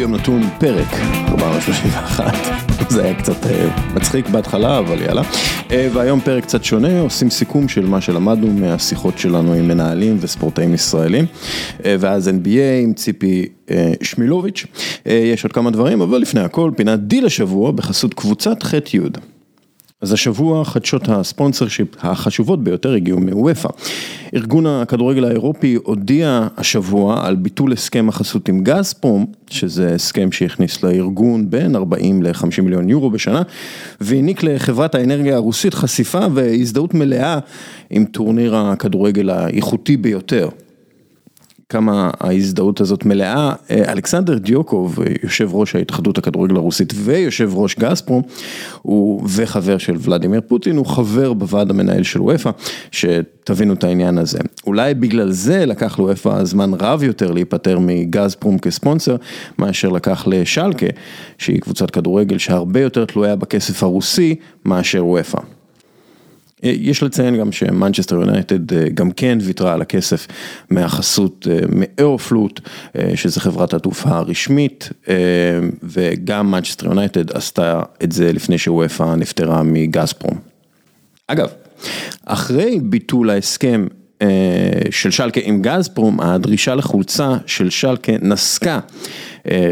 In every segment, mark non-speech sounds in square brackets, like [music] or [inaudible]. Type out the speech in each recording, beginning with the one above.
יום נתון פרק 431, [laughs] זה היה קצת מצחיק בהתחלה אבל יאללה, והיום פרק קצת שונה, עושים סיכום של מה שלמדנו מהשיחות שלנו עם מנהלים וספורטאים ישראלים, ואז NBA עם ציפי שמילוביץ', יש עוד כמה דברים אבל לפני הכל פינת דיל השבוע בחסות קבוצת ח' י'. אז השבוע חדשות ה sponsorship החשובות ביותר הגיעו מאופ"א. ארגון הכדורגל האירופי הודיע השבוע על ביטול הסכם החסות עם גזפרום, שזה הסכם שהכניס לארגון בין 40 ל-50 מיליון יורו בשנה, והעניק לחברת האנרגיה הרוסית חשיפה והזדהות מלאה עם טורניר הכדורגל האיכותי ביותר. כמה ההזדהות הזאת מלאה, אלכסנדר דיוקוב, יושב ראש ההתאחדות הכדורגל הרוסית ויושב ראש גספרום, הוא וחבר של ולדימיר פוטין, הוא חבר בוועד המנהל של וופא, שתבינו את העניין הזה. אולי בגלל זה לקח לוופא זמן רב יותר להיפטר מגזפרום כספונסר, מאשר לקח לשלקה, שהיא קבוצת כדורגל שהרבה יותר תלויה בכסף הרוסי מאשר וופא. יש לציין גם שמנצ'סטר יונייטד גם כן ויתרה על הכסף מהחסות מאירופלוט, שזה חברת התעופה הרשמית, וגם מנצ'סטר יונייטד עשתה את זה לפני שוופא נפטרה מגזפרום. אגב, אחרי ביטול ההסכם של שלקה עם גזפרום, הדרישה לחולצה של שלקה נסקה.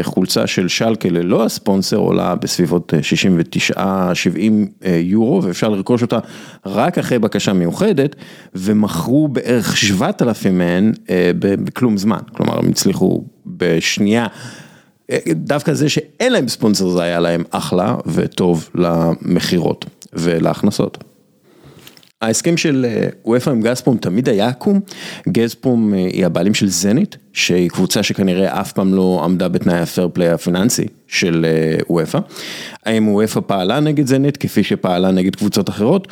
חולצה של שלקה ללא הספונסר עולה בסביבות 69-70 יורו ואפשר לרכוש אותה רק אחרי בקשה מיוחדת ומכרו בערך 7,000 מהן בכלום זמן, כלומר הם הצליחו בשנייה. דווקא זה שאין להם ספונסר זה היה להם אחלה וטוב למכירות ולהכנסות. ההסכם של וופא עם גזפרום תמיד היה עקום, גזפרום היא הבעלים של זנית, שהיא קבוצה שכנראה אף פעם לא עמדה בתנאי הפייר פליי הפיננסי של וופא. האם וופא פעלה נגד זנית כפי שפעלה נגד קבוצות אחרות?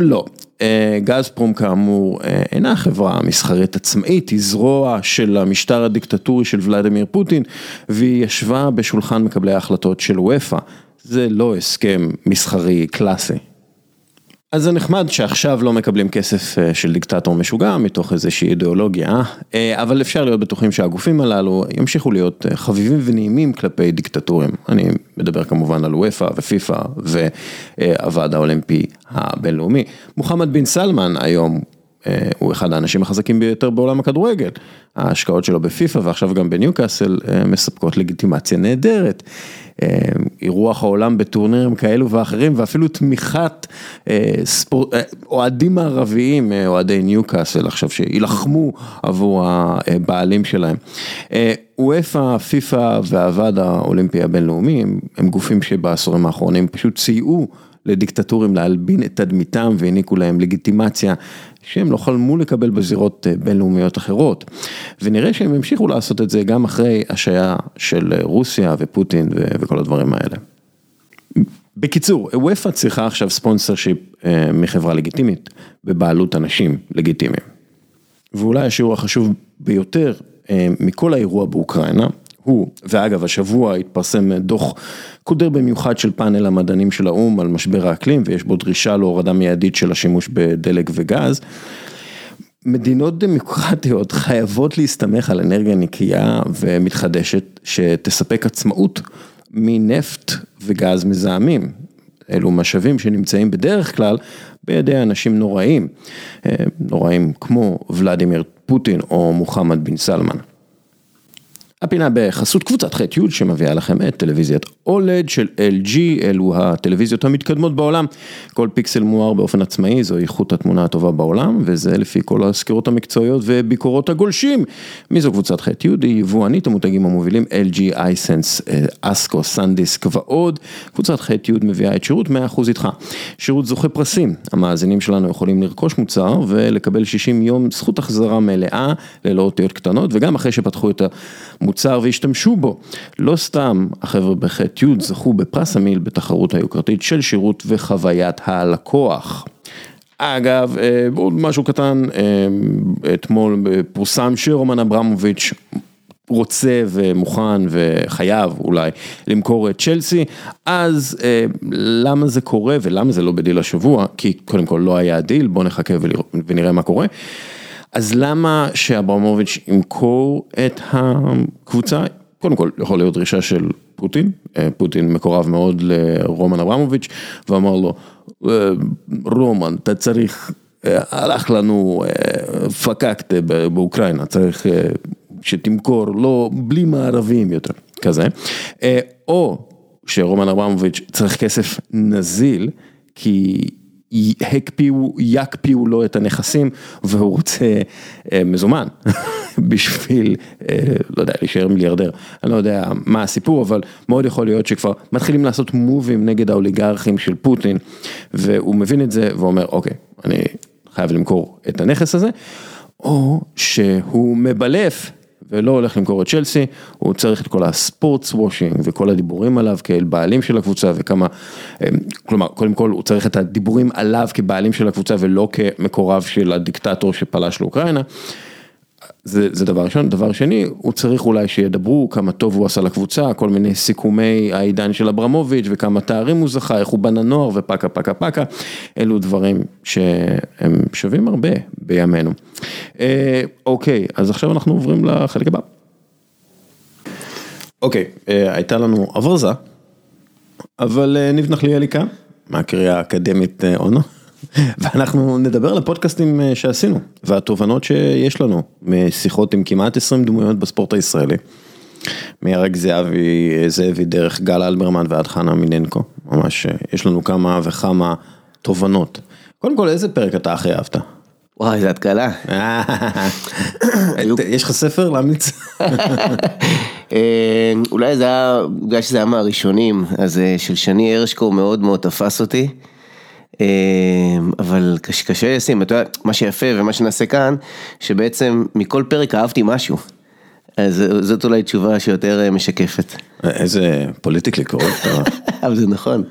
לא. גזפרום כאמור אינה חברה מסחרית עצמאית, היא זרוע של המשטר הדיקטטורי של ולדימיר פוטין, והיא ישבה בשולחן מקבלי ההחלטות של וופא, זה לא הסכם מסחרי קלאסי. אז זה נחמד שעכשיו לא מקבלים כסף של דיקטטור משוגע מתוך איזושהי אידיאולוגיה, אבל אפשר להיות בטוחים שהגופים הללו ימשיכו להיות חביבים ונעימים כלפי דיקטטורים. אני מדבר כמובן על וופא ופיפא והוועד האולימפי הבינלאומי. מוחמד בן סלמן היום הוא אחד האנשים החזקים ביותר בעולם הכדורגל. ההשקעות שלו בפיפא ועכשיו גם בניוקאסל מספקות לגיטימציה נהדרת. אירוח העולם בטורנירים כאלו ואחרים ואפילו תמיכת אוהדים מערביים, אוהדי ניוקאסל עכשיו שילחמו עבור הבעלים שלהם. וופא, פיפא והוועד האולימפי הבינלאומי הם גופים שבעשורים האחרונים פשוט סייעו לדיקטטורים להלבין את תדמיתם והעניקו להם לגיטימציה שהם לא חלמו לקבל בזירות בינלאומיות אחרות. ונראה שהם ימשיכו לעשות את זה גם אחרי השעיה של רוסיה ופוטין וכל הדברים האלה. בקיצור, וופא צריכה עכשיו ספונסר שיפ מחברה לגיטימית בבעלות אנשים לגיטימיים. ואולי השיעור החשוב ביותר מכל האירוע באוקראינה הוא, ואגב השבוע התפרסם דוח קודר במיוחד של פאנל המדענים של האו"ם על משבר האקלים ויש בו דרישה להורדה מיידית של השימוש בדלק וגז. מדינות דמוקרטיות חייבות להסתמך על אנרגיה נקייה ומתחדשת שתספק עצמאות מנפט וגז מזהמים. אלו משאבים שנמצאים בדרך כלל בידי אנשים נוראים, נוראים כמו ולדימיר פוטין או מוחמד בן סלמן. הפינה בחסות קבוצת ח' י' שמביאה לכם את טלוויזיית אולד של LG, אלו הטלוויזיות המתקדמות בעולם, כל פיקסל מואר באופן עצמאי, זו איכות התמונה הטובה בעולם, וזה לפי כל הסקירות המקצועיות וביקורות הגולשים. מי זו קבוצת ח' י', היא יבואנית המותגים המובילים LG, אייסנס, אסקו, סנדיסק ועוד, קבוצת ח' י' מביאה את שירות 100% איתך, שירות זוכה פרסים, המאזינים שלנו יכולים לרכוש מוצר ולקבל 60 יום זכות החזרה מלאה ללא אותיות קטנות, וגם אחרי שפתחו את והשתמשו בו, לא סתם החבר'ה בח' י' זכו בפרס המיל בתחרות היוקרתית של שירות וחוויית הלקוח. אגב, עוד משהו קטן, אתמול פורסם שרומן אברמוביץ' רוצה ומוכן וחייב אולי למכור את צ'לסי, אז למה זה קורה ולמה זה לא בדיל השבוע? כי קודם כל לא היה דיל, בוא נחכה ונראה מה קורה. אז למה שאברמוביץ' ימכור את הקבוצה? קודם כל יכול להיות דרישה של פוטין, פוטין מקורב מאוד לרומן אברמוביץ', ואמר לו, רומן, אתה צריך, הלך לנו, פקקת באוקראינה, צריך שתמכור, לא, בלי מערבים יותר, כזה, או שרומן אברמוביץ' צריך כסף נזיל, כי הקפיאו, יקפיאו לו את הנכסים והוא רוצה מזומן [laughs] בשביל, לא יודע, להישאר מיליארדר, אני לא יודע מה הסיפור, אבל מאוד יכול להיות שכבר מתחילים לעשות מובים נגד האוליגרכים של פוטין, והוא מבין את זה ואומר, אוקיי, אני חייב למכור את הנכס הזה, או שהוא מבלף. ולא הולך למכור את צ'לסי, הוא צריך את כל הספורטס וושינג וכל הדיבורים עליו כאל בעלים של הקבוצה וכמה, כלומר, קודם כל הוא צריך את הדיבורים עליו כבעלים של הקבוצה ולא כמקורב של הדיקטטור שפלש לאוקראינה. זה, זה דבר ראשון, דבר שני, הוא צריך אולי שידברו כמה טוב הוא עשה לקבוצה, כל מיני סיכומי העידן של אברמוביץ' וכמה תארים הוא זכה, איך הוא בנה נוער ופקה פקה פקה, אלו דברים שהם שווים הרבה בימינו. אה, אוקיי, אז עכשיו אנחנו עוברים לחלק הבא. אוקיי, אה, הייתה לנו אברזה, אבל אה, ניב נחליאלי כאן, מהקריאה האקדמית אונו. ואנחנו נדבר על הפודקאסטים שעשינו והתובנות שיש לנו משיחות עם כמעט 20 דמויות בספורט הישראלי. מהרג זהבי, זאבי דרך גל אלברמן ועד חנה מיננקו, ממש יש לנו כמה וכמה תובנות. קודם כל איזה פרק אתה הכי אהבת? וואי, איזה התקלה. יש לך ספר להמליץ? אולי זה היה, בגלל שזה היה מהראשונים, אז של שני הרשקו מאוד מאוד תפס אותי. אבל קשה לשים, אתה יודע, מה שיפה ומה שנעשה כאן, שבעצם מכל פרק אהבתי משהו. אז זאת אולי תשובה שיותר משקפת. איזה פוליטיקלי קורקט. [laughs] אבל זה נכון.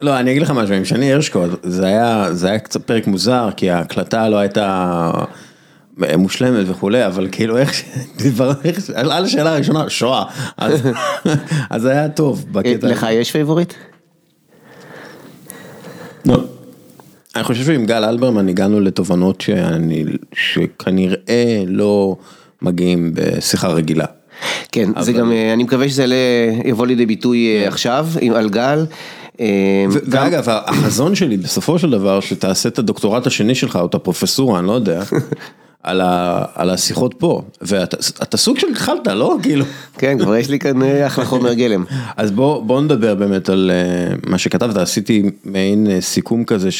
לא, אני אגיד לך משהו, עם שני הרשקו, זה היה, זה היה קצת פרק מוזר, כי ההקלטה לא הייתה מושלמת וכולי, אבל כאילו איך, [laughs] על השאלה הראשונה, שואה, אז [laughs] זה היה טוב. לך יש favorite? לא. אני חושב שעם גל אלברמן הגענו לתובנות שאני, שכנראה לא מגיעים בשיחה רגילה. כן, זה גם, אני מקווה שזה יבוא לידי ביטוי עכשיו, על גל. ואגב, החזון שלי בסופו של דבר, שתעשה את הדוקטורט השני שלך, או את הפרופסורה, אני לא יודע. [laughs] על השיחות פה, ואתה סוג של התחלת, לא? כאילו. כן, כבר יש לי כאן אחלה חומר גלם. אז בוא נדבר באמת על מה שכתבת, עשיתי מעין סיכום כזה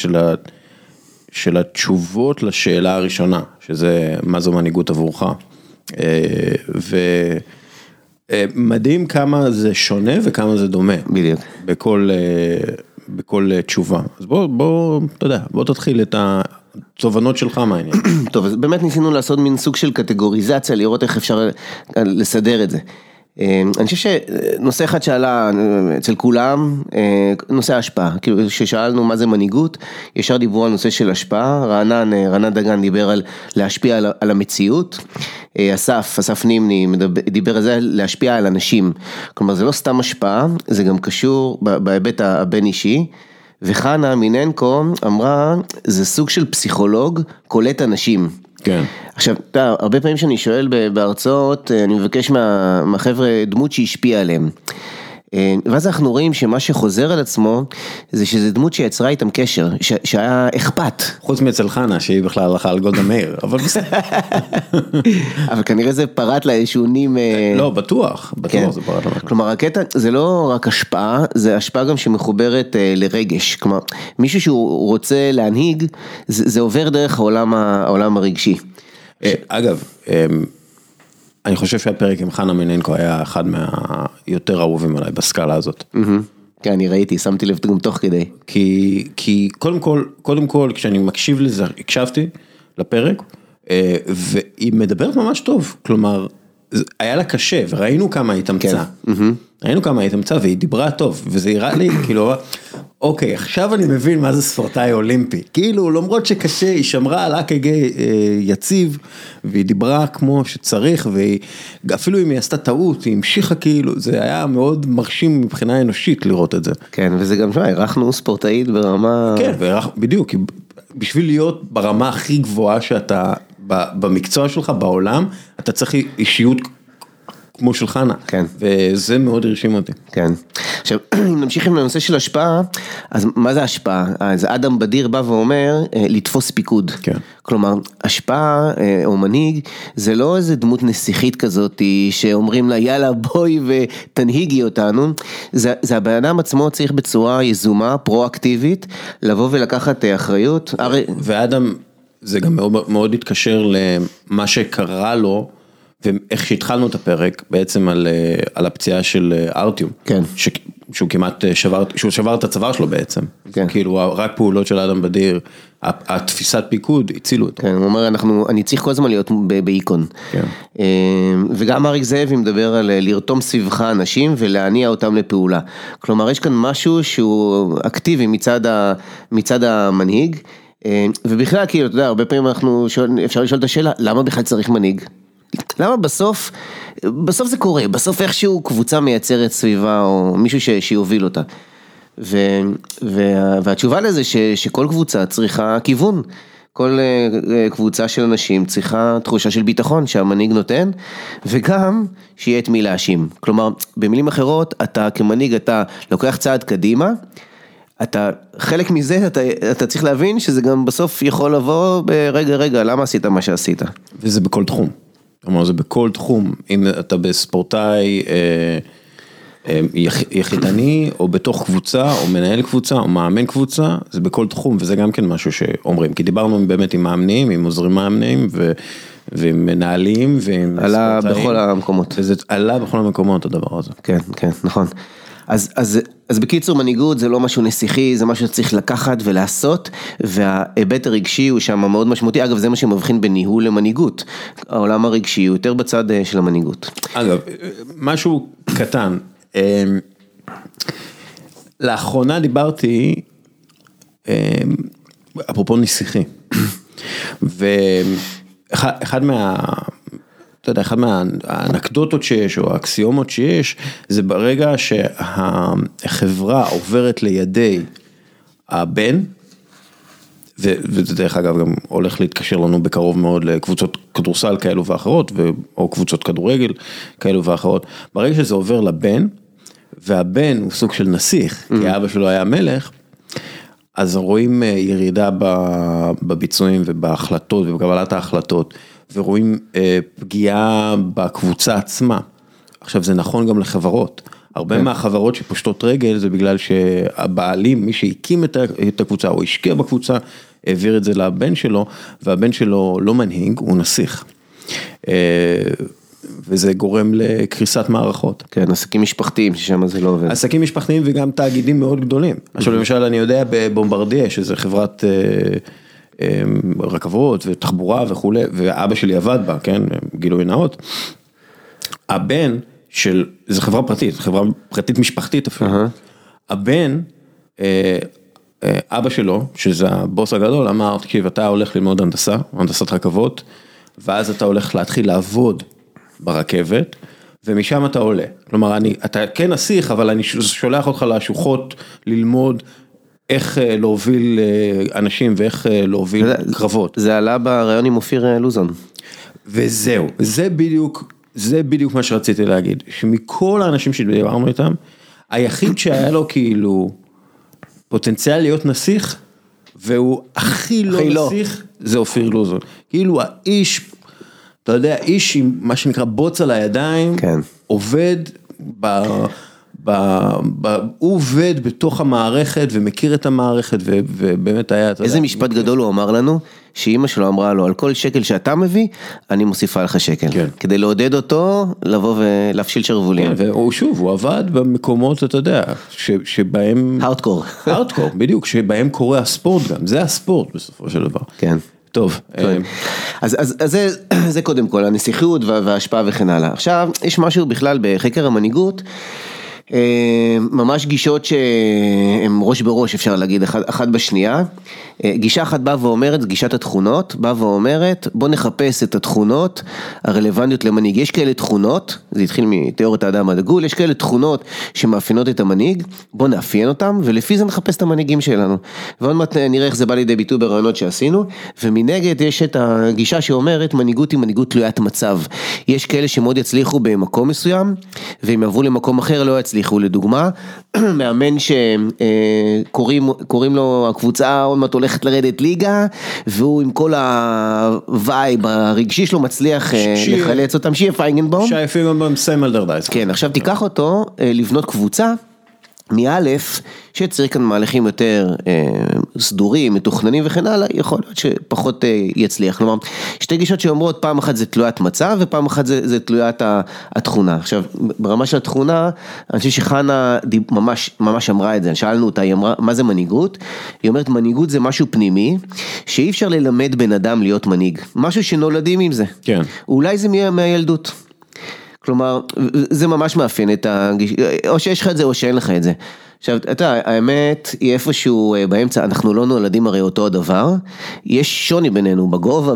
של התשובות לשאלה הראשונה, שזה מה זו מנהיגות עבורך. ומדהים כמה זה שונה וכמה זה דומה. בדיוק. בכל תשובה. אז בוא, בוא, אתה יודע, בוא תתחיל את ה... תובנות שלך מה העניין. [clears throat] טוב, אז באמת ניסינו לעשות מין סוג של קטגוריזציה, לראות איך אפשר לסדר את זה. אני חושב שנושא אחד שעלה אצל כולם, נושא ההשפעה, כאילו כששאלנו מה זה מנהיגות, ישר דיברו על נושא של השפעה, רענן, רענן דגן דיבר על להשפיע על המציאות, אסף, אסף נימני דיבר על זה להשפיע על אנשים, כלומר זה לא סתם השפעה, זה גם קשור בהיבט הבין אישי. וחנה מיננקו אמרה, זה סוג של פסיכולוג קולט אנשים. כן. עכשיו, אתה הרבה פעמים שאני שואל בהרצאות, אני מבקש מהחבר'ה דמות שהשפיעה עליהם. ואז אנחנו רואים שמה שחוזר על עצמו, זה שזה דמות שיצרה איתם קשר, שהיה אכפת. חוץ מאצל חנה, שהיא בכלל הלכה על גולדה מאיר, אבל בסדר. [laughs] אבל כנראה זה פרט לה איזשהו נים... לא, בטוח, בטוח זה פרט לה. כלומר, הקטע זה לא רק השפעה, זה השפעה גם שמחוברת לרגש. כלומר, מישהו שהוא רוצה להנהיג, זה עובר דרך העולם הרגשי. אגב, אני חושב שהפרק עם חנה מיננקו היה אחד מהיותר אהובים עליי בסקאלה הזאת. כן, אני ראיתי, שמתי לב גם תוך כדי. כי קודם כל, קודם כל, כשאני מקשיב לזה, הקשבתי לפרק, והיא מדברת ממש טוב, כלומר, היה לה קשה, וראינו כמה היא התאמצה. ראינו כמה היא התאמצה, והיא דיברה טוב, וזה הראה לי, כאילו, אוקיי, עכשיו אני מבין מה זה ספורטאי אולימפי. כאילו, למרות שקשה, היא שמרה על אק"ג יציב, והיא דיברה כמו שצריך, ואפילו אם היא עשתה טעות, היא המשיכה כאילו, זה היה מאוד מרשים מבחינה אנושית לראות את זה. כן, וזה גם, שמע, אירחנו ספורטאית ברמה... כן, בדיוק, בשביל להיות ברמה הכי גבוהה שאתה, במקצוע שלך, בעולם, אתה צריך אישיות כמו של חנה. כן. וזה מאוד הרשים אותי. כן. עכשיו, [clears throat] אם נמשיך עם הנושא של השפעה, אז מה זה השפעה? אז אדם בדיר בא ואומר, אה, לתפוס פיקוד. כן. כלומר, השפעה אה, או מנהיג, זה לא איזה דמות נסיכית כזאת שאומרים לה יאללה בואי ותנהיגי אותנו, זה, זה הבן אדם עצמו צריך בצורה יזומה, פרואקטיבית, לבוא ולקחת אה, אחריות. הרי... ואדם, זה גם מאוד, מאוד התקשר למה שקרה לו. ואיך שהתחלנו את הפרק בעצם על, אה, על הפציעה של אה, ארטיום, כן. ש, שהוא כמעט אה, שבר, שהוא שבר את הצוואר שלו בעצם, כן. כאילו רק פעולות של אדם בדיר, התפיסת פיקוד הצילו אותו. כן, הוא אומר אנחנו, אני צריך כל הזמן להיות באיקון. כן. וגם אריק זאבי מדבר על לרתום סביבך אנשים ולהניע אותם לפעולה. כלומר יש כאן משהו שהוא אקטיבי מצד, ה, מצד המנהיג. ובכלל כאילו, אתה יודע, הרבה פעמים אנחנו, שואל, אפשר לשאול את השאלה, למה בכלל צריך מנהיג? למה בסוף, בסוף זה קורה, בסוף איכשהו קבוצה מייצרת סביבה או מישהו ש, שיוביל אותה. ו, וה, והתשובה לזה ש, שכל קבוצה צריכה כיוון. כל אה, קבוצה של אנשים צריכה תחושה של ביטחון שהמנהיג נותן, וגם שיהיה את מי להאשים. כלומר, במילים אחרות, אתה כמנהיג, אתה לוקח צעד קדימה, אתה, חלק מזה, אתה, אתה צריך להבין שזה גם בסוף יכול לבוא ברגע, רגע, למה עשית מה שעשית? וזה בכל תחום. כלומר זה בכל תחום, אם אתה בספורטאי אה, אה, יחידני או בתוך קבוצה או מנהל קבוצה או מאמן קבוצה, זה בכל תחום וזה גם כן משהו שאומרים, כי דיברנו באמת עם מאמנים, עם עוזרים מאמנים ו... ועם מנהלים ועם עלה ספורטאים. בכל המקומות. וזה עלה בכל המקומות הדבר הזה. כן, כן, נכון. אז, אז, אז בקיצור מנהיגות זה לא משהו נסיכי, זה משהו שצריך לקחת ולעשות, וההיבט הרגשי הוא שם מאוד משמעותי, אגב זה מה שמבחין בין ניהול למנהיגות, העולם הרגשי הוא יותר בצד אה, של המנהיגות. אגב, משהו קטן, אה, לאחרונה דיברתי, אה, אפרופו נסיכי, [coughs] ואחד מה... אתה יודע, אחת מהאנקדוטות שיש, או האקסיומות שיש, זה ברגע שהחברה עוברת לידי הבן, וזה דרך אגב גם הולך להתקשר לנו בקרוב מאוד לקבוצות כדורסל כאלו ואחרות, או קבוצות כדורגל כאלו ואחרות, ברגע שזה עובר לבן, והבן הוא סוג של נסיך, כי mm. אבא שלו היה מלך, אז רואים אה, ירידה בביצועים ובהחלטות ובקבלת ההחלטות. ורואים אה, פגיעה בקבוצה עצמה. עכשיו זה נכון גם לחברות, הרבה כן. מהחברות שפושטות רגל זה בגלל שהבעלים, מי שהקים את הקבוצה או השקיע בקבוצה, העביר את זה לבן שלו, והבן שלו לא מנהיג, הוא נסיך. אה, וזה גורם לקריסת מערכות. כן, עסקים משפחתיים ששם זה לא עובד. עסקים משפחתיים וגם תאגידים מאוד גדולים. עכשיו למשל אני יודע בבומברדיה, שזה חברת... אה, רכבות ותחבורה וכולי, ואבא שלי עבד בה, כן, גילוי נאות. הבן של, זו חברה פרטית, חברה פרטית משפחתית אפילו, הבן, אה, אה, אבא שלו, שזה הבוס הגדול, אמר, תקשיב, אתה הולך ללמוד הנדסה, הנדסת רכבות, ואז אתה הולך להתחיל לעבוד ברכבת. ומשם אתה עולה, כלומר אני, אתה כן נסיך אבל אני שולח אותך לשוחות ללמוד איך אה, להוביל אה, אנשים ואיך אה, להוביל קרבות. זה עלה בריאיון עם אופיר לוזון. וזהו, זה בדיוק, זה בדיוק מה שרציתי להגיד, שמכל האנשים שדיברנו איתם, היחיד שהיה לו כאילו פוטנציאל להיות נסיך, והוא הכי לא, לא נסיך, זה אופיר לוזון. כאילו האיש, אתה יודע, איש עם מה שנקרא בוץ על הידיים, כן. עובד ב... ב, ב, הוא עובד בתוך המערכת ומכיר את המערכת ובאמת היה, איזה משפט גדול הוא אמר לנו, שאימא שלו אמרה לו, על כל שקל שאתה מביא, אני מוסיפה לך שקל. כן. כדי לעודד אותו, לבוא ולהפשיל שרוולים. כן, והוא שוב, הוא עבד במקומות, אתה יודע, ש, שבהם... הארדקור. הארדקור, [laughs] בדיוק, שבהם קורה הספורט גם, זה הספורט בסופו של דבר. כן. טוב. כן. אז, אז, אז זה, [clears throat] זה קודם כל, הנסיכות וההשפעה וכן הלאה. עכשיו, יש משהו בכלל בחקר המנהיגות. אה, ממש גישות שהן ראש בראש אפשר להגיד, אחת, בשנייה. אה, גישה אחת באה ואומרת, גישת התכונות, באה ואומרת בוא נחפש את התכונות הרלוונטיות למנהיג. יש כאלה תכונות, זה התחיל מתיאוריית האדם הדגול, יש כאלה תכונות שמאפיינות את המנהיג, בוא נאפיין אותם ולפי זה נחפש את המנהיגים שלנו. ועוד מעט נראה איך זה בא לידי ביטוי ברעיונות שעשינו, ומנגד יש את הגישה שאומרת מנהיגות היא מנהיגות תלוית מצב. יש כאלה שמאוד יצליחו במקום מסוים, ואם יעברו למקום אחר לא יצליחו. לדוגמה, [clears throat] מאמן שקוראים לו הקבוצה עוד מעט הולכת לרדת ליגה, והוא עם כל הווייב הרגשי שלו מצליח אה, שי- לחלץ אותם, שיהיה פיינגנבום. שי פיינגנבום סמלדרדייס. כן, עכשיו תיקח אותו אה, לבנות קבוצה. מאלף, שצריך כאן מהלכים יותר אה, סדורים, מתוכננים וכן הלאה, יכול להיות שפחות אה, יצליח. כלומר, שתי גישות שאומרות, פעם אחת זה תלוית מצב ופעם אחת זה, זה תלוית התכונה. עכשיו, ברמה של התכונה, אני חושב שחנה ממש, ממש אמרה את זה, שאלנו אותה, היא אמרה, מה זה מנהיגות? היא אומרת, מנהיגות זה משהו פנימי, שאי אפשר ללמד בן אדם להיות מנהיג, משהו שנולדים עם זה. כן. אולי זה מה- מהילדות. כלומר, זה ממש מאפיין את הגיש... או שיש לך את זה או שאין לך את זה. עכשיו, אתה האמת היא איפשהו אה, באמצע, אנחנו לא נולדים הרי אותו הדבר, יש שוני בינינו בגובה,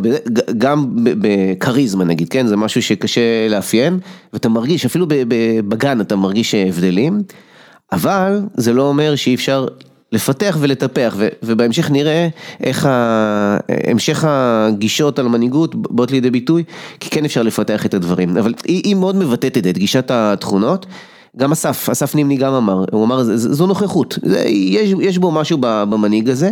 גם בכריזמה נגיד, כן? זה משהו שקשה לאפיין, ואתה מרגיש, אפילו בגן אתה מרגיש הבדלים, אבל זה לא אומר שאי אפשר לפתח ולטפח, ו- ובהמשך נראה איך ה- המשך הגישות על מנהיגות באות לידי ביטוי, כי כן אפשר לפתח את הדברים, אבל היא, היא מאוד מבטאת את זה, את גישת התכונות. גם אסף, אסף נימני גם אמר, הוא אמר, "ז- ז- זו נוכחות, זה, יש, יש בו משהו במנהיג הזה,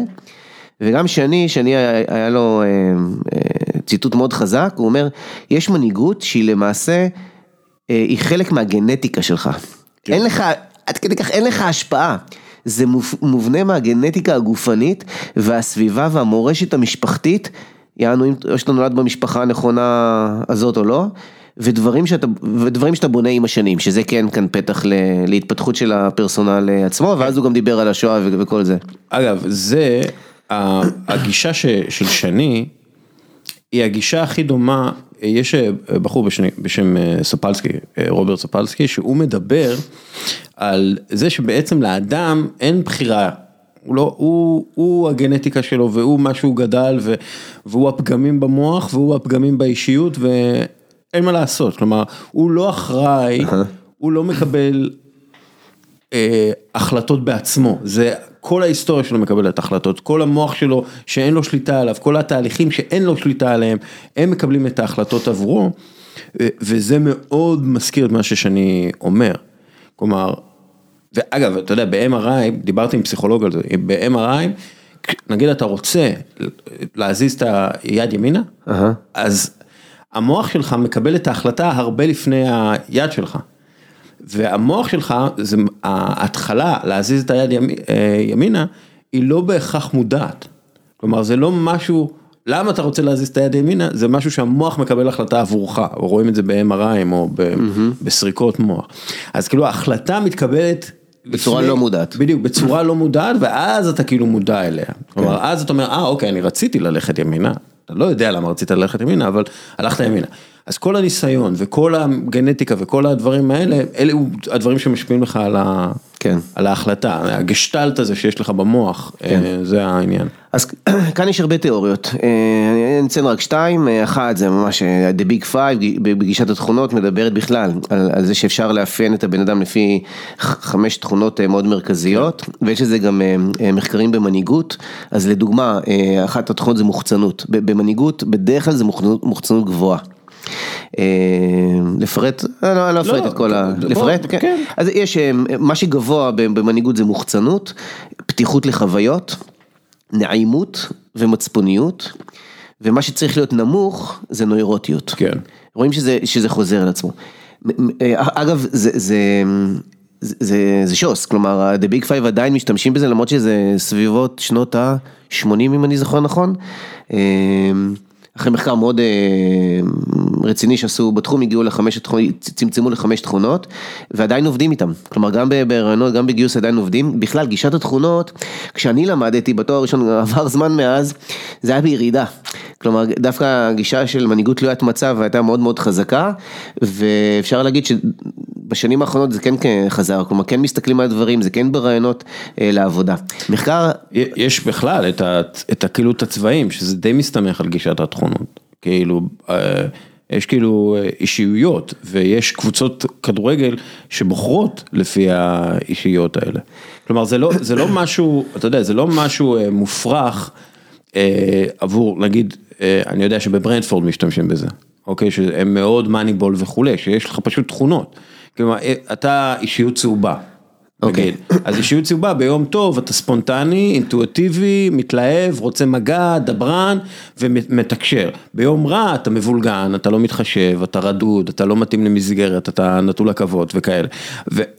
וגם שני, שני היה, היה לו אה, אה, ציטוט מאוד חזק, הוא אומר, יש מנהיגות שהיא למעשה, אה, היא חלק מהגנטיקה שלך. כן. אין לך, עד כדי כך אין לך השפעה. זה מוב- מובנה מהגנטיקה הגופנית והסביבה והמורשת המשפחתית, יענו אם שאתה נולד במשפחה הנכונה הזאת או לא, ודברים שאתה, ודברים שאתה בונה עם השנים, שזה כן כאן פתח ל, להתפתחות של הפרסונל עצמו, ואז הוא גם דיבר על השואה ו- וכל זה. אגב, זה, הגישה ש, של שני, היא הגישה הכי דומה, יש אה, בחור בשם, בשם אה, ספלסקי, אה, רוברט ספלסקי, שהוא מדבר על זה שבעצם לאדם אין בחירה. הוא, לא, הוא, הוא הגנטיקה שלו והוא מה שהוא גדל ו, והוא הפגמים במוח והוא הפגמים באישיות ואין מה לעשות, כלומר הוא לא אחראי, הוא לא מקבל אה, החלטות בעצמו, זה כל ההיסטוריה שלו מקבלת החלטות, כל המוח שלו שאין לו שליטה עליו, כל התהליכים שאין לו שליטה עליהם, הם מקבלים את ההחלטות עבורו, וזה מאוד מזכיר את מה ששני אומר, כלומר, ואגב, אתה יודע, ב-MRI, דיברתי עם פסיכולוג על זה, ב-MRI, נגיד אתה רוצה להזיז את היד ימינה, אהה. אז המוח שלך מקבל את ההחלטה הרבה לפני היד שלך. והמוח שלך, זה ההתחלה להזיז את היד ימי- אה, ימינה, היא לא בהכרח מודעת. כלומר, זה לא משהו, למה אתה רוצה להזיז את היד ימינה? זה משהו שהמוח מקבל החלטה עבורך, או רואים את זה ב-MRI או ב- בסריקות מוח. אז כאילו ההחלטה מתקבלת... בצורה לפני- לא מודעת. בדיוק, בצורה לא מודעת, ואז אתה כאילו מודע אליה. כלומר, אז אתה אומר, אה, אוקיי, אני רציתי ללכת ימינה. אתה לא יודע למה רצית ללכת ימינה, אבל הלכת ימינה. אז כל הניסיון וכל הגנטיקה וכל הדברים האלה, אלה הדברים שמשפיעים לך על, ה... כן. על ההחלטה, הגשטלט הזה שיש לך במוח, אה, זה העניין. אז [clears throat] כאן יש הרבה תיאוריות, אה, אני אציין רק שתיים, אה, אחת זה ממש The Big Five בגישת התכונות מדברת בכלל על, על זה שאפשר לאפיין את הבן אדם לפי חמש תכונות מאוד מרכזיות ויש לזה גם מחקרים במנהיגות, אז לדוגמה אחת התכונות זה מוחצנות, במנהיגות בדרך כלל זה מוחצנות גבוהה. אה, לפרט, אני לא, לא אפרט לא, את כל ה... לפרט? כן. כן. אז יש, אה, מה שגבוה במנהיגות זה מוחצנות, פתיחות לחוויות. נעימות ומצפוניות, ומה שצריך להיות נמוך זה נוירוטיות. כן. רואים שזה, שזה חוזר על עצמו. אה, אגב, זה, זה, זה, זה, זה שוס, כלומר, ה-The Big Five עדיין משתמשים בזה, למרות שזה סביבות שנות ה-80 אם אני זוכר נכון. אחרי מחקר מאוד אה, רציני שעשו בתחום, הגיעו לחמש צמצמו לחמש תכונות, ועדיין עובדים איתם. כלומר, גם בהרעיונות, גם בגיוס עדיין עובדים. בכלל, גישת התכונות, כשאני למדתי בתואר הראשון, [laughs] עבר זמן מאז, זה היה בירידה. כלומר, דווקא הגישה של מנהיגות תלוית מצב הייתה מאוד מאוד חזקה, ואפשר להגיד בשנים האחרונות זה כן חזר, כלומר כן מסתכלים על הדברים, זה כן ברעיונות אה, לעבודה. מחקר... יש בכלל את, ה, את כאילו את הצבעים, שזה די מסתמך על גישת התכונות, כאילו, אה, יש כאילו אישיויות, ויש קבוצות כדורגל שבוחרות לפי האישיות האלה. כלומר, זה לא, זה לא [coughs] משהו, אתה יודע, זה לא משהו מופרך עבור, נגיד, אני יודע שבברנדפורד משתמשים בזה. אוקיי, שהם מאוד מאניבול וכולי, שיש לך פשוט תכונות. כלומר, אתה אישיות צהובה. אוקיי. אז אישיות צהובה ביום טוב אתה ספונטני, אינטואטיבי, מתלהב, רוצה מגע, דברן ומתקשר. ביום רע אתה מבולגן, אתה לא מתחשב, אתה רדוד, אתה לא מתאים למסגרת, אתה נטול עכבות וכאלה.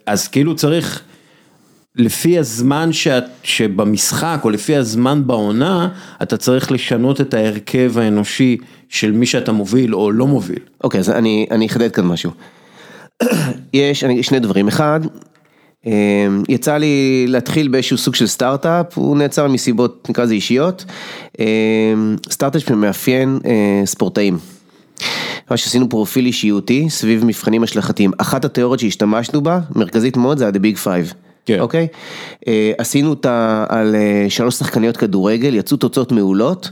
אז כאילו צריך... לפי הזמן שאת, שבמשחק או לפי הזמן בעונה, אתה צריך לשנות את ההרכב האנושי של מי שאתה מוביל או לא מוביל. אוקיי, okay, אז אני, אני אחדד כאן משהו. יש שני דברים, אחד, אמ, יצא לי להתחיל באיזשהו סוג של סטארט-אפ, הוא נעצר מסיבות נקרא לזה אישיות, אמ, סטארט-אפ שמאפיין אה, ספורטאים. ממש עשינו פרופיל אישיותי סביב מבחנים השלכתיים, אחת התיאוריות שהשתמשנו בה, מרכזית מאוד, זה ה-The Big Five. כן. אוקיי? אה, עשינו אותה על אה, שלוש שחקניות כדורגל, יצאו תוצאות מעולות,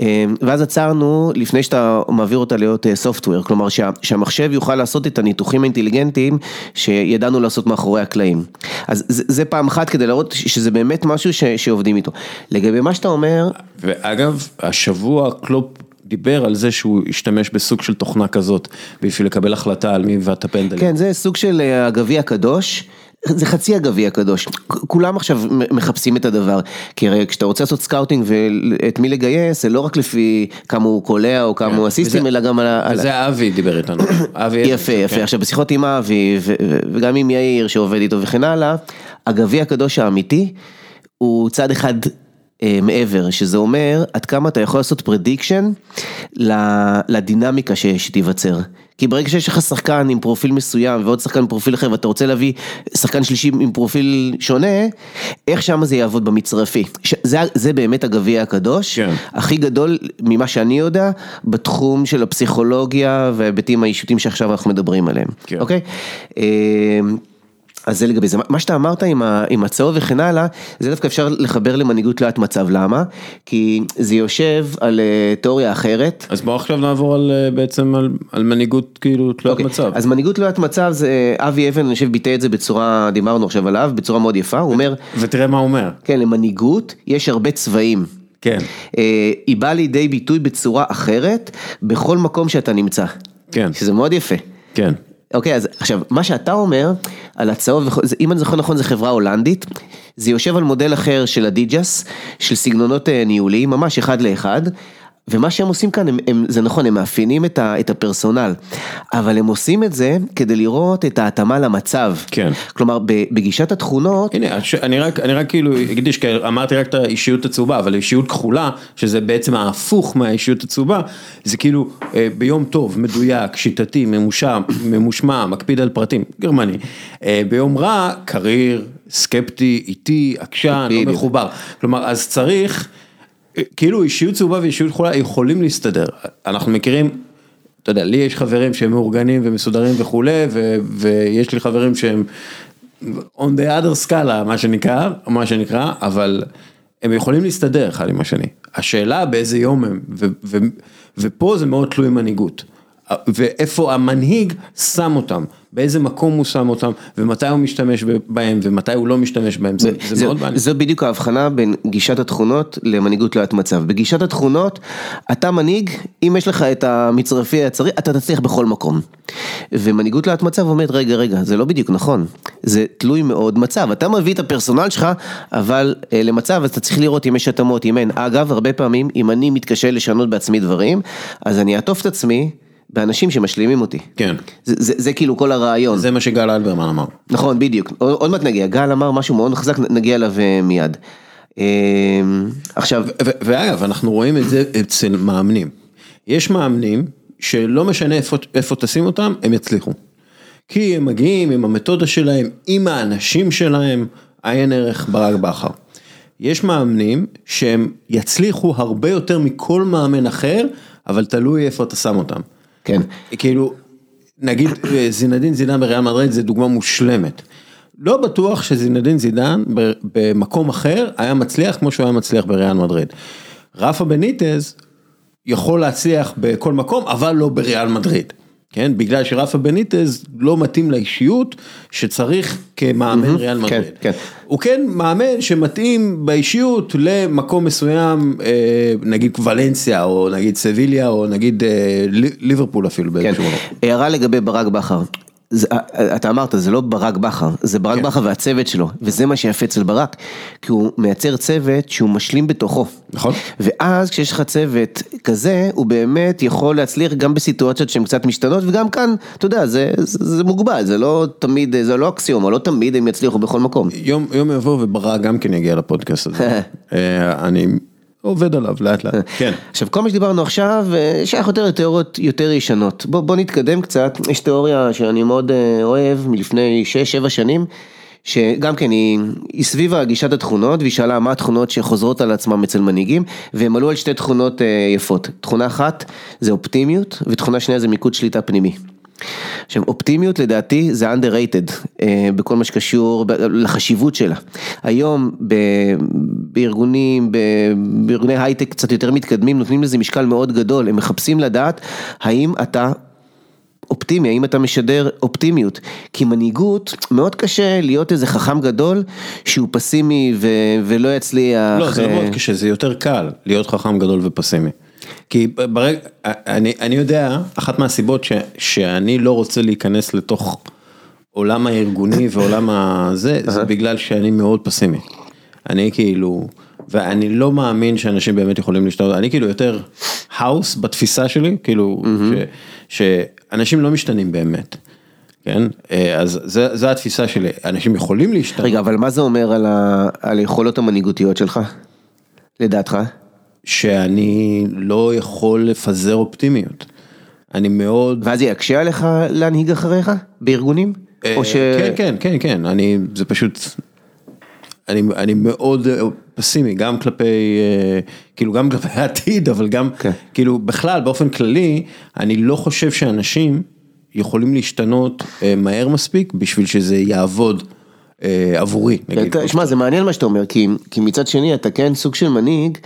אה, ואז עצרנו לפני שאתה מעביר אותה להיות סופטוור, כלומר שה, שהמחשב יוכל לעשות את הניתוחים האינטליגנטיים שידענו לעשות מאחורי הקלעים. אז זה, זה פעם אחת כדי להראות שזה באמת משהו ש, שעובדים איתו. לגבי מה שאתה אומר... ואגב, השבוע קלופ דיבר על זה שהוא השתמש בסוג של תוכנה כזאת בשביל לקבל החלטה על מי ואת הפנדלים. כן, זה סוג של הגביע הקדוש. זה חצי הגביע הקדוש, כולם עכשיו מחפשים את הדבר, כי הרי כשאתה רוצה לעשות scouting ואת מי לגייס, זה לא רק לפי כמה הוא קולע או כמה כן, הוא אסיסטים, אלא גם על... וזה אבי דיבר איתנו, [coughs] אבי... יפה, יפה, כן. עכשיו בשיחות עם אבי וגם עם יאיר שעובד איתו וכן הלאה, הגביע הקדוש האמיתי הוא צעד אחד אה, מעבר, שזה אומר עד כמה אתה יכול לעשות prediction לדינמיקה שתיווצר. כי ברגע שיש לך שחקן עם פרופיל מסוים ועוד שחקן עם פרופיל אחר ואתה רוצה להביא שחקן שלישי עם פרופיל שונה, איך שמה זה יעבוד במצרפי. זה, זה באמת הגביע הקדוש, כן. הכי גדול ממה שאני יודע, בתחום של הפסיכולוגיה וההיבטים האישותיים שעכשיו אנחנו מדברים עליהם, כן. אוקיי? אה, אז זה לגבי זה, מה שאתה אמרת עם, הצהוב וכן הלאה, זה דווקא אפשר לחבר למנהיגות תלוית מצב, למה? כי זה יושב על uh, תיאוריה אחרת. אז בואו עכשיו נעבור על, uh, בעצם על, על מנהיגות כאילו תלוית okay. אוקיי, מצב. אז מנהיגות תלוית מצב, זה אבי אבן, אני חושב ביטא את זה בצורה, דיברנו עכשיו עליו, בצורה מאוד יפה, הוא אומר... ותראה מה הוא אומר. כן, למנהיגות יש הרבה צבעים. כן. היא באה לידי ביטוי בצורה אחרת, בכל מקום שאתה נמצא. כן. שזה מאוד יפה. כן. אוקיי, אז עכשיו, מה שאתה אומר על הצהוב, אם אני זוכר נכון, זו חברה הולנדית, זה יושב על מודל אחר של הדיג'ס, של סגנונות אה, ניהוליים, ממש אחד לאחד. ומה שהם עושים כאן, הם, הם, זה נכון, הם מאפיינים את, ה, את הפרסונל, אבל הם עושים את זה כדי לראות את ההתאמה למצב. כן. כלומר, בגישת התכונות... הנה, אני רק, אני רק כאילו אקדיש, כי אמרתי רק את האישיות הצהובה, אבל אישיות כחולה, שזה בעצם ההפוך מהאישיות הצהובה, זה כאילו אה, ביום טוב, מדויק, שיטתי, ממושע, ממושמע, מקפיד על פרטים, גרמני. אה, ביום רע, קריר, סקפטי, איטי, עקשן, לא מחובר. כלומר, אז צריך... כאילו אישיות צהובה ואישיות חולה יכולים להסתדר, אנחנו מכירים, אתה יודע, לי יש חברים שהם מאורגנים ומסודרים וכולי, ו, ויש לי חברים שהם on the other scala, מה שנקרא, מה שנקרא, אבל הם יכולים להסתדר אחד עם השני. השאלה באיזה יום הם, ו, ו, ופה זה מאוד תלוי מנהיגות. ואיפה המנהיג שם אותם, באיזה מקום הוא שם אותם, ומתי הוא משתמש בהם, ומתי הוא לא משתמש בהם, זה, זה, זה מאוד מעניין. זו בדיוק ההבחנה בין גישת התכונות למנהיגות תלוית מצב. בגישת התכונות, אתה מנהיג, אם יש לך את המצרפי הצרי, אתה תצליח בכל מקום. ומנהיגות תלוית מצב אומרת, רגע, רגע, זה לא בדיוק נכון, זה תלוי מאוד מצב. אתה מביא את הפרסונל שלך, אבל אה, למצב, אז אתה צריך לראות אם יש התאמות, אם אין. אגב, הרבה פעמים, אם אני מתקשה לשנות בעצמי דברים, אז אני אעטוף את עצמי. באנשים שמשלימים אותי. כן. זה, זה, זה כאילו כל הרעיון. זה מה שגל אלברמן אמר. נכון, בדיוק. עוד, עוד מעט נגיע, גל אמר משהו מאוד חזק, נגיע אליו אה, מיד. אה, עכשיו... ואגב, אנחנו רואים את זה אצל מאמנים. יש מאמנים שלא משנה איפה, איפה תשים אותם, הם יצליחו. כי הם מגיעים עם המתודה שלהם, עם האנשים שלהם, עיין ערך ברק בכר. יש מאמנים שהם יצליחו הרבה יותר מכל מאמן אחר, אבל תלוי איפה אתה שם אותם. כן. כאילו, נגיד אה, זינדין זידן בריאל מדריד זה דוגמה מושלמת. לא בטוח שזינדין זידן במקום אחר היה מצליח כמו שהוא היה מצליח בריאל מדריד. רפה בניטז יכול להצליח בכל מקום אבל לא בריאל מדריד. כן, בגלל שרפה בניטז לא מתאים לאישיות שצריך כמאמן ריאל מדריד. כן. הוא כן מאמן שמתאים באישיות למקום מסוים, אה, נגיד ולנסיה או נגיד סביליה או נגיד אה, לי- ליברפול אפילו כן. הערה לגבי ברק בכר. זה, אתה אמרת, זה לא ברק בכר, זה ברק כן. בכר והצוות שלו, וזה מה שיפה אצל ברק, כי הוא מייצר צוות שהוא משלים בתוכו. נכון. ואז כשיש לך צוות כזה, הוא באמת יכול להצליח גם בסיטואציות שהן קצת משתנות, וגם כאן, אתה יודע, זה, זה, זה מוגבל, זה לא תמיד, זה לא אקסיומה, לא תמיד הם יצליחו בכל מקום. יום, יום יבוא וברק גם כן יגיע לפודקאסט הזה. [laughs] אה, אני עובד עליו לאט לאט. [laughs] כן. עכשיו כל מה שדיברנו עכשיו אה, שייך יותר לתיאוריות יותר ישנות. בוא, בוא נתקדם קצת, יש תיאוריה שאני מאוד אה, אוהב מלפני 6-7 שנים, שגם כן היא, היא סביב גישת התכונות והיא שאלה מה התכונות שחוזרות על עצמם אצל מנהיגים והם עלו על שתי תכונות אה, יפות. תכונה אחת זה אופטימיות ותכונה שנייה זה מיקוד שליטה פנימי. עכשיו אופטימיות לדעתי זה underrated אה, בכל מה שקשור לחשיבות שלה. היום ב, בארגונים, ב, בארגוני הייטק קצת יותר מתקדמים נותנים לזה משקל מאוד גדול, הם מחפשים לדעת האם אתה אופטימי, האם אתה משדר אופטימיות, כי מנהיגות מאוד קשה להיות איזה חכם גדול שהוא פסימי ו, ולא יצליח. לא, זה לא מאוד קשה, זה יותר קל להיות חכם גדול ופסימי. כי ברגע, אני, אני יודע, אחת מהסיבות ש, שאני לא רוצה להיכנס לתוך עולם הארגוני ועולם הזה, זה בגלל שאני מאוד פסימי. אני כאילו, ואני לא מאמין שאנשים באמת יכולים להשתנות, אני כאילו יותר האוס בתפיסה שלי, כאילו, ש, שאנשים לא משתנים באמת. כן, אה, אז זה, זה התפיסה שלי, אנשים יכולים להשתנות. רגע, אבל מה זה אומר על, ה, על היכולות המנהיגותיות שלך? לדעתך? שאני לא יכול לפזר אופטימיות. אני מאוד... ואז זה יקשה עליך להנהיג אחריך בארגונים? או ש... כן, כן, כן, כן, אני, זה פשוט, אני, אני מאוד אה, פסימי, גם כלפי, אה, כאילו גם כלפי העתיד, אבל גם, כן. כאילו בכלל, באופן כללי, אני לא חושב שאנשים יכולים להשתנות אה, מהר מספיק בשביל שזה יעבוד אה, עבורי, נגיד. שמע, זה מעניין מה שאתה אומר, כי, כי מצד שני אתה כן סוג של מנהיג,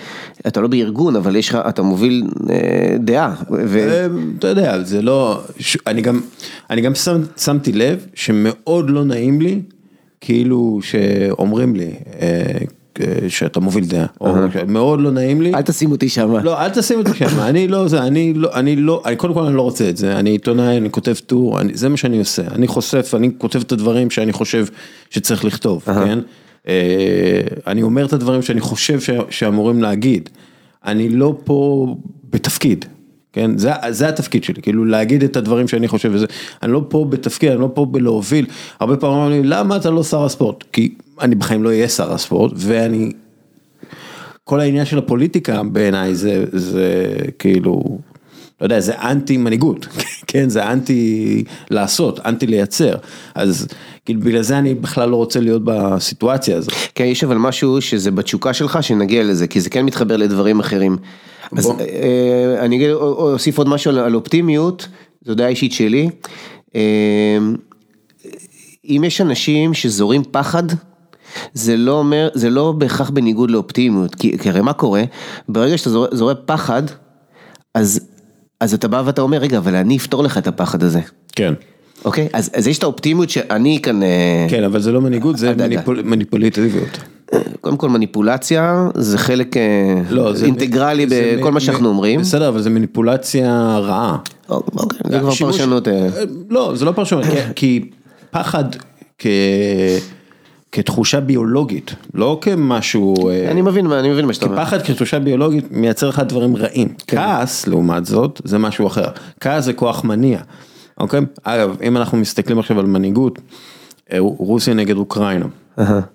אתה לא בארגון, אבל יש לך, אתה מוביל אה, דעה. ו... אה, אתה יודע, זה לא, ש- אני גם, אני גם שם, שמתי לב שמאוד לא נעים לי, כאילו שאומרים לי אה, אה, שאתה מוביל דעה, או מאוד לא נעים לי. אל תשים אותי שם. לא, אל תשים אותי שם, אני לא זה, אני לא, אני לא, אני קודם כל אני לא רוצה את זה, אני עיתונאי, אני כותב טור, אני, זה מה שאני עושה, אני חושף, אני כותב את הדברים שאני חושב שצריך לכתוב, כן? אה, אני אומר את הדברים שאני חושב ש, שאמורים להגיד, אני לא פה בתפקיד. כן, זה, זה התפקיד שלי, כאילו להגיד את הדברים שאני חושב וזה, אני לא פה בתפקיד, אני לא פה בלהוביל, הרבה פעמים אומרים לי, למה אתה לא שר הספורט? כי אני בחיים לא אהיה שר הספורט, ואני כל העניין של הפוליטיקה בעיניי זה, זה כאילו, לא יודע, זה אנטי מנהיגות, [laughs] כן, זה אנטי לעשות, אנטי לייצר, אז כאילו בגלל זה אני בכלל לא רוצה להיות בסיטואציה הזאת. כן, יש אבל משהו שזה בתשוקה שלך, שנגיע לזה, כי זה כן מתחבר לדברים אחרים. אז בוא. אה, אני אגיד, או- או- אוסיף עוד משהו על, על אופטימיות, זו דעה אישית שלי. אה, אם יש אנשים שזורים פחד, זה לא אומר, זה לא בהכרח בניגוד לאופטימיות, כי, כי הרי מה קורה? ברגע שאתה זורק, זורק פחד, אז, אז אתה בא ואתה אומר, רגע, אבל אני אפתור לך את הפחד הזה. כן. אוקיי? אז, אז יש את האופטימיות שאני כאן... אה, כן, אבל זה לא מנהיגות, זה. מניפול, מניפולטיביות. קודם כל מניפולציה זה חלק אה, לא, זה אינטגרלי זה בכל מ- מה שאנחנו מ- אומרים. בסדר, אבל זה מניפולציה רעה. אוקיי, זה כבר שימוש- פרשנות. אה, לא, זה לא פרשנות, כי- כי פחד כ... כתחושה ביולוגית, לא כמשהו... אה, אני מבין מה אני מבין מה שאתה אומר. פחד כתחושה ביולוגית מייצר לך דברים רעים. כן. כעס, לעומת זאת, זה משהו אחר. כעס זה כוח מניע. אוקיי? אגב, אם אנחנו מסתכלים עכשיו על מנהיגות, אה, רוסיה נגד אוקראינה.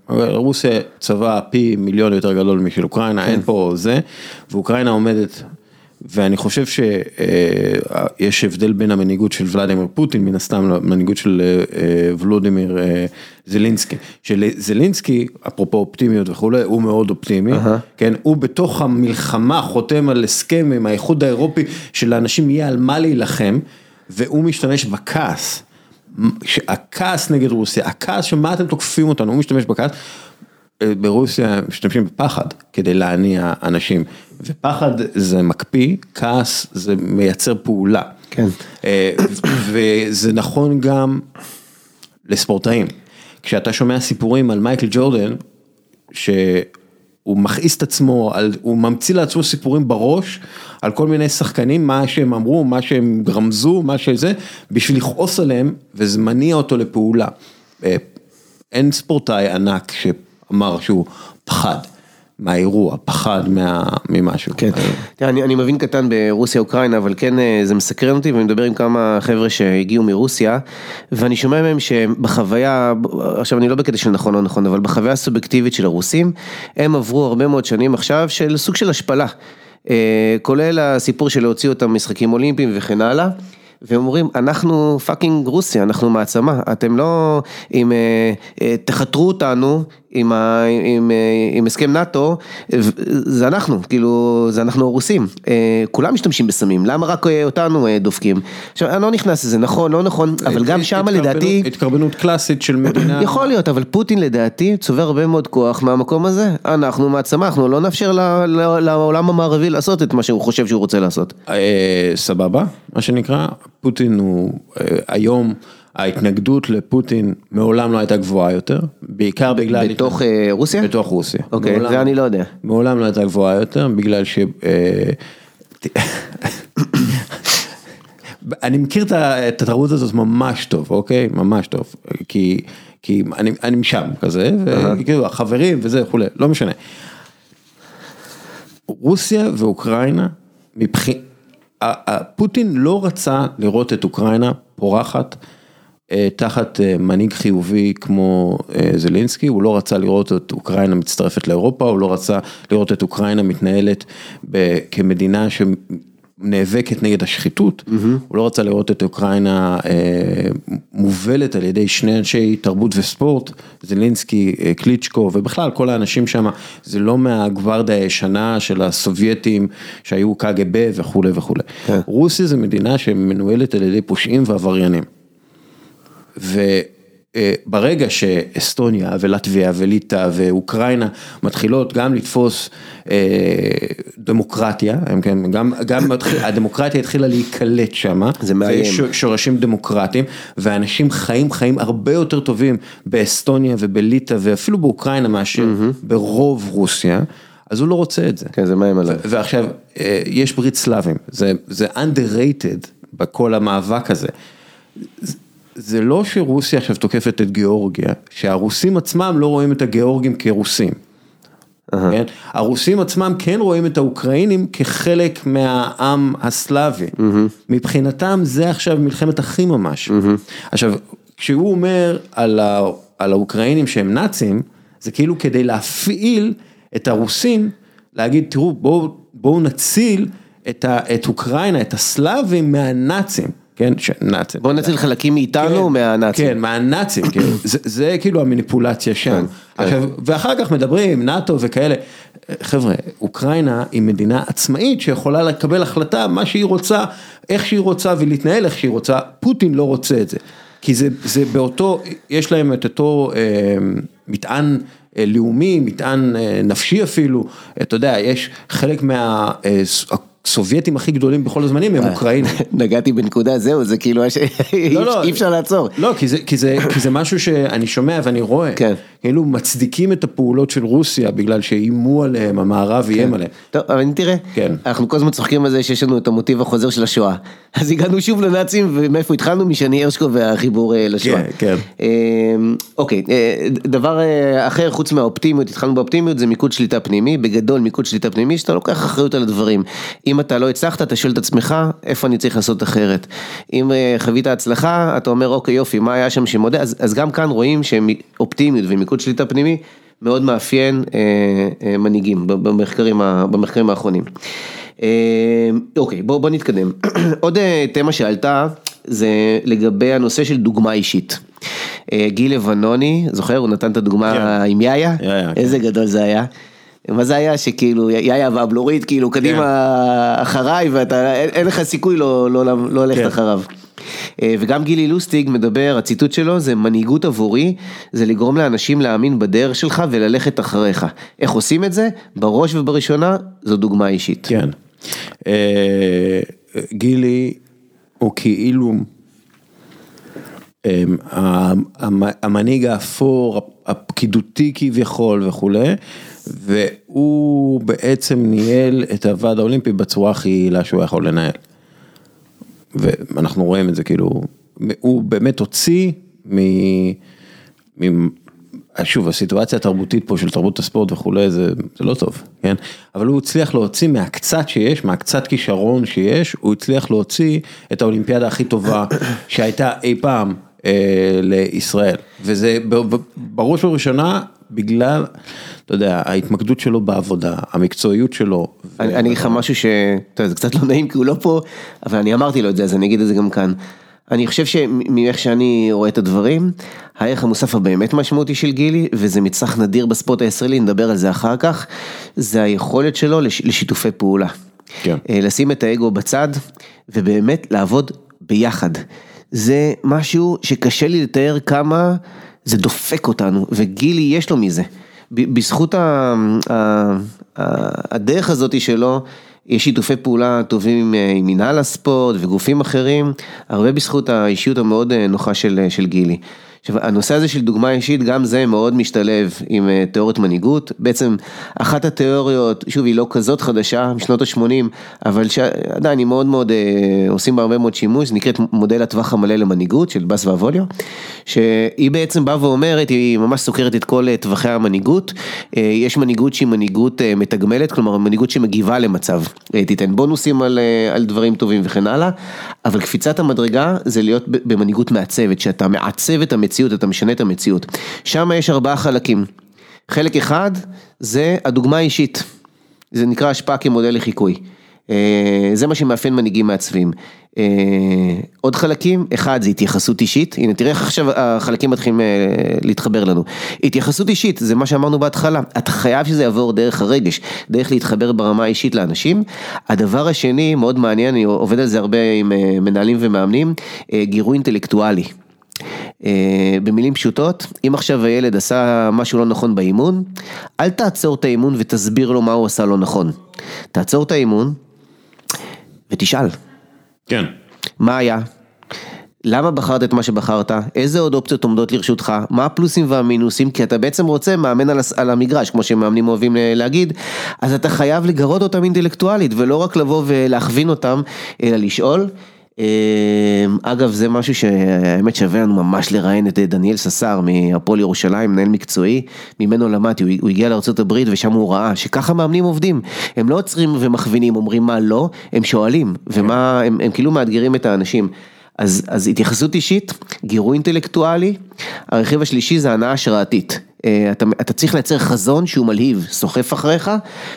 אוקיי, רוסיה צבא פי מיליון יותר גדול משל אוקראינה, כן. אין פה זה, ואוקראינה עומדת, ואני חושב שיש הבדל בין המנהיגות של ולדימיר פוטין, מן הסתם למנהיגות של אה, אה, ולודימיר אה, זלינסקי. שזלינסקי, אפרופו אופטימיות וכולי, הוא מאוד אופטימי, כן, הוא בתוך המלחמה חותם על הסכם עם האיחוד האירופי שלאנשים יהיה על מה להילחם. והוא משתמש בכעס, הכעס נגד רוסיה, הכעס שמה אתם תוקפים אותנו, הוא משתמש בכעס. ברוסיה משתמשים בפחד כדי להניע אנשים, ופחד זה מקפיא, כעס זה מייצר פעולה. כן. אה, וזה נכון גם לספורטאים. כשאתה שומע סיפורים על מייקל ג'ורדן, שהוא מכעיס את עצמו, על, הוא ממציא לעצמו סיפורים בראש על כל מיני שחקנים, מה שהם אמרו, מה שהם רמזו, מה שזה, בשביל לכעוס עליהם, וזה מניע אותו לפעולה. אה, אין ספורטאי ענק שאמר שהוא פחד. מהאירוע, פחד מה, ממשהו. כן, תראה, אני, אני מבין קטן ברוסיה אוקראינה, אבל כן אה, זה מסקרן אותי ואני מדבר עם כמה חבר'ה שהגיעו מרוסיה, ואני שומע מהם שבחוויה, עכשיו אני לא בקטע של נכון או נכון, אבל בחוויה הסובייקטיבית של הרוסים, הם עברו הרבה מאוד שנים עכשיו של סוג של השפלה, אה, כולל הסיפור של להוציא אותם משחקים אולימפיים וכן הלאה. והם אומרים, אנחנו fucking רוסיה, אנחנו מעצמה, אתם לא, אם אה, תכתרו אותנו עם, ה, עם, עם הסכם נאטו, זה אנחנו, כאילו, זה אנחנו הרוסים, כולם משתמשים בסמים, למה רק אותנו דופקים? עכשיו, אני לא נכנס לזה, נכון, לא נכון, אבל גם שם לדעתי... התקרבנות קלאסית של מדינה... [coughs] יכול להיות, אבל פוטין לדעתי צובר הרבה מאוד כוח מהמקום הזה, אנחנו מעצמה, אנחנו לא נאפשר לעולם המערבי לעשות את מה שהוא חושב שהוא רוצה לעשות. סבבה, מה שנקרא, פוטין הוא היום... ההתנגדות לפוטין מעולם לא הייתה גבוהה יותר, בעיקר בגלל... בתוך רוסיה? בתוך רוסיה. אוקיי, זה אני לא יודע. מעולם לא הייתה גבוהה יותר, בגלל ש... [coughs] אני מכיר את התרבות הזאת ממש טוב, אוקיי? ממש טוב. כי, כי אני, אני משם כזה, וכאילו החברים וזה וכולי, לא משנה. רוסיה ואוקראינה, מבח... פוטין לא רצה לראות את אוקראינה פורחת. תחת מנהיג חיובי כמו זלינסקי, הוא לא רצה לראות את אוקראינה מצטרפת לאירופה, הוא לא רצה לראות את אוקראינה מתנהלת כמדינה שנאבקת נגד השחיתות, mm-hmm. הוא לא רצה לראות את אוקראינה מובלת על ידי שני אנשי תרבות וספורט, זלינסקי, קליצ'קו ובכלל כל האנשים שם, זה לא מהגוורדיה הישנה של הסובייטים שהיו קג"ב וכולי וכולי. Okay. רוסיה זה מדינה שמנוהלת על ידי פושעים ועבריינים. וברגע שאסטוניה ולטביה וליטא ואוקראינה מתחילות גם לתפוס דמוקרטיה, כן, גם, גם [coughs] הדמוקרטיה התחילה להיקלט שם, זה מאיים, ויש שורשים דמוקרטיים, ואנשים חיים חיים הרבה יותר טובים באסטוניה ובליטא ואפילו באוקראינה מאשר. ברוב רוסיה. אז הוא לא רוצה את זה. כן, זה מאיים עליו. ועכשיו, יש ברית סלאבים, זה, זה underrated בכל המאבק הזה. זה לא שרוסיה עכשיו תוקפת את גיאורגיה, שהרוסים עצמם לא רואים את הגיאורגים כרוסים. Uh-huh. כן? הרוסים עצמם כן רואים את האוקראינים כחלק מהעם הסלאבי. Uh-huh. מבחינתם זה עכשיו מלחמת אחים ממש. Uh-huh. עכשיו, כשהוא אומר על, ה, על האוקראינים שהם נאצים, זה כאילו כדי להפעיל את הרוסים, להגיד תראו בואו בוא נציל את, ה, את אוקראינה, את הסלאבים מהנאצים. כן, שנאצים. בוא נציל חלקים מאיתנו כן, מהנאצים. כן, מהנאצים, כן. [laughs] זה, זה כאילו המניפולציה שם. כן, עכשיו, כן. ואחר כך מדברים, נאט"ו וכאלה. חבר'ה, אוקראינה היא מדינה עצמאית שיכולה לקבל החלטה מה שהיא רוצה, איך שהיא רוצה ולהתנהל איך שהיא רוצה, פוטין לא רוצה את זה. כי זה, זה באותו, יש להם את אותו אה, מטען אה, לאומי, מטען אה, נפשי אפילו, אתה יודע, יש חלק מה... אה, הסובייטים הכי גדולים בכל הזמנים הם אוקראינים. [laughs] נגעתי בנקודה, זהו, זה כאילו, לא, לא, אי אפשר לעצור. לא, כי זה משהו שאני שומע ואני רואה, כן. כאילו מצדיקים את הפעולות של רוסיה בגלל שאיימו עליהם, המערב איים כן. עליהם. טוב, אבל תראה, כן. אנחנו כל הזמן צוחקים על זה שיש לנו את המוטיב החוזר של השואה. [laughs] אז הגענו שוב לנאצים, ומאיפה התחלנו? משני הרשקו והחיבור אה, לשואה. כן, כן. אמ, אוקיי, אה, דבר אה, אחר חוץ מהאופטימיות, התחלנו באופטימיות, זה מיקוד שליטה פנימי, בגדול מיקוד שליטה פנימי, שאתה לוקח אחריות על הדברים. אם אתה לא הצלחת, אתה שואל את עצמך, איפה אני צריך לעשות אחרת. אם חווית הצלחה, אתה אומר, אוקיי, יופי, מה היה שם שמודה? אז, אז גם כאן רואים שאופטימיות ומיקוד שליטה פנימי מאוד מאפיין אה, אה, מנהיגים במחקרים, במחקרים האחרונים. אה, אוקיי, בוא, בוא נתקדם. [clears throat] עוד אה, תמה שעלתה זה לגבי הנושא של דוגמה אישית. אה, גיל לבנוני, זוכר? הוא נתן את הדוגמה yeah. עם יאיה? Yeah, איזה. גדול זה היה. מה זה היה שכאילו יאיה והבלורית כאילו קדימה yeah. אחריי ואתה אין לך סיכוי לא, לא, לא ללכת. אחריו. אה, וגם גילי לוסטיג מדבר, הציטוט שלו זה מנהיגות עבורי, זה לגרום לאנשים להאמין בדרך שלך וללכת אחריך. איך עושים את זה? בראש ובראשונה, זו דוגמה אישית. כן. אה, גילי הוא כאילו אמ, המנהיג האפור, הפקידותי כביכול וכולי, והוא בעצם ניהל את הוועד האולימפי בצורה הכי יעילה שהוא יכול לנהל. ואנחנו רואים את זה כאילו, הוא באמת הוציא מ... מ... שוב, הסיטואציה התרבותית פה של תרבות הספורט וכולי, זה, זה לא טוב, כן? אבל הוא הצליח להוציא מהקצת שיש, מהקצת כישרון שיש, הוא הצליח להוציא את האולימפיאדה הכי טובה שהייתה אי פעם אה, לישראל, וזה בראש ובראשונה בגלל, אתה יודע, ההתמקדות שלו בעבודה, המקצועיות שלו. אני אגיד לך משהו ש... אתה יודע, זה קצת לא נעים כי הוא לא פה, אבל אני אמרתי לו את זה, אז אני אגיד את זה גם כאן. אני חושב שמאיך שאני רואה את הדברים, הערך המוסף הבאמת משמעותי של גילי, וזה מצרך נדיר בספורט הישראלי, נדבר על זה אחר כך, זה היכולת שלו לש, לשיתופי פעולה. כן. אה, לשים את האגו בצד, ובאמת לעבוד ביחד. זה משהו שקשה לי לתאר כמה זה דופק אותנו, וגילי יש לו מזה. בזכות ה, ה, הדרך הזאת שלו, יש שיתופי פעולה טובים עם מנהל הספורט וגופים אחרים, הרבה בזכות האישיות המאוד נוחה של, של גילי. עכשיו, הנושא הזה של דוגמה אישית, גם זה מאוד משתלב עם אה, תיאוריות מנהיגות. בעצם, אחת התיאוריות, שוב, היא לא כזאת חדשה, משנות ה-80, אבל שעדיין היא מאוד מאוד, אה, עושים בה הרבה מאוד שימוש, נקראת מודל הטווח המלא למנהיגות של בס ואבוליו, שהיא בעצם באה ואומרת, היא ממש סוקרת את כל אה, טווחי המנהיגות. יש מנהיגות שהיא מנהיגות מתגמלת, כלומר, מנהיגות שמגיבה למצב, תיתן בונוסים על, על דברים טובים וכן הלאה, אבל קפיצת המדרגה זה להיות במנהיגות מעצבת, שאתה מעצב את המציאות. המציאות, אתה משנה את המציאות. שם יש ארבעה חלקים. חלק אחד זה הדוגמה האישית, זה נקרא השפעה כמודל לחיקוי. אה, זה מה שמאפיין מנהיגים מעצבים. אה, עוד חלקים, אחד זה התייחסות אישית, הנה תראה איך עכשיו החלקים מתחילים אה, להתחבר לנו. התייחסות אישית, זה מה שאמרנו בהתחלה, אתה חייב שזה יעבור דרך הרגש, דרך להתחבר ברמה האישית לאנשים. הדבר השני, מאוד מעניין, אני עובד על זה הרבה עם מנהלים ומאמנים, גירוי אינטלקטואלי. אה, במילים פשוטות, אם עכשיו הילד עשה משהו לא נכון באימון, אל תעצור את האימון ותסביר לו מה הוא עשה לא נכון. תעצור את האימון ותשאל. כן. מה היה? למה בחרת את מה שבחרת? איזה עוד אופציות עומדות לרשותך? מה הפלוסים והמינוסים? כי אתה בעצם רוצה מאמן על, על המגרש, כמו שמאמנים אוהבים להגיד, אז אתה חייב לגרות אותם אינטלקטואלית, ולא רק לבוא ולהכווין אותם, אלא לשאול. אמ, אגב זה משהו שהאמת שווה לנו ממש לראיין את דניאל ססר מהפועל ירושלים, מנהל מקצועי, ממנו למדתי, הוא הגיע לארה"ב ושם הוא ראה שככה מאמנים עובדים, הם לא עוצרים ומכווינים, אומרים מה לא, הם שואלים, ומה, הם, הם כאילו מאתגרים את האנשים. אז, אז התייחסות אישית, גירוי אינטלקטואלי, הרכיב השלישי זה הנאה השראתית. אה, אתה, אתה צריך לייצר חזון שהוא מלהיב, סוחף אחריך,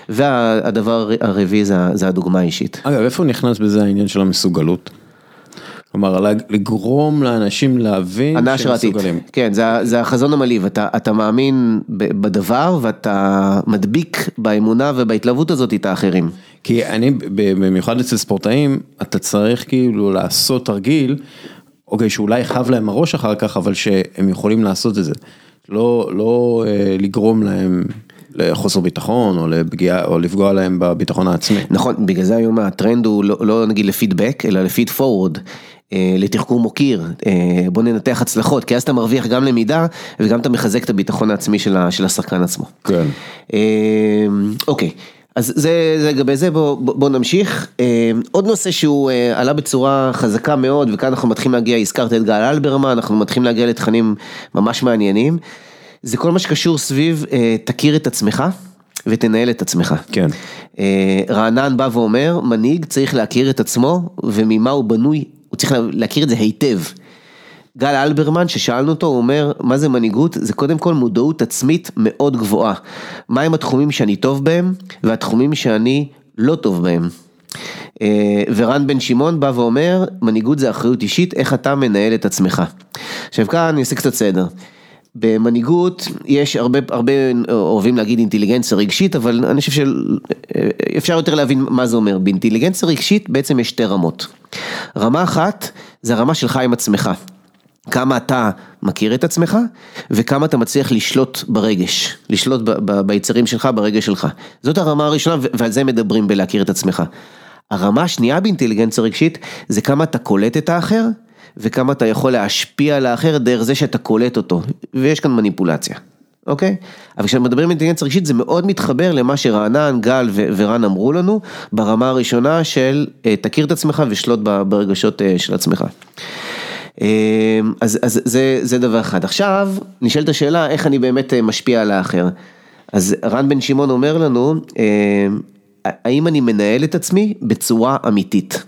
והדבר הרביעי זה, זה הדוגמה האישית. אגב, איפה נכנס בזה העניין של המסוגלות? כלומר, לגרום לאנשים להבין שהם מסוגלים. כן, זה, זה החזון המלהיב, אתה, אתה מאמין בדבר ואתה מדביק באמונה ובהתלהבות הזאת את האחרים. כי אני, במיוחד אצל ספורטאים, אתה צריך כאילו לעשות תרגיל, אוקיי, שאולי יכאב להם הראש אחר כך, אבל שהם יכולים לעשות את זה. לא, לא אה, לגרום להם לחוסר ביטחון או לפגיעה או לפגוע להם בביטחון העצמי. נכון, בגלל זה היום הטרנד הוא לא, לא נגיד לפידבק אלא לפיד פורוורד. אה, לתחקור מוקיר, אה, בוא ננתח הצלחות, כי אז אתה מרוויח גם למידה וגם אתה מחזק את הביטחון העצמי של השחקן עצמו. כן. אה, אוקיי. אז זה לגבי זה, בוא, בוא נמשיך. עוד נושא שהוא עלה בצורה חזקה מאוד, וכאן אנחנו מתחילים להגיע, הזכרת את גל אלברמן, אנחנו מתחילים להגיע לתכנים ממש מעניינים. זה כל מה שקשור סביב תכיר את עצמך ותנהל את עצמך. כן. רענן בא ואומר, מנהיג צריך להכיר את עצמו וממה הוא בנוי הוא צריך להכיר את זה היטב. גל אלברמן ששאלנו אותו, הוא אומר, מה זה מנהיגות? זה קודם כל מודעות עצמית מאוד גבוהה. מהם התחומים שאני טוב בהם, והתחומים שאני לא טוב בהם. אה, ורן בן שמעון בא ואומר, מנהיגות זה אחריות אישית, איך אתה מנהל את עצמך. עכשיו כאן אני אעשה קצת סדר. במנהיגות יש הרבה, הרבה אוהבים להגיד אינטליגנציה רגשית, אבל אני חושב שאפשר יותר להבין מה זה אומר. באינטליגנציה רגשית בעצם יש שתי רמות. רמה אחת זה הרמה שלך עם עצמך. כמה אתה מכיר את עצמך, וכמה אתה מצליח לשלוט ברגש, לשלוט ב- ב- ביצרים שלך, ברגש שלך. זאת הרמה הראשונה, ו- ועל זה מדברים בלהכיר את עצמך. הרמה השנייה באינטליגנציה רגשית, זה כמה אתה קולט את האחר, וכמה אתה יכול להשפיע על האחר דרך זה שאתה קולט אותו, ויש כאן מניפולציה. אוקיי? אבל כשמדברים על אינטליגנציה רגשית זה מאוד מתחבר למה שרענן, גל ו- ורן אמרו לנו ברמה הראשונה של אה, תכיר את עצמך ושלוט ברגשות אה, של עצמך. אה, אז, אז זה, זה דבר אחד. עכשיו נשאלת השאלה איך אני באמת משפיע על האחר. אז רן בן שמעון אומר לנו, האם אני מנהל את עצמי בצורה אמיתית?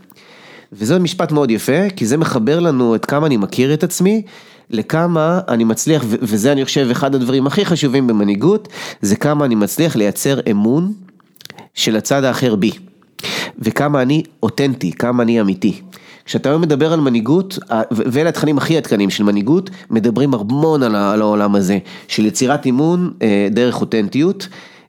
וזה משפט מאוד יפה, כי זה מחבר לנו את כמה אני מכיר את עצמי, לכמה אני מצליח, וזה אני חושב אחד הדברים הכי חשובים במנהיגות, זה כמה אני מצליח לייצר אמון של הצד האחר בי. וכמה אני אותנטי, כמה אני אמיתי. כשאתה היום מדבר על מנהיגות, ואלה התכנים הכי עדכניים של מנהיגות, מדברים המון על העולם הזה, של יצירת אימון אה, דרך אותנטיות.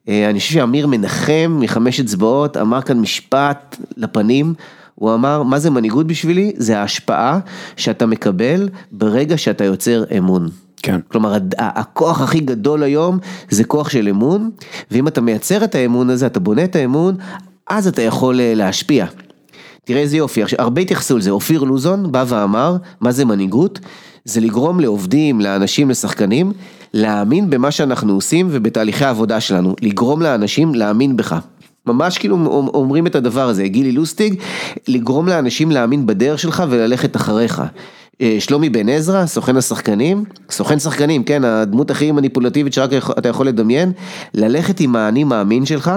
אה, אני חושב שאמיר מנחם מחמש אצבעות אמר כאן משפט לפנים, הוא אמר, מה זה מנהיגות בשבילי? זה ההשפעה שאתה מקבל ברגע שאתה יוצר אמון. כן. כלומר, הכוח הכי גדול היום זה כוח של אמון, ואם אתה מייצר את האמון הזה, אתה בונה את האמון, אז אתה יכול אה, להשפיע. תראה איזה יופי, עכשיו, הרבה התייחסו לזה, אופיר לוזון בא ואמר, מה זה מנהיגות? זה לגרום לעובדים, לאנשים, לשחקנים, להאמין במה שאנחנו עושים ובתהליכי העבודה שלנו, לגרום לאנשים להאמין בך. ממש כאילו אומרים את הדבר הזה, גילי לוסטיג, לגרום לאנשים להאמין בדרך שלך וללכת אחריך. אה, שלומי בן עזרא, סוכן השחקנים, סוכן שחקנים, כן, הדמות הכי מניפולטיבית שרק אתה יכול לדמיין, ללכת עם האני מאמין שלך.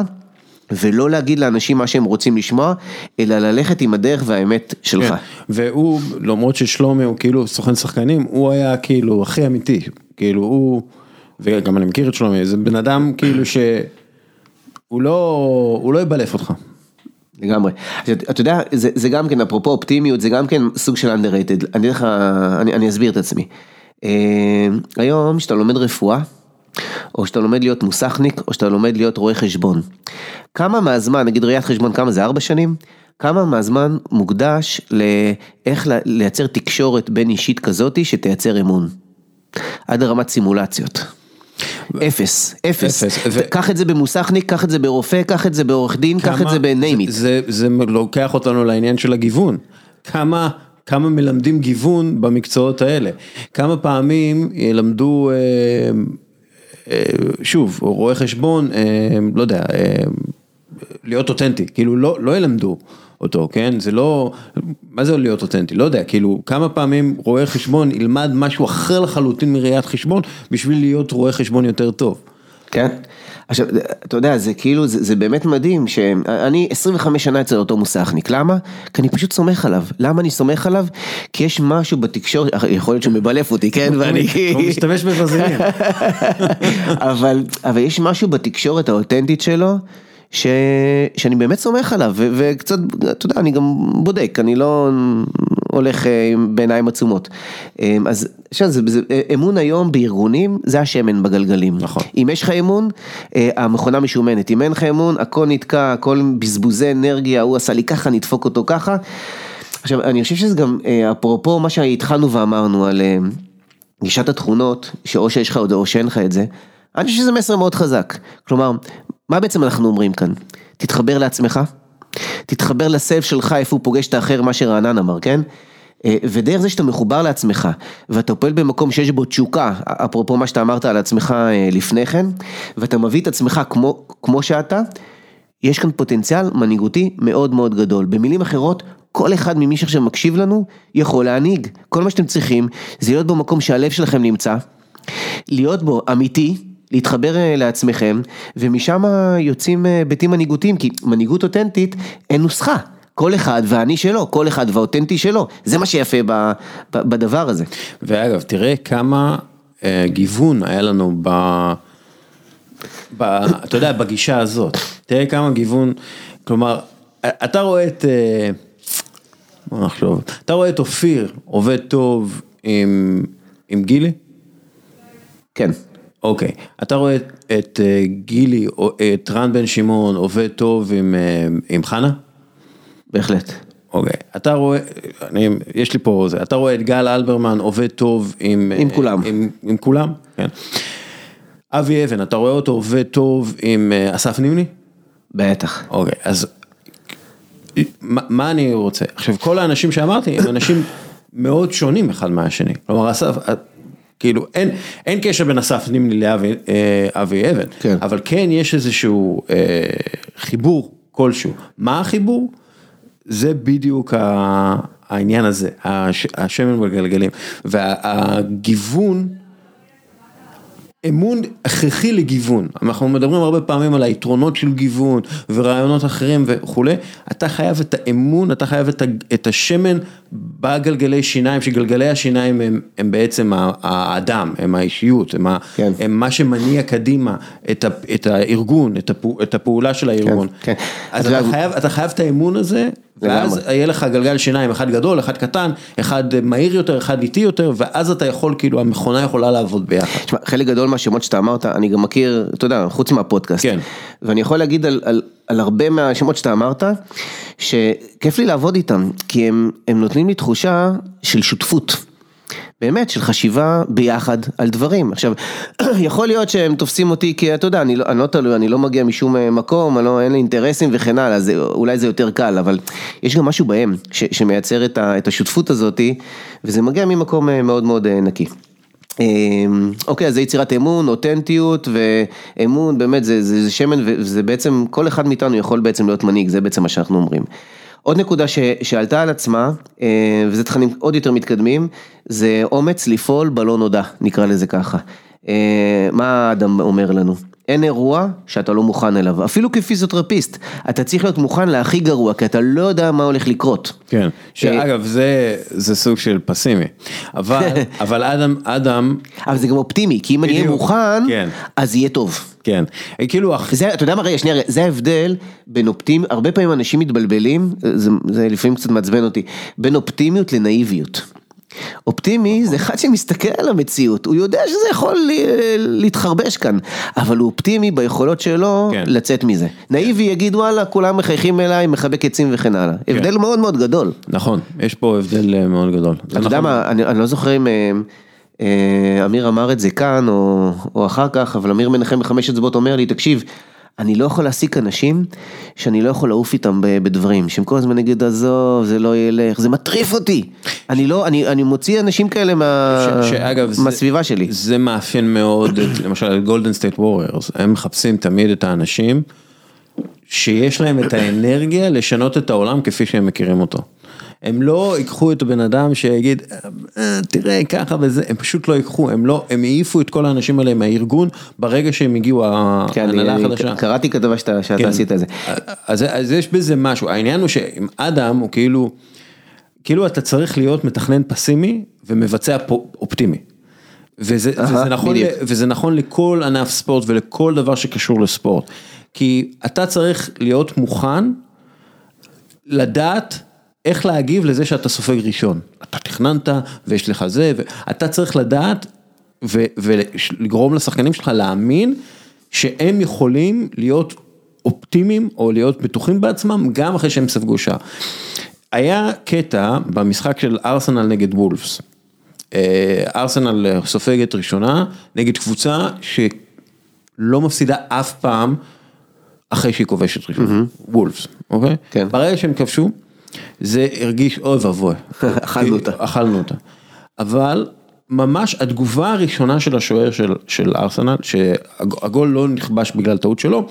ולא להגיד לאנשים מה שהם רוצים לשמוע, אלא ללכת עם הדרך והאמת שלך. כן. והוא, למרות ששלומי הוא כאילו סוכן שחקנים, הוא היה כאילו הכי אמיתי, כאילו הוא, וגם אני מכיר את שלומי, זה בן אדם כאילו שהוא לא, הוא לא יבלף אותך. לגמרי. אתה יודע, זה, זה גם כן, אפרופו אופטימיות, זה גם כן סוג של underrated. אני, אגיד לך, אני, אני אסביר את עצמי. אה, היום, כשאתה לומד רפואה, או שאתה לומד להיות מוסכניק, או שאתה לומד להיות רואה חשבון. כמה מהזמן, נגיד ראיית חשבון, כמה זה? ארבע שנים? כמה מהזמן מוקדש לאיך לייצר תקשורת בין אישית כזאתי שתייצר אמון? עד לרמת סימולציות. אפס, אפס. קח את זה במוסכניק, קח את זה ברופא, קח את זה בעורך דין, קח את זה ב-name it. זה, לוקח אותנו לעניין של הגיוון. כמה, כמה מלמדים גיוון במקצועות האלה. כמה פעמים ילמדו, אה, אה, שוב, רואה חשבון, אה, לא יודע, להיות אותנטי, כאילו לא, לא ילמדו אותו, כן? זה לא, מה זה להיות אותנטי? לא יודע, כאילו כמה פעמים רואה חשבון ילמד משהו אחר לחלוטין מראיית חשבון בשביל להיות רואה חשבון יותר טוב. כן. עכשיו, אתה יודע, זה כאילו, זה, זה באמת מדהים שאני 25 שנה אצל אותו מוסכניק, למה? כי אני פשוט סומך עליו. למה אני סומך עליו? כי יש משהו בתקשורת, יכול להיות שהוא מבלף אותי, כן? ואני... הוא משתמש בבזילין. [laughs] אבל, אבל יש משהו בתקשורת האותנטית שלו. ש... שאני באמת סומך עליו, ו... וקצת, אתה יודע, אני גם בודק, אני לא הולך אה, עם- בעיניים עצומות. אה, אז עכשיו, זה, זה, אמון היום בארגונים, זה השמן בגלגלים. נכון. אם יש לך אמון, אה, המכונה משומנת, אם אין לך אמון, הכל נתקע, הכל בזבוזי אנרגיה, הוא עשה לי ככה, נדפוק אותו ככה. עכשיו, אני חושב שזה גם, אה, אפרופו מה שהתחלנו ואמרנו על אה, גישת התכונות, שאו שיש לך או שאין לך את זה, אני חושב שזה מסר מאוד חזק. כלומר, מה בעצם אנחנו אומרים כאן? תתחבר לעצמך, תתחבר לסב שלך, איפה הוא פוגש את האחר, מה שרענן אמר, כן? אה, ודרך זה שאתה מחובר לעצמך, ואתה פועל במקום שיש בו תשוקה, אפרופו מה שאתה אמרת על עצמך אה, לפני כן, ואתה מביא את עצמך כמו, כמו שאתה, יש כאן פוטנציאל מנהיגותי מאוד מאוד גדול. במילים אחרות, כל אחד ממי שעכשיו מקשיב לנו יכול להנהיג. כל מה שאתם צריכים זה להיות במקום שהלב שלכם נמצא, להיות בו אמיתי, להתחבר אה, לעצמכם, ומשם יוצאים אה, היבטים מנהיגותיים, כי מנהיגות אותנטית אין נוסחה. כל אחד והאני שלו, כל אחד והאותנטי שלו, זה מה שיפה ב, ב, בדבר הזה. ואגב, תראה כמה אה, גיוון היה לנו ב... ב... אתה יודע, בגישה הזאת. תראה כמה גיוון, כלומר, אתה רואה את... אה, בוא נחשוב, אתה רואה את אופיר עובד טוב עם, עם גילי? כן, אוקיי. אתה רואה את, את אה, גילי, או את רן בן שמעון עובד טוב עם, אה, עם חנה? בהחלט. אוקיי, אתה רואה, אני, יש לי פה זה, אתה רואה את גל אלברמן עובד טוב עם... עם כולם. עם, עם כולם, כן. אבי אבן, אתה רואה אותו עובד טוב עם אה, אסף נימני? בטח. אוקיי, אז מה, מה אני רוצה? עכשיו, כל האנשים שאמרתי הם אנשים מאוד שונים אחד מהשני. כלומר, אסף, אה, כאילו, אין, אין קשר בין אסף נימני לאבי אה, אבן, כן. אבל כן יש איזשהו אה, חיבור כלשהו. מה החיבור? זה בדיוק ה- העניין הזה, הש, השמן בגלגלים. והגיוון, אמון הכרחי לגיוון, אנחנו מדברים הרבה פעמים על היתרונות של גיוון ורעיונות אחרים וכולי, אתה חייב את האמון, אתה חייב את, השמן בגלגלי שיניים, שגלגלי השיניים הם, הם בעצם האדם, הם האישיות, הם, כן. הם מה שמניע קדימה את, ה, את הארגון, את, הפעו, את הפעולה של הארגון. כן. אז אתה אתה יודע- חייב, אתה חייב את האמון הזה, ואז. יהיה לך גלגל שיניים, אחד גדול, אחד קטן, אחד מהיר יותר, אחד איטי יותר, ואז אתה יכול, כאילו, המכונה יכולה לעבוד ביחד. תשמע, חלק גדול מהשמות שאתה אמרת, אני גם מכיר, אתה יודע, חוץ מהפודקאסט. כן. ואני יכול להגיד על, על, על הרבה מהשמות שאתה אמרת, שכיף לי לעבוד איתם, כי הם, הם נותנים לי תחושה של שותפות. באמת, של חשיבה ביחד על דברים. עכשיו, [clears throat] יכול להיות שהם תופסים אותי כי אתה יודע, אני לא, אני לא תלוי, אני לא מגיע משום אה, מקום, אני לא, אין לי אינטרסים וכן הלאה, זה, אולי זה יותר קל, אבל יש גם משהו בהם ש, שמייצר את, ה, את השותפות הזאתי, וזה מגיע ממקום אה, מאוד מאוד אה, נקי. אמ, אוקיי, אז זה יצירת אמון, אותנטיות ואמון, באמת זה, זה, זה שמן וזה בעצם, כל אחד מאיתנו יכול בעצם להיות מנהיג, זה בעצם מה שאנחנו אומרים. עוד נקודה ש, שעלתה על עצמה, אה, וזה תכנים עוד יותר מתקדמים, זה אומץ לפעול בלא נודע, נקרא לזה ככה. אה, מה האדם אומר לנו? אין אירוע שאתה לא מוכן אליו, אפילו כפיזיותרפיסט, אתה צריך להיות מוכן להכי גרוע, כי אתה לא יודע מה הולך לקרות. כן, שאגב, זה, זה סוג של פסימי, אבל, [laughs] אבל אדם, אדם, אבל זה גם אופטימי, כי אם אני אהיה מוכן, כן. אז יהיה טוב. כן, כאילו, אח- זה, אתה יודע מה, רגע, שנייה, רגע, זה ההבדל בין אופטימ... הרבה פעמים אנשים מתבלבלים, זה, זה לפעמים קצת מעצבן אותי, בין אופטימיות לנאיביות. אופטימי זה אחד שמסתכל על המציאות, הוא יודע שזה יכול להתחרבש כאן, אבל הוא אופטימי ביכולות שלו כן. לצאת מזה. נאיבי יגיד וואלה, כולם מחייכים אליי, מחבק עצים וכן הלאה. הבדל מאוד מאוד גדול. נכון, יש פה הבדל אה, מאוד גדול. אתה יודע נכון. מה, אני, אני לא זוכר אם אה, אה, אמיר אמר את זה כאן או, או אחר כך, אבל אמיר מנחם בחמש אצבעות אומר לי, תקשיב, אני לא יכול להעסיק אנשים שאני לא יכול לעוף איתם בדברים, שהם כל הזמן יגידו, עזוב, זה לא ילך, זה מטריף אותי. אני לא, אני, אני מוציא אנשים כאלה מה, ש- שאגב, זה- מהסביבה שלי. זה מאפיין מאוד, את- למשל, את גולדן סטייט ווריורס, הם מחפשים תמיד את האנשים שיש להם את האנרגיה לשנות את העולם כפי שהם מכירים אותו. הם לא ייקחו את הבן אדם שיגיד, "אה, תראה ככה וזה, הם פשוט לא ייקחו, הם לא, הם העיפו את כל האנשים האלה מהארגון ברגע שהם הגיעו כן, ההנהלה החדשה. קראתי כתבה שאתה, כן. עשית את זה. אז, יש בזה משהו, העניין הוא שעם אדם הוא כאילו, כאילו אתה צריך להיות מתכנן פסימי ומבצע אופטימי. וזה, אהה, וזה, נכון, ל-. וזה נכון לכל ענף ספורט ולכל דבר שקשור לספורט. כי אתה צריך להיות מוכן לדעת איך להגיב לזה שאתה סופג ראשון. אתה תכננת ויש לך זה, ואתה צריך לדעת ולגרום לשחקנים שלך להאמין שהם יכולים להיות אופטימיים או להיות בטוחים בעצמם גם אחרי שהם ספגו שער. היה קטע במשחק של ארסנל נגד וולפס. אה, ארסנל סופגת ראשונה נגד קבוצה שלא מפסידה אף פעם אחרי שהיא כובשת ראשונה, וולפס, אוקיי? כן. ברגע שהם כבשו, זה הרגיש אוי ואבוי. [laughs] אכלנו אותה. אכלנו אותה. אבל ממש התגובה הראשונה של השוער של, של ארסנל, שהגול לא נכבש בגלל טעות שלו,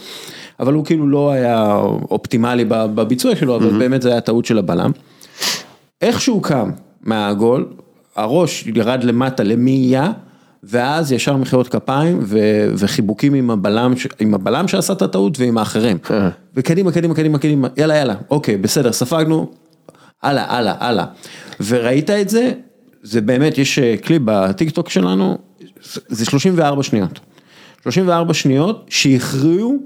אבל הוא כאילו לא היה אופטימלי בביצוע שלו, אבל באמת זה היה טעות של הבלם. איך שהוא קם מהגול, הראש ירד למטה למאייה, ואז ישר מחיאות כפיים ו- וחיבוקים עם הבלם, ש- עם הבלם שעשה את הטעות ועם האחרים. אה. וקדימה, קדימה, קדימה, קדימה, יאללה, יאללה, אוקיי, בסדר, ספגנו, הלאה, הלאה, הלאה. וראית את זה, זה באמת, יש אה, קליפ בטיק טוק שלנו, זה 34 שניות. 34 שניות שהכריעו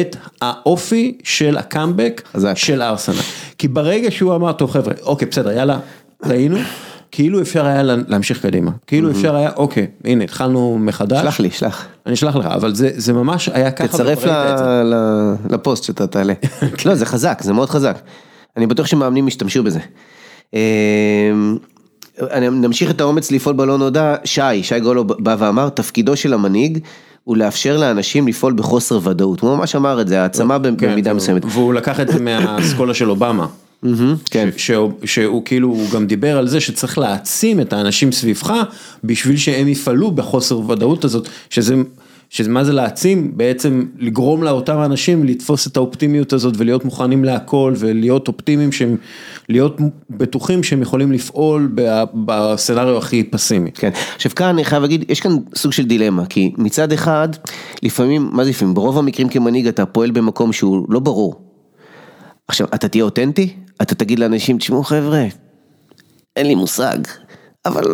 את האופי של הקאמבק. של ארסנל. כי ברגע שהוא אמר, טוב חבר'ה, אוקיי, בסדר, יאללה, טעינו, כאילו אפשר היה לה- להמשיך קדימה. כאילו אפשר היה, אוקיי, הנה, התחלנו מחדש. שלח לי, שלח. אני אשלח לך, אבל זה, זה ממש היה ככה. תצרף לפוסט שאתה תעלה. [laughs] לא, זה חזק, זה מאוד חזק. אני בטוח שמאמנים ישתמשו בזה. אה, אני נמשיך את האומץ לפעול בלא נודע, שי, שי גולו בא ואמר, תפקידו של המנהיג הוא לאפשר לאנשים לפעול בחוסר ודאות, הוא ממש אמר את זה, העצמה כן, במידה מסוימת. והוא לקח את זה מהאסכולה של אובמה. כן. ש- שהוא, שהוא כאילו, הוא גם דיבר על זה שצריך להעצים את האנשים סביבך בשביל שהם יפעלו בחוסר ודאות הזאת, שזה, שזה מה זה להעצים? בעצם לגרום לאותם אנשים לתפוס את האופטימיות הזאת ולהיות מוכנים להכל ולהיות אופטימיים שהם, להיות בטוחים שהם יכולים לפעול בסצנריו הכי פסימי. כן, עכשיו כאן אני חייב להגיד, יש כאן סוג של דילמה, כי מצד אחד, לפעמים, מה זה לפעמים, ברוב המקרים כמנהיג אתה פועל במקום שהוא לא ברור. עכשיו, אתה תהיה אותנטי? אתה תגיד לאנשים, תשמעו חבר'ה, אין לי מושג, אבל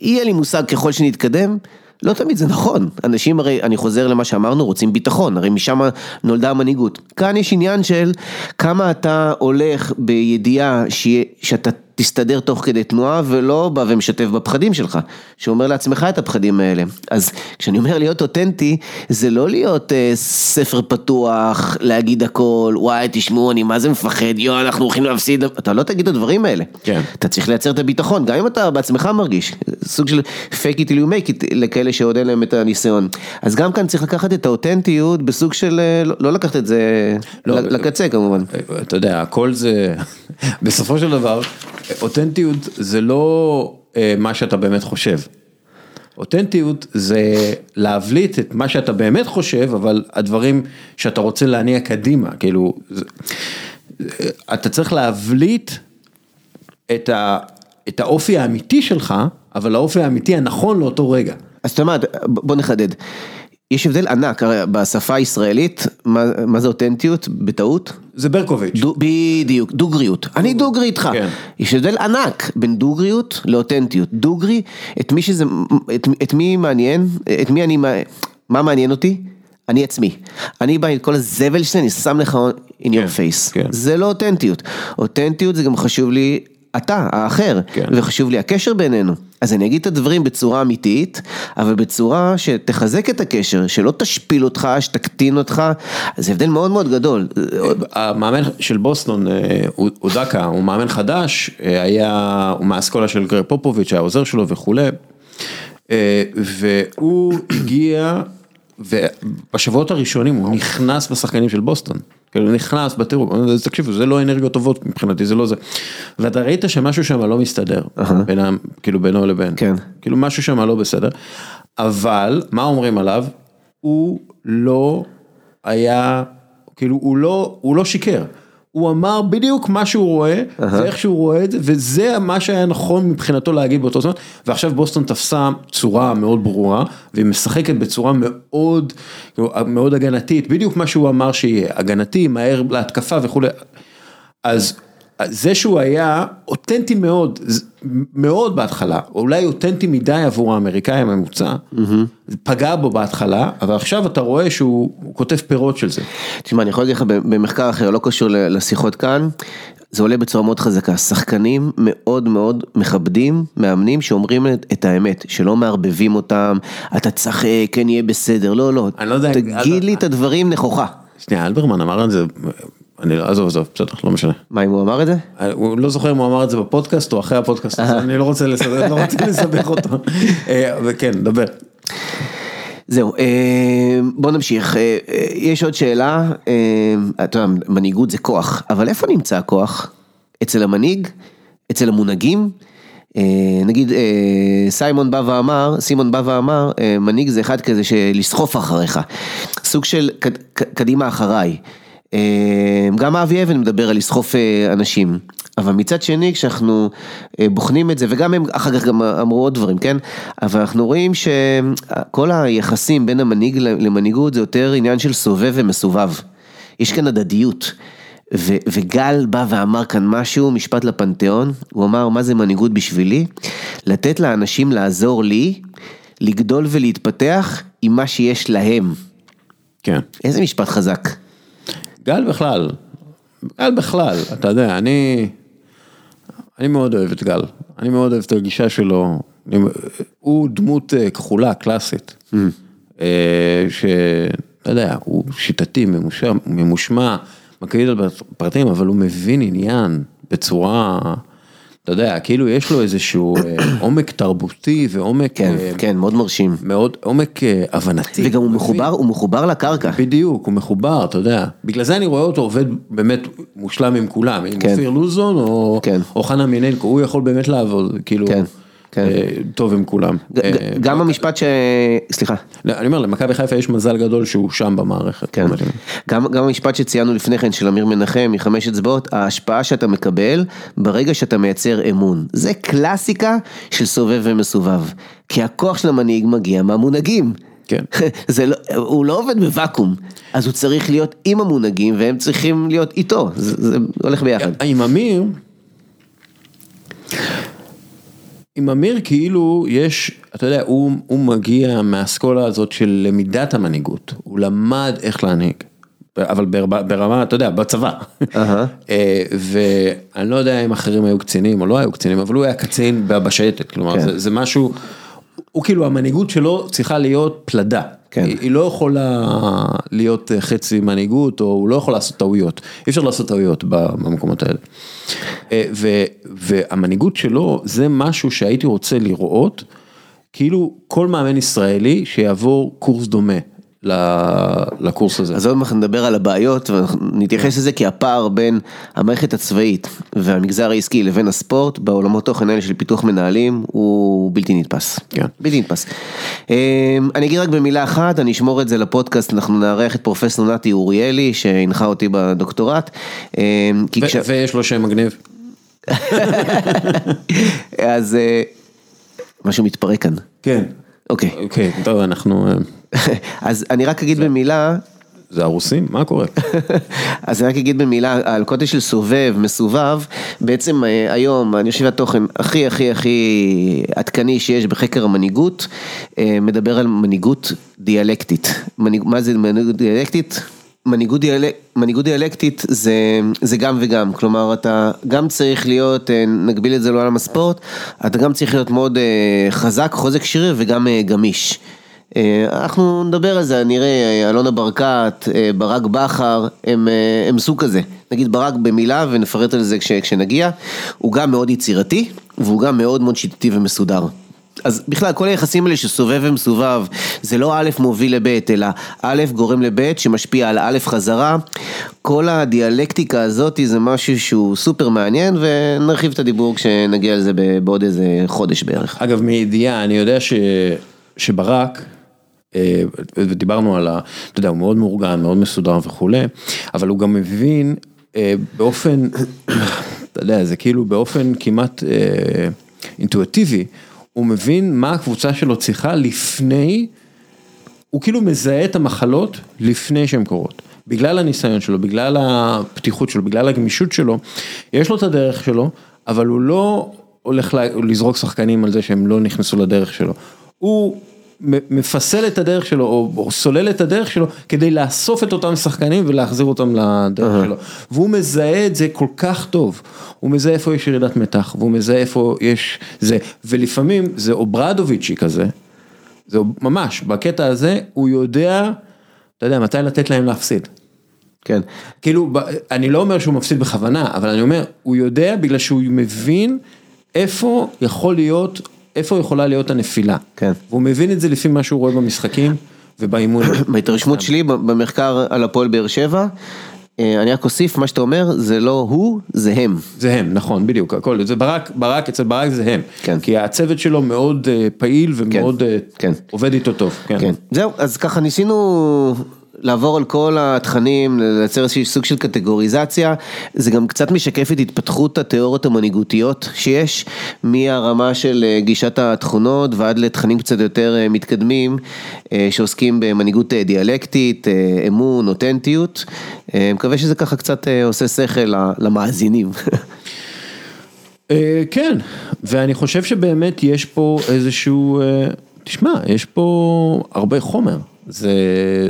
יהיה לי מושג ככל שנתקדם. לא תמיד זה נכון, אנשים הרי, אני חוזר למה שאמרנו, רוצים ביטחון, הרי משם נולדה המנהיגות. כאן יש עניין של כמה אתה הולך בידיעה שיה- שאתה תסתדר תוך כדי תנועה ולא בא ומשתף בפחדים שלך, שאומר לעצמך את הפחדים האלה. אז כשאני אומר להיות אותנטי, זה לא להיות אה, ספר פתוח, להגיד הכל, וואי תשמעו אני מה זה מפחד, יואו אנחנו הולכים להפסיד, אתה לא תגיד את הדברים האלה. כן. אתה צריך לייצר את הביטחון, גם אם אתה בעצמך מרגיש, סוג של fake it till you make it לכאלה שעוד אין להם את הניסיון. אז גם כאן צריך לקחת את האותנטיות בסוג של, אה, לא, לא לקחת את זה לא, לקצה כמובן. אתה יודע, הכל זה, [laughs] בסופו של דבר, אותנטיות זה לא אה, מה שאתה באמת חושב. אותנטיות זה להבליט את מה שאתה באמת חושב, אבל הדברים שאתה רוצה להניע קדימה, כאילו, זה, אתה צריך להבליט את, ה, את האופי האמיתי שלך, אבל האופי האמיתי הנכון לאותו רגע. אז אתה אומר, בוא נחדד. יש הבדל ענק, בשפה הישראלית, מה, מה זה אותנטיות? בטעות? זה ברקוביץ'. בדיוק, דוגריות. אני דוגרי איתך. כן. יש הבדל ענק בין דוגריות לאותנטיות. דוגרי, את מי שזה, את, את מי מעניין, את מי אני, מה מעניין אותי? אני עצמי. אני בא עם כל הזבל שלי, אני שם לך in your face. כן. זה לא אותנטיות. אותנטיות זה גם חשוב לי אתה, האחר, כן. וחשוב לי הקשר בינינו. אז אני אגיד את הדברים בצורה אמיתית, אבל בצורה שתחזק את הקשר, שלא תשפיל אותך, שתקטין אותך, זה הבדל מאוד מאוד גדול. המאמן של בוסטון, אה, אודקה, הוא מאמן חדש, אה, היה, הוא מהאסכולה של גרג פופוביץ', היה עוזר שלו וכולי, אה, והוא הגיע, ובשבועות הראשונים הוא נכנס בשחקנים של בוסטון, נכנס בטירוף, תקשיבו, זה לא אנרגיות טובות מבחינתי, זה לא זה, ואתה ראית שמשהו שם לא מסתדר, בינם, כאילו בינו לבין, כן. כאילו משהו שם לא בסדר, אבל מה אומרים עליו? הוא לא היה, כאילו הוא לא, הוא לא שיקר. הוא אמר בדיוק מה שהוא רואה, ואיך שהוא רואה את זה, וזה מה שהיה נכון מבחינתו להגיד באותו זמן, ועכשיו בוסטון תפסה צורה מאוד ברורה, והיא משחקת בצורה מאוד, כאילו, מאוד הגנתית, בדיוק מה שהוא אמר שיהיה, הגנתי, מהר להתקפה וכולי, אז זה שהוא היה אותנטי מאוד, מאוד בהתחלה, אולי אותנטי מדי עבור האמריקאי הממוצע, פגע בו בהתחלה, אבל עכשיו אתה רואה שהוא כותב פירות של זה. תשמע, אני יכול להגיד לך במחקר אחר, לא קשור לשיחות כאן, זה עולה בצורה מאוד חזקה, שחקנים מאוד מאוד מכבדים, מאמנים שאומרים את האמת, שלא מערבבים אותם, אתה צחק, כן יהיה בסדר, לא, לא, אני לא יודע, תגיד לי את הדברים נכוחה. שנייה, אלברמן אמר את זה, אני לא, עזוב, עזוב, בסדר, לא משנה. מה אם הוא אמר את זה? הוא לא זוכר אם הוא אמר את זה בפודקאסט או אחרי הפודקאסט, אני לא רוצה לסבך, לא רוצה לסבך אותו. [laughs] וכן, דבר. זהו, בוא נמשיך, יש עוד שאלה, אתה יודע, מנהיגות זה כוח, אבל איפה נמצא הכוח? אצל המנהיג? אצל המונהגים? נגיד סיימון בא ואמר, סימון בא ואמר, מנהיג זה אחד כזה שלסחוף אחריך, סוג של קדימה אחריי. גם אבי אבן מדבר על לסחוף אנשים, אבל מצד שני כשאנחנו בוחנים את זה, וגם הם אחר כך גם אמרו עוד דברים, כן? אבל אנחנו רואים שכל היחסים בין המנהיג למנהיגות זה יותר עניין של סובב ומסובב. יש כאן הדדיות. ו- וגל בא ואמר כאן משהו, משפט לפנתיאון, הוא אמר מה זה מנהיגות בשבילי? לתת לאנשים לעזור לי, לגדול ולהתפתח עם מה שיש להם. כן. איזה משפט חזק. גל בכלל, גל בכלל, אתה יודע, אני, אני מאוד אוהב את גל, אני מאוד אוהב את הגישה שלו, אני, הוא דמות כחולה, קלאסית, mm. שאתה יודע, הוא שיטתי, ממושמע, מקפיד על פרטים, אבל הוא מבין עניין בצורה, אתה יודע, כאילו יש לו איזשהו אה, [coughs] עומק תרבותי ועומק, כן, אה, כן, מאוד מרשים. מאוד עומק אה, הבנתי. וגם הוא? מחובר, הוא מחובר לקרקע. בדיוק, הוא מחובר, אתה יודע. בגלל זה אני רואה אותו עובד באמת מושלם עם כולם, עם כן. אופיר לוזון או, כן. או חנה מיננקו, הוא יכול באמת לעבוד, כאילו, כן, טוב עם כולם. אה, גם המשפט ש... סליחה. לא, אני אומר, למכבי חיפה יש מזל גדול שהוא שם במערכת. כן. גם, גם המשפט שציינו לפני כן של אמיר מנחם מחמש אצבעות, ההשפעה שאתה מקבל ברגע שאתה מייצר אמון. זה קלאסיקה של סובב ומסובב. כי הכוח של המנהיג מגיע מהמונהגים. כן. [laughs] זה לא, הוא לא עובד בוואקום, אז הוא צריך להיות עם המונהגים והם צריכים להיות איתו, זה, זה הולך ביחד. עם אמיר, עם אמיר כאילו יש, אתה יודע, הוא, הוא מגיע מהאסכולה הזאת של למידת המנהיגות, הוא למד איך להנהיג, אבל ברמה, ברמה אתה יודע, בצבא. אה, ואני לא יודע אם אחרים היו קצינים או לא היו קצינים, אבל הוא היה קצין בשייטת, כלומר כן. זה, זה משהו, הוא כאילו המנהיגות שלו צריכה להיות פלדה. כן. היא, היא לא יכולה להיות אה, חצי מנהיגות, או הוא לא יכול לעשות טעויות, אי אפשר לעשות טעויות במקומות האלה. אה, ו, והמנהיגות שלו זה משהו שהייתי רוצה לראות, כאילו כל מאמן ישראלי שיעבור קורס דומה לקורס הזה. אז עוד מעט נדבר על הבעיות ונתייחס לזה כי הפער בין המערכת הצבאית והמגזר העסקי לבין הספורט בעולמות תוכן האלה של פיתוח מנהלים הוא בלתי נתפס. כן. בלתי נתפס. אמ, אני אגיד רק במילה אחת, אני אשמור את זה לפודקאסט, אנחנו נארח את פרופסור נתי אוריאלי שהנחה אותי בדוקטורט. אמ, כש- ויש לו שם מגניב. [laughs] אז אה, משהו מתפרק כאן. כן. אוקיי. אוקיי, טוב, אנחנו... אז אני רק אגיד במילה, זה הרוסים? מה קורה? [laughs] אז אני רק אגיד במילה על קוטש של סובב, מסובב, בעצם אה, היום אני חושב התוכן הכי הכי הכי עדכני שיש בחקר המנהיגות, אה, מדבר על מנהיגות דיאלקטית. מנהיג, מה זה מנהיגות דיאלקטית? מנהיגות, דיאלק, מנהיגות דיאלקטית זה, זה גם וגם, כלומר אתה גם צריך להיות, אה, נגביל את זה לעולם הספורט, אתה גם צריך להיות מאוד חזק, חוזק שריר וגם גמיש. אה, אנחנו נדבר על זה, נראה, אה, אלונה ברקת, אה, ברק בכר, הם, הם סוג כזה. נגיד ברק במילה ונפרט על זה כש, כשנגיע. הוא גם מאוד יצירתי, והוא גם מאוד מאוד שיטתי ומסודר. אז בכלל, כל היחסים האלה שסובב ומסובב, זה לא א' מוביל לב', אלא א' גורם לב' שמשפיע על א' חזרה. כל הדיאלקטיקה הזאת זה משהו שהוא סופר מעניין, ונרחיב את הדיבור כשנגיע לזה בעוד איזה חודש בערך. אגב, מידיעה, אני יודע ש... שברק, אה, ודיברנו על ה... אתה יודע, הוא מאוד מאורגן, מאוד מסודר וכולי, אבל הוא גם מבין אה, באופן, [coughs] אתה יודע, זה כאילו באופן כמעט אה, אינטואיטיבי, הוא מבין מה הקבוצה שלו צריכה לפני, הוא כאילו מזהה את המחלות לפני שהן קורות. בגלל הניסיון שלו, בגלל הפתיחות שלו, בגלל הגמישות שלו, יש לו את הדרך שלו, אבל הוא לא הולך לזרוק שחקנים על זה שהם לא נכנסו לדרך שלו. הוא מפסל את הדרך שלו, או, או סולל את הדרך שלו, כדי לאסוף את אותם שחקנים ולהחזיר אותם לדרך שלו. והוא מזהה את זה כל כך טוב. הוא מזהה איפה יש ירידת מתח, והוא מזהה איפה יש זה, ולפעמים זה אוברדוביצ'י כזה, זה ממש, בקטע הזה הוא יודע, אתה יודע, מתי לתת להם להפסיד. כן. כאילו, אני לא אומר שהוא מפסיד בכוונה, אבל אני אומר, הוא יודע בגלל שהוא מבין איפה יכול להיות, איפה יכולה להיות הנפילה. כן. והוא מבין את זה לפי מה שהוא רואה במשחקים ובאימון. [coughs] בהתרשמות שלי במחקר על הפועל באר שבע, אה, אני רק אוסיף, מה שאתה אומר, זה לא הוא, זה הם. זה הם, נכון, בדיוק, הכל, זה ברק, ברק, אצל ברק זה הם. כן. כי הצוות שלו מאוד אה, פעיל ומאוד אה, כן. עובד איתו טוב. כן. זהו, אז ככה ניסינו לעבור על כל התכנים, לייצר איזשהו סוג של קטגוריזציה, זה גם קצת משקף את התפתחות התיאוריות המנהיגותיות שיש, מהרמה של אה, גישת התכונות ועד לתכנים קצת יותר אה, מתקדמים, אה, שעוסקים במנהיגות דיאלקטית, אמון, אותנטיות, מקווה שזה ככה קצת עושה שכל למאזינים. [laughs] כן, ואני חושב שבאמת יש פה איזשהו, תשמע, יש פה הרבה חומר, זה,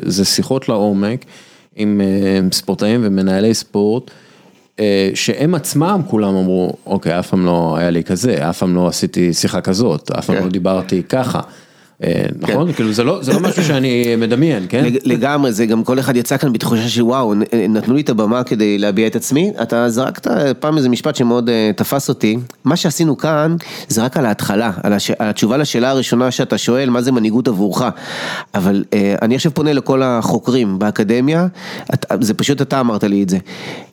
זה שיחות לעומק עם אה, ספורטאים ומנהלי ספורט, אה, שהם עצמם כולם אמרו, אוקיי, אף פעם לא היה לי כזה, אף פעם לא עשיתי שיחה כזאת, אף פעם כן. לא דיברתי ככה. אה, נכון? כאילו זה לא זה לא משהו שאני מדמיין, כן? לג- לגמרי, זה גם כל אחד יצא כאן בתחושה שוואו, נ- נתנו לי את הבמה כדי להביע את עצמי. אתה זרקת פעם איזה משפט שמאוד אה, תפס אותי. מה שעשינו כאן זה רק על ההתחלה, על, הש... על התשובה לשאלה הראשונה שאתה שואל, מה זה מנהיגות עבורך. אבל אה, אני עכשיו פונה לכל החוקרים באקדמיה, את, זה פשוט אתה אמרת לי את זה.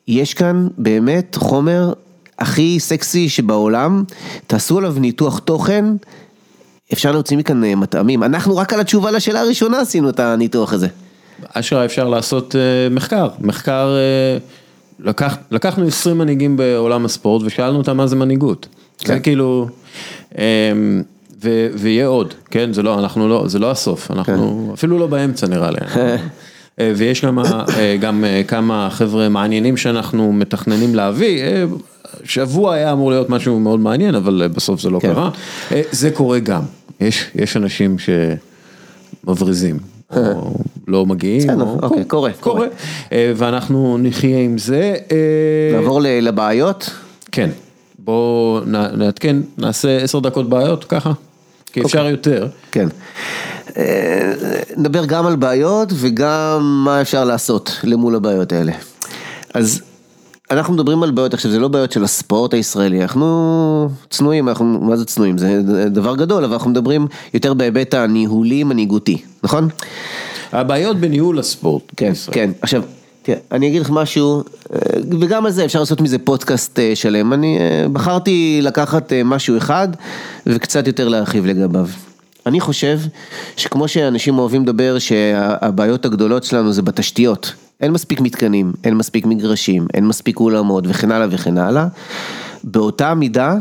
יש כאן באמת חומר הכי סקסי שבעולם, תעשו עליו ניתוח תוכן. אפשר להוציא מכאן אה, מטעמים, אנחנו רק על התשובה לשאלה הראשונה עשינו את הניתוח הזה. אשכרה אפשר לעשות אה, מחקר, מחקר, אה, לקח, לקחנו 20 מנהיגים בעולם הספורט ושאלנו אותם מה זה מנהיגות. כן. זה כאילו, אה, ו, ויהיה עוד, כן, זה לא, אנחנו לא, זה לא הסוף, אנחנו כן. אפילו לא באמצע נראה לי. [laughs] ויש גם, גם כמה חבר'ה מעניינים שאנחנו מתכננים להביא, שבוע היה אמור להיות משהו מאוד מעניין, אבל אה, בסוף זה לא כן. קרה. אה, זה קורה גם, יש, יש אנשים שמבריזים. או [laughs] לא מגיעים, בסדר, או- אוקיי, קורה, קורה. קורה, אה, ואנחנו נחיה עם זה. נעבור לבעיות. כן, בואו נעדכן, נעשה עשר דקות בעיות ככה, כי אפשר יותר. כן. נדבר גם על בעיות וגם מה אפשר לעשות למול הבעיות האלה. אז אנחנו מדברים על בעיות, עכשיו זה לא בעיות של הספורט הישראלי, אנחנו צנועים, אנחנו, מה זה צנועים? זה דבר גדול, אבל אנחנו מדברים יותר בהיבט הניהולי מנהיגותי, נכון? הבעיות בניהול הספורט. כן, בישראל. כן. עכשיו, תראה, אני אגיד לך משהו, אה, וגם על זה אפשר לעשות מזה פודקאסט אה, שלם. אני אה, בחרתי לקחת משהו אחד וקצת יותר להרחיב לגביו. אני חושב שכמו שאנשים אוהבים לדבר שהבעיות הגדולות שלנו זה בתשתיות. אין מספיק מתקנים, אין מספיק מגרשים, אין מספיק אולמות וכן הלאה וכן הלאה. באותה מידה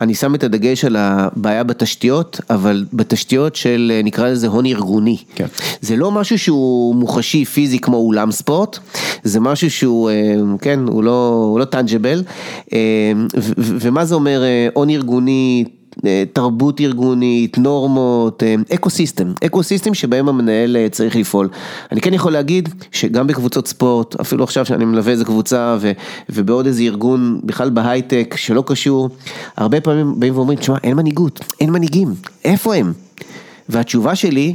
אני שם את הדגש על הבעיה בתשתיות, אבל בתשתיות של נקרא לזה הון ארגוני. כן. זה לא משהו שהוא מוחשי פיזי כמו אולם ספורט, זה משהו שהוא, אה, כן, הוא לא, הוא לא tangible, אה, ומה זה אומר אה, הון ארגוני, תרבות ארגונית, נורמות, אה, ecosystem, ecosystem שבהם המנהל אה, צריך לפעול. אני כן יכול להגיד שגם בקבוצות ספורט, אפילו עכשיו שאני מלווה איזה קבוצה ו- ובעוד איזה ארגון, בכלל בהייטק שלא קשור, הרבה פעמים באים ואומרים, תשמע, אין מנהיגות, אין מנהיגים, איפה הם? והתשובה שלי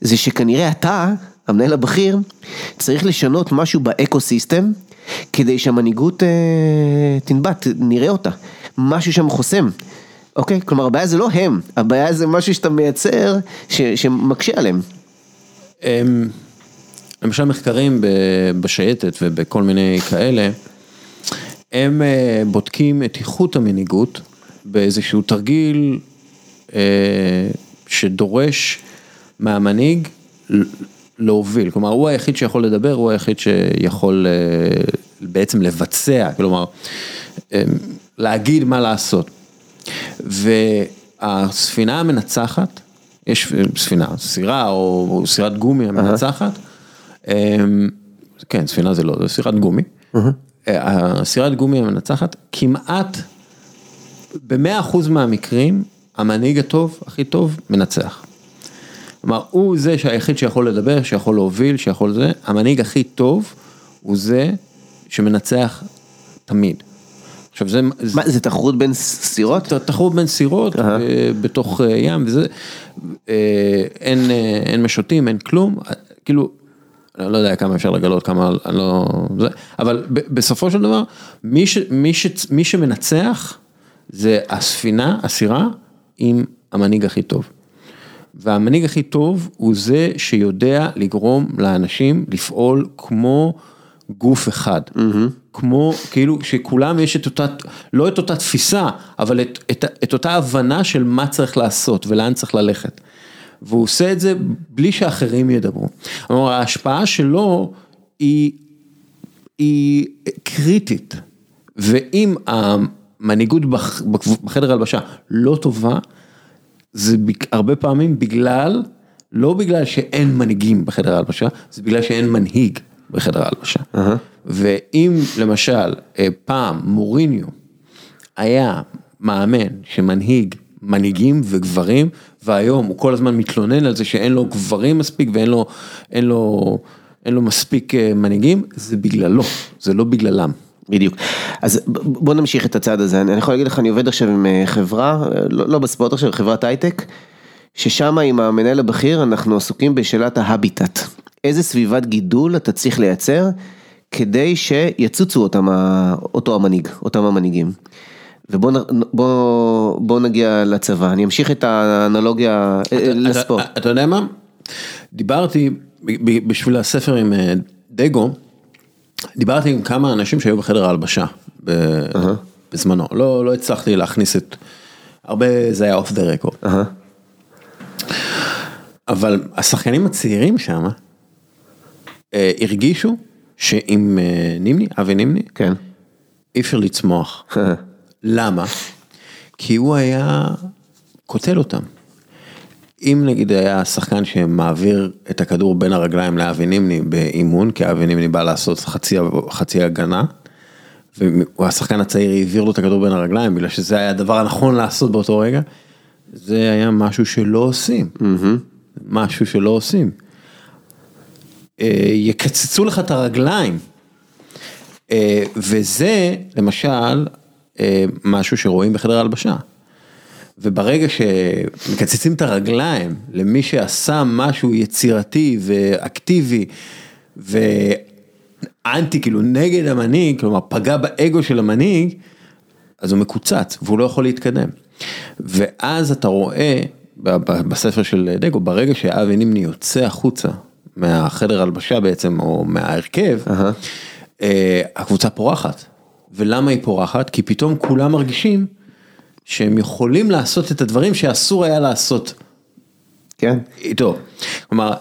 זה שכנראה אתה, המנהל הבכיר, צריך לשנות משהו באקו סיסטם כדי שהמנהיגות אה, תנבט, נראה אותה. משהו שם חוסם. אוקיי? כלומר הבעיה זה לא הם, הבעיה זה משהו שאתה מייצר ש, שמקשה עליהם. אמ, למשל מחקרים בשייטת ובכל מיני כאלה, הם אה, בודקים את איכות המנהיגות באיזשהו תרגיל אה, שדורש מהמנהיג להוביל, כלומר הוא היחיד שיכול לדבר, הוא היחיד שיכול אה, בעצם לבצע, כלומר להגיד מה לעשות. והספינה המנצחת, יש ספינה, סירה או סירת גומי המנצחת, אמ, כן, ספינה זה לא, זה סירת גומי. אה, הסירת גומי המנצחת, כמעט במאה אחוז מהמקרים, המנהיג הטוב, הכי טוב, מנצח. כלומר, הוא זה שהיחיד שיכול לדבר, שיכול להוביל, שיכול זה, המנהיג הכי טוב הוא זה שמנצח תמיד. עכשיו זה, מה, זה תחרות בין סירות? תחרות בין סירות אה, בתוך אה, ים וזה, אה, אין, משוטים, אין כלום, כאילו, אני לא יודע כמה אפשר לגלות, כמה, אני לא, זה, אבל בסופו של דבר, מי, ש, מי, ש, מי שמנצח זה הספינה, הסירה, עם המנהיג הכי טוב. והמנהיג הכי טוב הוא זה שיודע לגרום לאנשים לפעול כמו גוף אחד. כמו, כאילו, שכולם יש את אותה, לא את אותה תפיסה, אבל את, את, את אותה הבנה של מה צריך לעשות ולאן צריך ללכת. והוא עושה את זה בלי שאחרים ידברו. כלומר, ההשפעה שלו היא, היא קריטית. ואם המנהיגות בח- בחדר הלבשה לא טובה, זה הרבה פעמים בגלל, לא בגלל שאין מנהיגים בחדר ההלבשה, זה בגלל שאין מנהיג בחדר ההלבשה. ואם למשל אה, פעם מוריניו היה מאמן שמנהיג מנהיגים וגברים, והיום הוא כל הזמן מתלונן על זה שאין לו גברים מספיק ואין לו, אין לו, אין לו מספיק אה, מנהיגים, זה בגללו, זה לא בגללם. בדיוק. אז בוא נמשיך את הצד הזה. אני יכול להגיד לך, אני עובד עכשיו עם אה, חברה, לא לא בספורט עכשיו, חברת הייטק, ששם עם המנהל הבכיר אנחנו עסוקים בשאלת ההביטט. איזה סביבת גידול אתה צריך לייצר כדי שיצוצו אותם, אותו המנהיג, אותם המנהיגים. ובוא בוא, בוא נגיע לצבא, אני אמשיך את האנלוגיה אתה, לספורט. אתה, אתה יודע מה? דיברתי בשביל הספר עם אה, דגו, דיברתי עם כמה אנשים שהיו בחדר ההלבשה בזמנו, לא, לא הצלחתי להכניס את, הרבה זה היה אוף דה רקורד. אבל השחקנים הצעירים שם אה, הרגישו שעם אה, נימני, אבי נימני, כן. אי אפשר לצמוח. [laughs] למה? כי הוא היה קוטל אותם. אם נגיד היה שחקן שמעביר את הכדור בין הרגליים לאבי נימני באימון, כי אבי נימני בא לעשות חצי, חצי הגנה, והשחקן הצעיר העביר לו את הכדור בין הרגליים, בגלל שזה היה הדבר הנכון לעשות באותו רגע, זה היה משהו שלא עושים. משהו שלא עושים. אה, יקצצו לך את הרגליים. אה, וזה, למשל, אה, משהו שרואים בחדר ההלבשה. וברגע שמקצצים את הרגליים למי שעשה משהו יצירתי ואקטיבי ואנטי, כאילו נגד המנהיג, כלומר פגע באגו של המנהיג, אז הוא מקוצץ והוא לא יכול להתקדם. ואז אתה רואה בספר של דגו, ברגע שאבי נימני יוצא החוצה מהחדר הלבשה בעצם, או מההרכב, uh-huh. הקבוצה פורחת. ולמה היא פורחת? כי פתאום כולם מרגישים שהם יכולים לעשות את הדברים שאסור היה לעשות. כן. איתו. כלומר,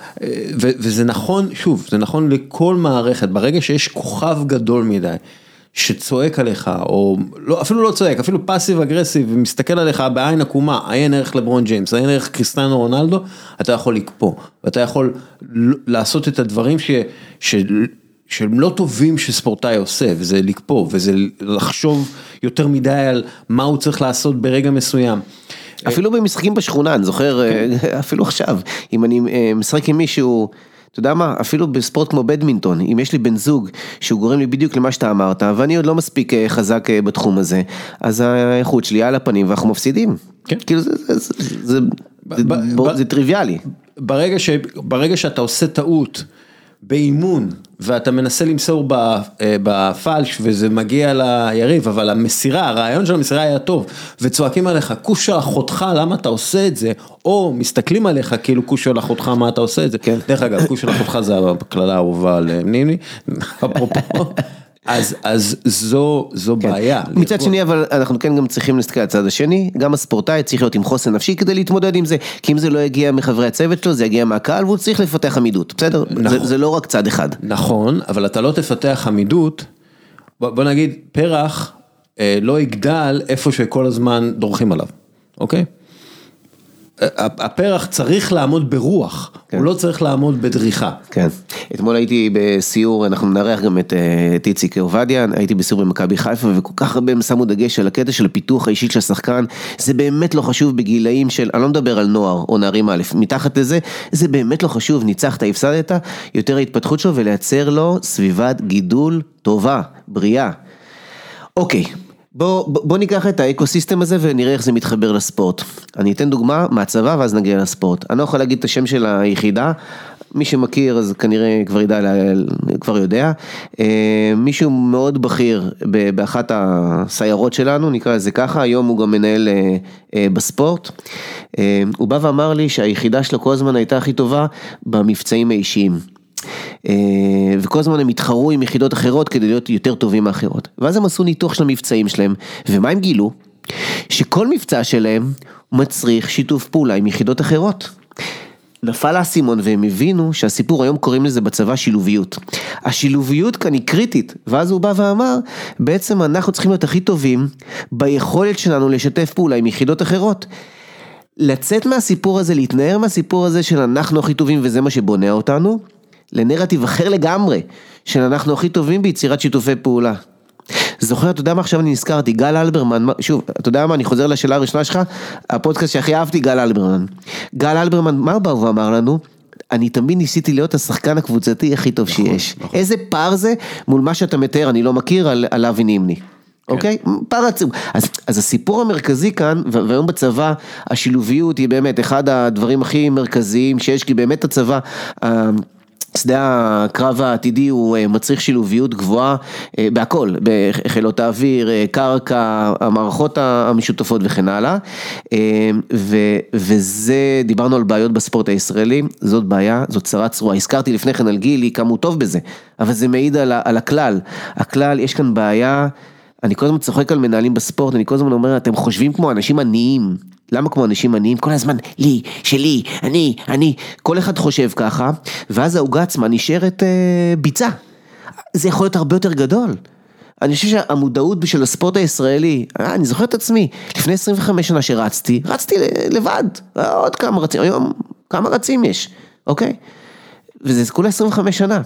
וזה נכון, שוב, זה נכון לכל מערכת, ברגע שיש כוכב גדול מדי. שצועק עליך, או לא, אפילו לא צועק, אפילו פאסיב אגרסיב, ומסתכל עליך בעין עקומה, עיין ערך לברון ג'יימס, עיין ערך קריסטיאנו רונלדו, אתה יכול לקפוא, ואתה יכול לעשות את הדברים ש, ש, שהם לא טובים שספורטאי עושה, וזה לקפוא, וזה לחשוב יותר מדי על מה הוא צריך לעשות ברגע מסוים. אפילו במשחקים בשכונה, אני זוכר, כן. [laughs] אפילו עכשיו, אם אני אה, משחק עם מישהו... אתה יודע מה, אפילו בספורט כמו בדמינטון, אם יש לי בן זוג שהוא גורם לי בדיוק למה שאתה אמרת, ואני עוד לא מספיק אה, חזק אה, בתחום הזה, אז האיכות שלי על הפנים ואנחנו מפסידים. כן. כאילו זה, זה, זה, זה, זה, זה טריוויאלי. ברגע, ש, ברגע שאתה עושה טעות באימון, ואתה מנסה למסור אה, בפלש וזה מגיע ליריב, אבל המסירה, הרעיון של המסירה היה טוב, וצועקים עליך, כוש של אחותך, למה אתה עושה את זה? או מסתכלים עליך כאילו כוש של אחותך, מה אתה עושה את זה? כן. דרך אגב, כוש של אחותך זה הקללה האהובה על נימי, [laughs] אפרופו. אז, אז זו, זו כן. בעיה. מצד שני, אבל אנחנו כן גם צריכים להסתכל על הצד השני, גם הספורטאי צריך להיות עם חוסן נפשי כדי להתמודד עם זה, כי אם זה לא יגיע מחברי הצוות שלו, זה יגיע מהקהל והוא צריך לפתח עמידות, בסדר? נכון. זה, זה לא רק צד אחד. נכון, אבל אתה לא תפתח עמידות, בוא, בוא נגיד, פרח אה, לא יגדל איפה שכל הזמן דורכים עליו, אוקיי? הפרח צריך לעמוד ברוח, כן. הוא לא צריך לעמוד בדריכה. כן, אתמול הייתי בסיור, אנחנו נארח גם את את איציק עובדיה, הייתי בסיור במכבי חיפה וכל כך הרבה הם שמו דגש על הקטע של הפיתוח האישית של השחקן, זה באמת לא חשוב בגילאים של, אני לא מדבר על נוער או נערים א', מתחת לזה, זה באמת לא חשוב, ניצחת, הפסדת, יותר ההתפתחות שלו ולייצר לו סביבת גידול טובה, בריאה. אוקיי. בוא, בוא ניקח את האקוסיסטם הזה ונראה איך זה מתחבר לספורט. אני אתן דוגמה מהצבא ואז נגיע לספורט. אני לא יכול להגיד את השם של היחידה, מי שמכיר אז כנראה כבר ידע, כבר יודע. אה, מישהו מאוד בכיר באחת הסיירות שלנו, נקרא לזה ככה, היום הוא גם מנהל אה, אה, בספורט. הוא בא ואמר לי שהיחידה שלו כל הזמן הייתה הכי טובה במבצעים האישיים. אה, וכל הזמן הם התחרו עם יחידות אחרות כדי להיות יותר טובים מאחרות. ואז הם עשו ניתוח של המבצעים שלהם, ומה הם גילו? שכל מבצע שלהם מצריך שיתוף פעולה עם יחידות אחרות. נפל האסימון והם הבינו שהסיפור היום קוראים לזה בצבא שילוביות. השילוביות כאן היא קריטית, ואז הוא בא ואמר, בעצם אנחנו צריכים להיות הכי טובים ביכולת שלנו לשתף פעולה עם יחידות אחרות. לצאת מהסיפור הזה, להתנער מהסיפור הזה של אנחנו הכי טובים וזה מה שבונה אותנו, לנרטיב אחר לגמרי, של אנחנו הכי טובים ביצירת שיתופי פעולה. זוכר, אתה יודע מה עכשיו אני נזכרתי, גל אלברמן, שוב, אתה יודע מה, אני חוזר לשאלה הראשונה שלך, הפודקאסט שהכי אהבתי, גל אלברמן. גל אלברמן, מה הוא בא ואמר לנו? אני תמיד ניסיתי להיות השחקן הקבוצתי הכי טוב נכון, שיש. נכון. איזה פער זה מול מה שאתה מתאר, אני לא מכיר, על, על אבי נימני. אוקיי? פער עצום. אז, אז הסיפור המרכזי כאן, והיום בצבא השילוביות היא באמת אחד הדברים הכי מרכזיים שיש, כי באמת הצבא, ה- שדה הקרב העתידי הוא אה, מצריך שילוביות גבוהה אה, בהכל, בחילות האוויר, אה, קרקע, המערכות המשותפות וכן הלאה. ו, וזה, דיברנו על בעיות בספורט הישראלי, זאת בעיה, זאת צרה צרורה. הזכרתי לפני כן על גילי כמה הוא טוב בזה, אבל זה מעיד על, על הכלל. הכלל, יש כאן בעיה. אני כל הזמן צוחק על מנהלים בספורט, אני כל הזמן אומר, אתם חושבים כמו אנשים עניים. למה כמו אנשים עניים? כל הזמן, לי, שלי, אני, אני. כל אחד חושב ככה, ואז העוגה עצמה נשארת אה, ביצה. זה יכול להיות הרבה יותר גדול. אני חושב שהמודעות של הספורט הישראלי, אה, אני זוכר את עצמי, לפני 25 שנה שרצתי, רצתי לבד, עוד כמה רצים, היום כמה רצים יש, אוקיי? וזה כולה 25 שנה.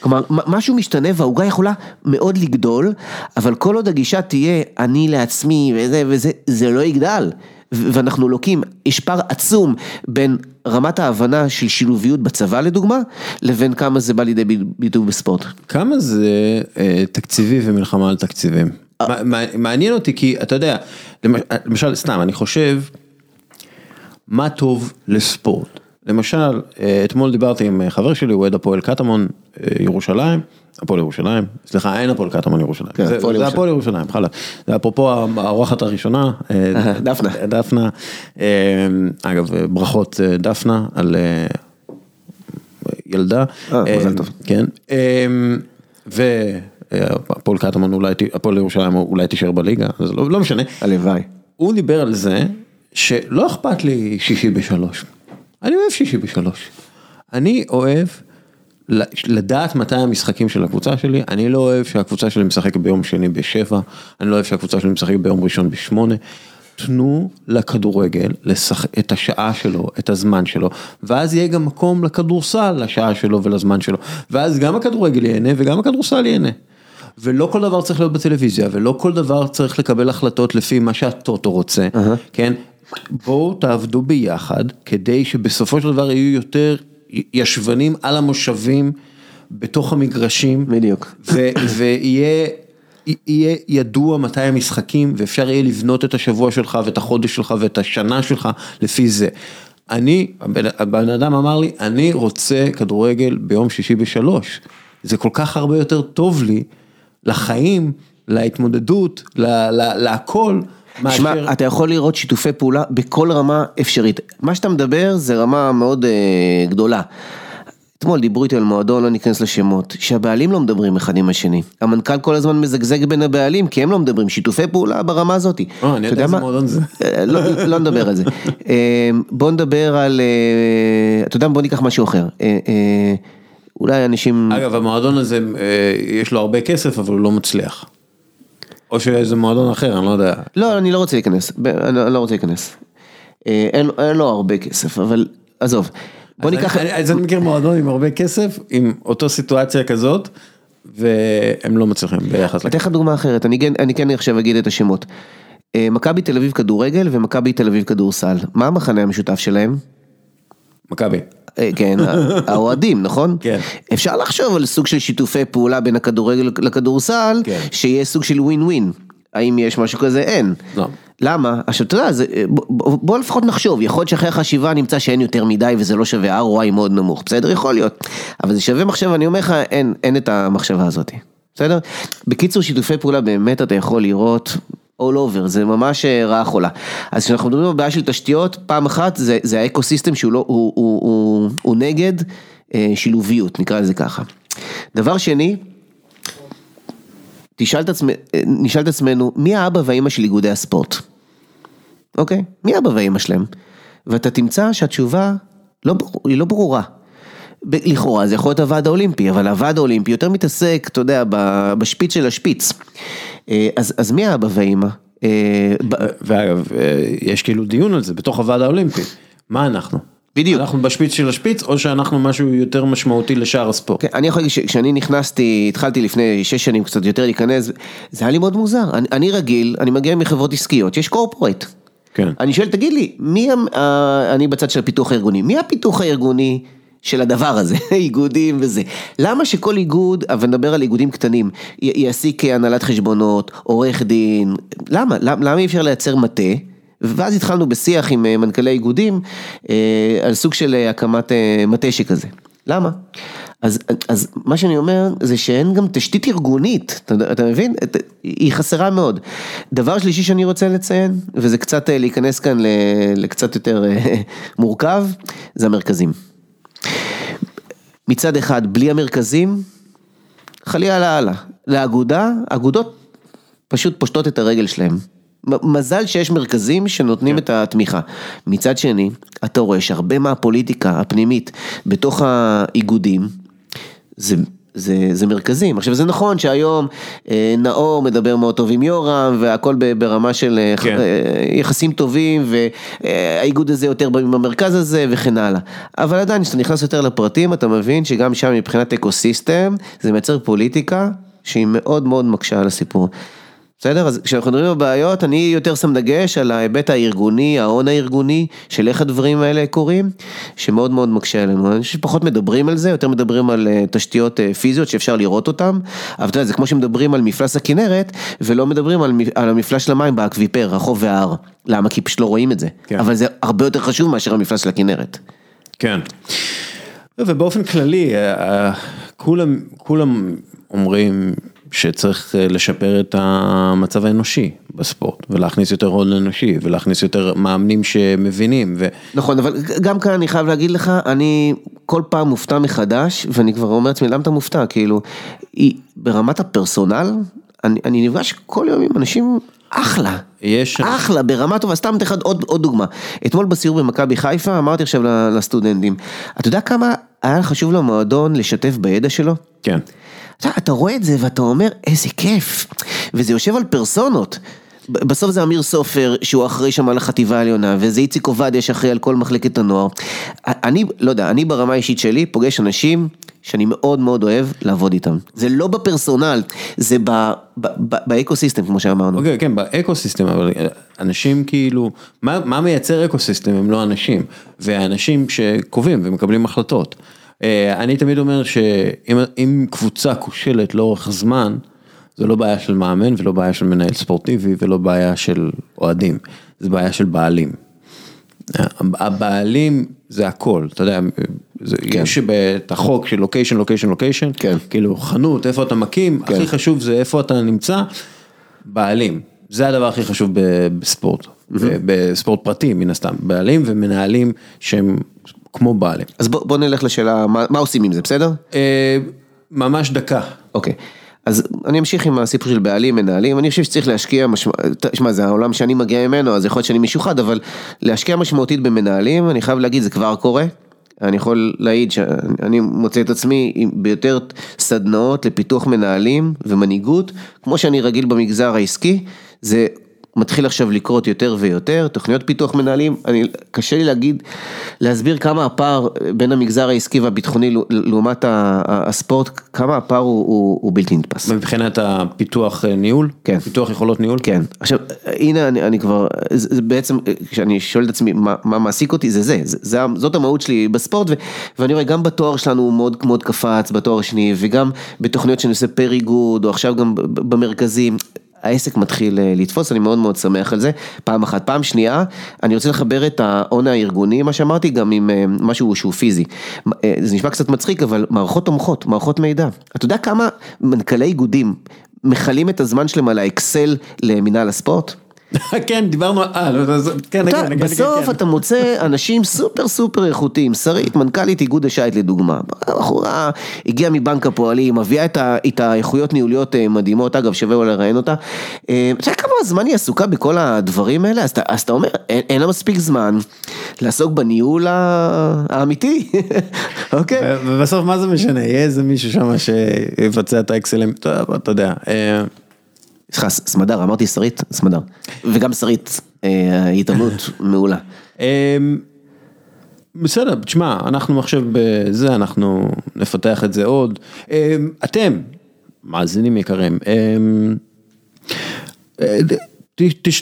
כלומר, משהו משתנה והעוגה יכולה מאוד לגדול, אבל כל עוד הגישה תהיה אני לעצמי וזה וזה, זה לא יגדל. ואנחנו לוקים, יש פער עצום בין רמת ההבנה של שילוביות בצבא לדוגמה, לבין כמה זה בא לידי ביטוי בספורט. כמה זה אה, תקציבי ומלחמה על תקציבים? אה. מעניין אותי כי אתה יודע, למשל סתם אני חושב, מה טוב לספורט? למשל, אה, אתמול דיברתי עם חבר שלי, הוא אוהד הפועל קטמון ירושלים. הפועל ירושלים, סליחה אין הפועל קטמון ירושלים, כן, זה הפועל ירושלים, חלאס, זה אפרופו האורחת הראשונה, אה, [laughs] דפנה, דפנה, אה, אגב ברכות אה, דפנה על ילדה, כן, והפועל קטמון אולי, הפועל ירושלים אולי תישאר בליגה, אז לא, לא משנה, הלוואי, הוא דיבר על זה שלא אכפת לי שישי בשלוש, אני אוהב שישי בשלוש, אני אוהב לדעת מתי המשחקים של הקבוצה שלי, אני לא אוהב שהקבוצה שלי משחקת ביום שני בשבע, אני לא אוהב שהקבוצה שלי משחקת ביום ראשון בשמונה. תנו לכדורגל לשחק את השעה שלו, את הזמן שלו, ואז יהיה גם מקום לכדורסל, לשעה שלו ולזמן שלו, ואז גם הכדורגל ייהנה וגם הכדורסל ייהנה. ולא כל דבר צריך להיות בטלוויזיה, ולא כל דבר צריך לקבל החלטות לפי מה שהטוטו רוצה, uh-huh. כן? בואו תעבדו ביחד, כדי שבסופו של דבר יהיו יותר ישבנים על המושבים בתוך המגרשים. בדיוק. ויהיה... יהיה ידוע מתי המשחקים ואפשר יהיה לבנות את השבוע שלך ואת החודש שלך ואת השנה שלך לפי זה. אני, הבן אדם אמר לי, אני רוצה כדורגל ביום שישי בשלוש. זה כל כך הרבה יותר טוב לי, לחיים, להתמודדות, להכל. שמע, אתה יכול לראות שיתופי פעולה בכל רמה אפשרית. מה שאתה מדבר זה רמה מאוד uh, גדולה. אתמול דיברו איתי על מועדון, לא ניכנס לשמות, שהבעלים לא מדברים אחד עם השני. המנכ"ל כל הזמן מזגזג בין הבעלים, כי הם לא מדברים, שיתופי פעולה ברמה הזאת. אה, אני יודע איזה מועדון זה. אה, לא, לא נדבר על זה. [laughs] אה, בוא נדבר על, אתה יודע, בוא ניקח משהו אחר. אולי אנשים... אגב, המועדון הזה, יש לו הרבה כסף, אבל הוא לא מצליח. או שאיזה מועדון אחר, אני לא יודע. לא, אני לא רוצה להיכנס, אני לא רוצה להיכנס. אה, אין, אין לו הרבה כסף, אבל עזוב. בוא ניקח... אני, אז אני מכיר מועדון עם הרבה כסף, עם אותו סיטואציה כזאת, והם לא מצליחים ביחס לכסף. אתן לך דוגמה אחרת, אני, אני כן עכשיו אגיד את השמות. אה, מכבי תל אביב כדורגל ומכבי תל אביב כדורסל, מה המחנה המשותף שלהם? מכבי. אה, כן, [laughs] האוהדים, נכון? כן. אפשר לחשוב על סוג של שיתופי פעולה בין הכדורגל לכדורסל, כן. שיהיה סוג של ווין ווין. האם יש משהו כזה? אין. לא. למה? עכשיו אתה יודע, זה, בוא, בוא לפחות נחשוב, יכול להיות שאחרי החשיבה נמצא שאין יותר מדי וזה לא שווה ROI מאוד נמוך, בסדר? יכול להיות. אבל זה שווה מחשב, אני אומר לך, אין, אין את המחשבה הזאת. בסדר? בקיצור, שיתופי פעולה באמת אתה יכול לראות all over, זה ממש אה, רעה חולה. אז כשאנחנו מדברים על בעיה של תשתיות, פעם אחת זה, זה האקו סיסטם שהוא לא, הוא, הוא, הוא, הוא נגד אה, שילוביות, נקרא לזה ככה. דבר שני, תשאל את עצמנו, אה, נשאל את עצמנו, מי האבא והאימא של איגודי הספורט? אוקיי? מי האבא והאימא שלהם? ואתה תמצא שהתשובה לא, היא לא ברורה. לכאורה זה יכול להיות הוועד האולימפי, אבל הוועד האולימפי יותר מתעסק, אתה יודע, בשפיץ של השפיץ. אה, אז, אז מי האבא והאימא? אה, ואגב, אה, יש כאילו דיון על זה בתוך הוועד האולימפי. מה אנחנו? בדיוק. אנחנו בשפיץ של השפיץ, או שאנחנו משהו יותר משמעותי לשאר הספורט. כן, אני יכול להגיד שכשאני נכנסתי, התחלתי לפני שש שנים קצת יותר להיכנס, זה היה לי מאוד מוזר. אני, אני רגיל, אני מגיע מחברות עסקיות, יש קורפורט. כן. אני שואל, תגיד לי, מי, אני בצד של הפיתוח הארגוני, מי הפיתוח הארגוני של הדבר הזה, [laughs] איגודים וזה. למה שכל איגוד, אבל נדבר על איגודים קטנים, יעסיק הנהלת חשבונות, עורך דין, למה? למה אי אפשר לייצר מטה? ואז התחלנו בשיח עם אה, מנכ"לי איגודים אה, על סוג של אה, הקמת מטה שכזה. למה? אז, אז מה שאני אומר זה שאין גם תשתית ארגונית, אתה, אתה מבין? היא חסרה מאוד. דבר שלישי שאני רוצה לציין, וזה קצת להיכנס כאן לקצת יותר [laughs] מורכב, זה המרכזים. מצד אחד, בלי המרכזים, חלילה הלאה. לאגודה, אגודות פשוט פושטות את הרגל שלהם. מזל שיש מרכזים שנותנים כן. את התמיכה. מצד שני, אתה רואה שהרבה מהפוליטיקה הפנימית בתוך האיגודים, זה... זה, זה מרכזים. עכשיו זה נכון שהיום אה, נאור מדבר מאוד טוב עם יורם והכל ברמה של אה, כן. אה, יחסים טובים והאיגוד הזה יותר במרכז הזה וכן הלאה. אבל עדיין כשאתה נכנס יותר לפרטים אתה מבין שגם שם מבחינת אקו סיסטם זה מייצר פוליטיקה שהיא מאוד מאוד מקשה על הסיפור. בסדר? אז כשאנחנו מדברים על בעיות, אני יותר שם דגש על ההיבט הארגוני, ההון הארגוני, של איך הדברים האלה קורים, שמאוד מאוד מקשה עלינו. אני חושב שפחות מדברים על זה, יותר מדברים על אה, תשתיות אה, פיזיות שאפשר לראות אותן, אבל אתה יודע, זה כמו שמדברים על מפלס הכנרת, ולא מדברים על, על המפלס של המים באקוויפר, החוף וההר. למה? כי פשוט לא רואים את זה. כן. אבל זה הרבה יותר חשוב מאשר המפלס של הכנרת. כן. ובאופן כללי, אה, כולם, כולם אומרים שצריך אה, לשפר את המצב האנושי בספורט, ולהכניס יותר הון אנושי, ולהכניס יותר מאמנים שמבינים. ו... נכון, אבל גם כאן אני חייב להגיד לך, אני כל פעם מופתע מחדש, ואני כבר אומר לעצמי, למה אתה מופתע? כאילו, היא, ברמת הפרסונל, אני, אני נפגש כל יום עם אנשים אחלה, יש... אחלה, ברמה טובה, סתם אתן לך עוד, עוד דוגמה. אתמול בסיור במכבי חיפה, אמרתי עכשיו לסטודנטים, אתה יודע כמה היה חשוב למועדון לשתף בידע שלו? כן. אתה, אתה רואה את זה ואתה אומר, איזה כיף, וזה יושב על פרסונות. בסוף זה אמיר סופר שהוא אחראי שם על החטיבה העליונה וזה איציק עובדיה שאחראי על כל מחלקת הנוער. אני, לא יודע, אני ברמה האישית שלי פוגש אנשים שאני מאוד מאוד אוהב לעבוד איתם. זה לא ב personnel, זה ב ecosystem כמו שאמרנו. אוקיי, okay, כן, ב ecosystem, אבל אנשים כאילו, מה, מה מייצר אקו סיסטם הם לא אנשים, ואנשים שקובעים ומקבלים החלטות. אה, אני תמיד אומר שאם קבוצה כושלת לאורך זמן, זה לא בעיה של מאמן ולא בעיה של מנהל ספורטיבי ולא בעיה של אוהדים, זה בעיה של בעלים. הבעלים זה הכל, אתה יודע, זה, כן. יש את החוק של לוקיישן, לוקיישן, לוקיישן, כאילו חנות, איפה אתה מקים, כן. הכי חשוב זה איפה אתה נמצא, בעלים, זה הדבר הכי חשוב בספורט, mm-hmm. בספורט פרטי מן הסתם, בעלים ומנהלים שהם כמו בעלים. אז בוא, בוא נלך לשאלה, מה, מה עושים עם זה, בסדר? אה, ממש דקה. אוקיי. אז אני אמשיך עם הסיפור של בעלים, מנהלים, אני חושב שצריך להשקיע, תשמע זה העולם שאני מגיע ממנו, אז יכול להיות שאני משוחד, אבל להשקיע משמעותית במנהלים, אני חייב להגיד, זה כבר קורה. אני יכול להעיד שאני מוצא את עצמי ביותר סדנאות לפיתוח מנהלים ומנהיגות, כמו שאני רגיל במגזר העסקי, זה מתחיל עכשיו לקרות יותר ויותר, תוכניות פיתוח מנהלים, אני, קשה לי להגיד, להסביר כמה הפער בין המגזר העסקי והביטחוני לעומת הספורט, כמה הפער הוא, הוא, הוא בלתי נתפס. מבחינת הפיתוח אה, ניהול? כן. פיתוח יכולות ניהול? כן. עכשיו, הנה אני, אני כבר, זה בעצם, כשאני שואל את עצמי מה, מה מעסיק אותי, זה זה, זה, זה זאת המהות שלי בספורט, ו, ואני רואה גם בתואר שלנו הוא מאוד מאוד קפץ, בתואר השני, וגם בתוכניות שאני עושה פר איגוד, או עכשיו גם במרכזים. העסק מתחיל אה, לתפוס, אני מאוד מאוד שמח על זה, פעם אחת. פעם שנייה, אני רוצה לחבר את ההון הארגוני, מה שאמרתי, גם עם אה, משהו שהוא פיזי. אה, זה נשמע קצת מצחיק, אבל מערכות תומכות, מערכות מידע. אתה יודע כמה מנכ"לי איגודים מכלים את הזמן שלהם על האקסל למינהל הספורט? [laughs] כן, דיברנו, אה, לא, כן, כן, כן, בסוף אתה מוצא אנשים סופר סופר איכותיים, שרית, מנכ"לית איגוד השייט לדוגמה, בחורה הגיעה מבנק הפועלים, מביאה את האיכויות ניהוליות אה, מדהימות, אגב שווה אולי לראיין אותה, אה, אתה יודע כמה זמן היא עסוקה בכל הדברים האלה, אז אתה אומר, אין לה מספיק זמן לעסוק בניהול האמיתי, [laughs] אוקיי? ובסוף מה זה משנה, יהיה איזה מישהו שם שיבצע את האקסלים, אתה יודע. אה, סליחה, סמדר, אמרתי שרית, סמדר. וגם שרית, אה, התעמלות [laughs] מעולה. אמ, בסדר, תשמע, אנחנו עכשיו בזה, אנחנו נפתח את זה עוד. אמ, אתם, מאזינים יקרים, אמ, אה,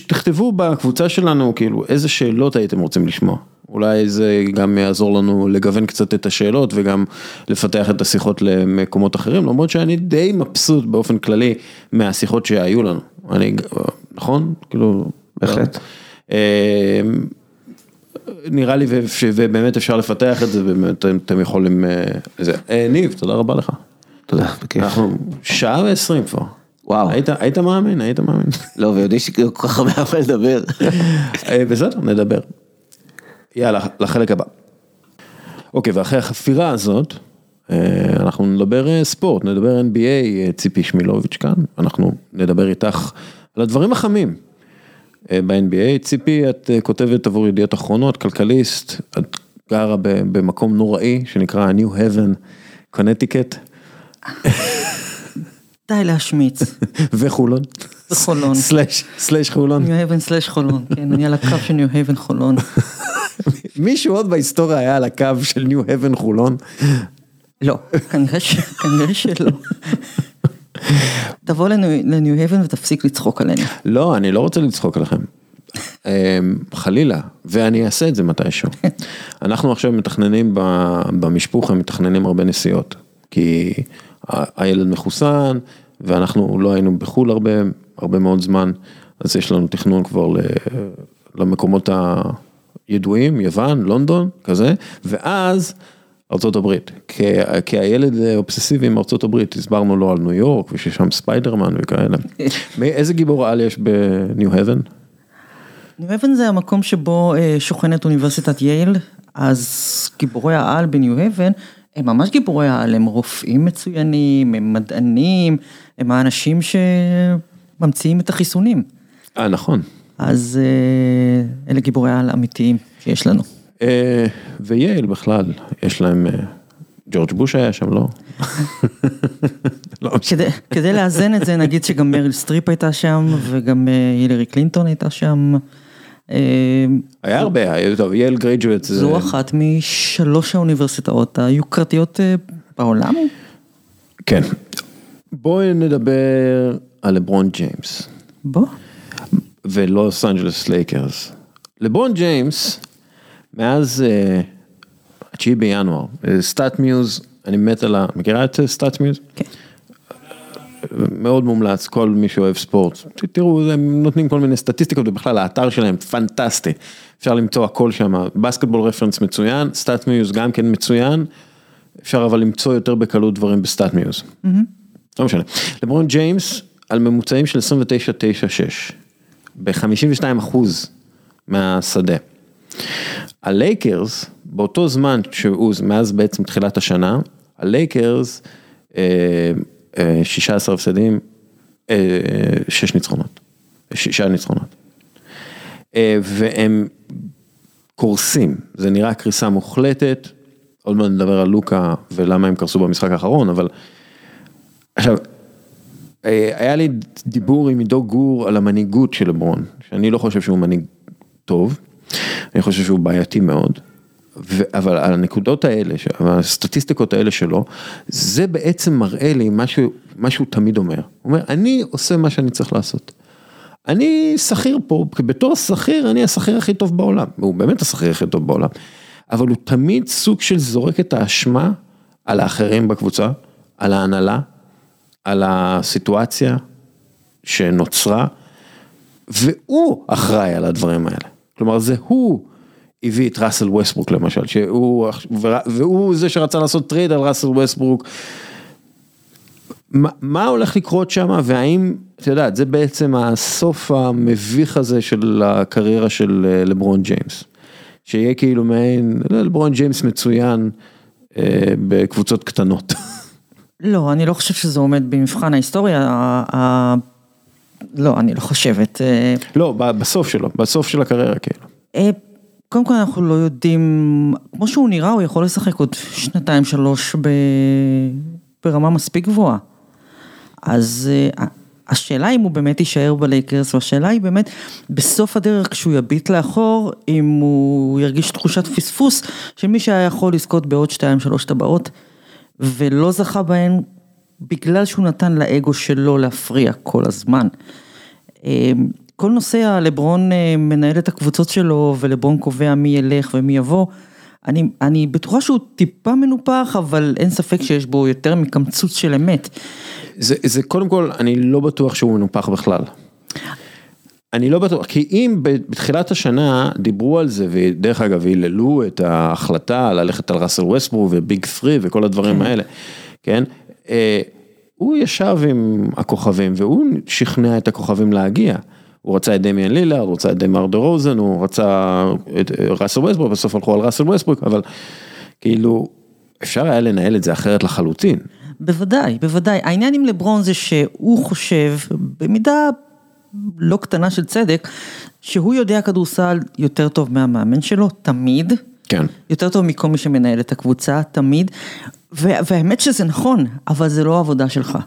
תכתבו בקבוצה שלנו כאילו איזה שאלות הייתם רוצים לשמוע. אולי זה גם יעזור לנו לגוון קצת את השאלות וגם לפתח את השיחות למקומות אחרים, למרות שאני די מבסוט באופן כללי מהשיחות שהיו לנו. אני, נכון? כאילו... בהחלט. אה, נראה לי שבאמת אפשר לפתח את זה, באמת אתם- יכולים... אה, לזה. אה, ניב, תודה רבה לך. תודה, בכיף. אנחנו שעה ועשרים כבר. וואו. היית, היית מאמין, היית מאמין. לא, ויודעים שכל כך הרבה הרבה לדבר. בסדר, נדבר. יאללה, לחלק הבא. אוקיי, ואחרי החפירה הזאת, אה, אנחנו נדבר אה, ספורט, נדבר NBA, אה, ציפי שמילוביץ' כאן, אנחנו נדבר איתך על הדברים החמים ב-NBA. ציפי, את כותבת עבור ידיעות אחרונות, כלכליסט, את גרה ב- במקום נוראי שנקרא New Haven, קונטיקט [laughs] די להשמיץ, [laughs] וחולון. וחולון. [laughs] slash, חולון. ניו הייבן slash חולון, כן, אני על הקו של ניו הייבן חולון. מישהו עוד בהיסטוריה היה על הקו של ניו הבן חולון? לא, כנראה ש- כנראה שלא. תבוא לניו- הייבן ותפסיק לצחוק עלינו. לא, אני לא רוצה לצחוק עליכם. אמ, חלילה, ואני אעשה את זה מתישהו. [laughs] אנחנו עכשיו מתכננים במשפוך, הם מתכננים הרבה נסיעות. כי ה- הילד מחוסן, ואנחנו לא היינו בחו"ל הרבה, הרבה מאוד זמן, אז יש לנו תכנון כבר למקומות הידועים, יוון, לונדון, כזה, ואז ארצות הברית. כי, כי הילד אובססיבי עם ארצות הברית, הסברנו לו על ניו יורק, ושיש שם ספיידרמן וכאלה. [laughs] איזה גיבור על יש בניו הייבן? ניו הייבן זה המקום שבו אה, שוכנת אוניברסיטת יייל, אז גיבורי העל בניו הייבן הם ממש גיבורי העל, הם רופאים מצוינים, הם מדענים, הם האנשים שממציאים את החיסונים. אה, נכון. אז אה, אלה גיבורי העל אמיתיים שיש לנו. אה, יייל בכלל, יש להם, אה, ג'ורג' בוש היה שם, לא? לא, כדי, לאזן את זה, נגיד שגם מריל סטריפ הייתה שם, וגם הילרי קלינטון הייתה שם. היה הרבה, היה- טוב, יייל graduate. זו אחת משלוש האוניברסיטאות היוקרתיות בעולם. כן. בואי נדבר על לברון ג'יימס בוא. ולוס אנג'לס לייקרס. לברון ג'יימס, מאז אה, 9 בינואר, סטאט מיוז, אני מת על ה... מכירה את סטאט מיוז? כן. מאוד מומלץ, כל מי שאוהב ספורט. תראו, הם נותנים כל מיני סטטיסטיקות, ובכלל האתר שלהם פנטסטי. אפשר למצוא הכל שם, בסקטבול רפרנס מצוין, סטאט מיוז גם כן מצוין, אפשר אבל למצוא יותר בקלות דברים בסטאט מיוז. לא משנה. לברון ג'יימס על ממוצעים של 29-9-6, ב-52 אחוז מהשדה. הלייקרס, באותו זמן שהוא, מאז בעצם תחילת השנה, הלייקרס, אה, אה, 16 הפסדים, אה, 6 ניצחונות, 6 ניצחונות. אה, והם קורסים, זה נראה קריסה מוחלטת, עוד מעט נדבר על לוקה ולמה הם קרסו במשחק האחרון, אבל עכשיו, אה, היה לי דיבור עם עידו גור על המנהיגות של לברון, שאני לא חושב שהוא מנהיג טוב, אני חושב שהוא בעייתי מאוד, ו- אבל על הנקודות האלה, הסטטיסטיקות האלה שלו, זה בעצם מראה לי משהו, מה שהוא תמיד אומר, הוא אומר, אני עושה מה שאני צריך לעשות. אני שכיר פה, בתור שכיר אני השכיר הכי טוב בעולם, הוא באמת השכיר הכי טוב בעולם, אבל הוא תמיד סוג של זורק את האשמה על האחרים בקבוצה, על ההנהלה, על הסיטואציה שנוצרה, והוא אחראי על הדברים האלה. כלומר זה הוא הביא את ראסל ווסטברוק למשל, שהוא, והוא זה שרצה לעשות טרייד על ראסל ווסטברוק. מה, מה הולך לקרות שם והאם, את יודעת, זה בעצם הסוף המביך הזה של הקריירה של אה, לברון ג'יימס. שיהיה כאילו מעין, לברון ג'יימס מצוין אה, בקבוצות קטנות. [laughs] לא, אני לא חושב שזה עומד במבחן ההיסטוריה. לא, אני לא חושבת. אה, לא, בסוף שלו, בסוף של הקריירה כאילו. אה, קודם כל אנחנו לא יודעים, כמו שהוא נראה, הוא יכול לשחק עוד שנתיים שלוש ב... ברמה מספיק גבוהה. אז אה, השאלה אם הוא באמת יישאר בלייקרס, והשאלה היא באמת, בסוף הדרך כשהוא יביט לאחור, אם הוא ירגיש תחושת פספוס של מי שהיה יכול לזכות בעוד שתיים שלוש טבעות, ולא זכה בהן בגלל שהוא נתן לאגו שלו להפריע כל הזמן. אה, כל נושא הלברון אה, מנהל את הקבוצות שלו ולברון קובע מי ילך ומי יבוא, אני, אני בטוחה שהוא טיפה מנופח, אבל אין ספק שיש בו יותר מקמצוץ של אמת. זה, זה קודם כל, אני לא בטוח שהוא מנופח בכלל. אני לא בטוח, כי אם בתחילת השנה דיברו על זה, ודרך אגב היללו את ההחלטה ללכת על ראסל ווסטבורג וביג פרי וכל הדברים האלה, כן? אה, הוא ישב עם הכוכבים והוא שכנע את הכוכבים להגיע. הוא רצה את דמיאן לילארד, הוא רצה את דמר דה רוזן, הוא רצה את ראסל ווסטבורג, בסוף הלכו על ראסל ווסטבורג, אבל כאילו אפשר היה לנהל את זה אחרת לחלוטין. בוודאי, בוודאי. העניין עם לברון זה שהוא חושב, במידה לא קטנה של צדק, שהוא יודע כדורסל יותר טוב מהמאמן שלו, תמיד. כן. יותר טוב מכל מי שמנהל את הקבוצה, תמיד. והאמת שזה נכון, אבל זה לא העבודה שלך.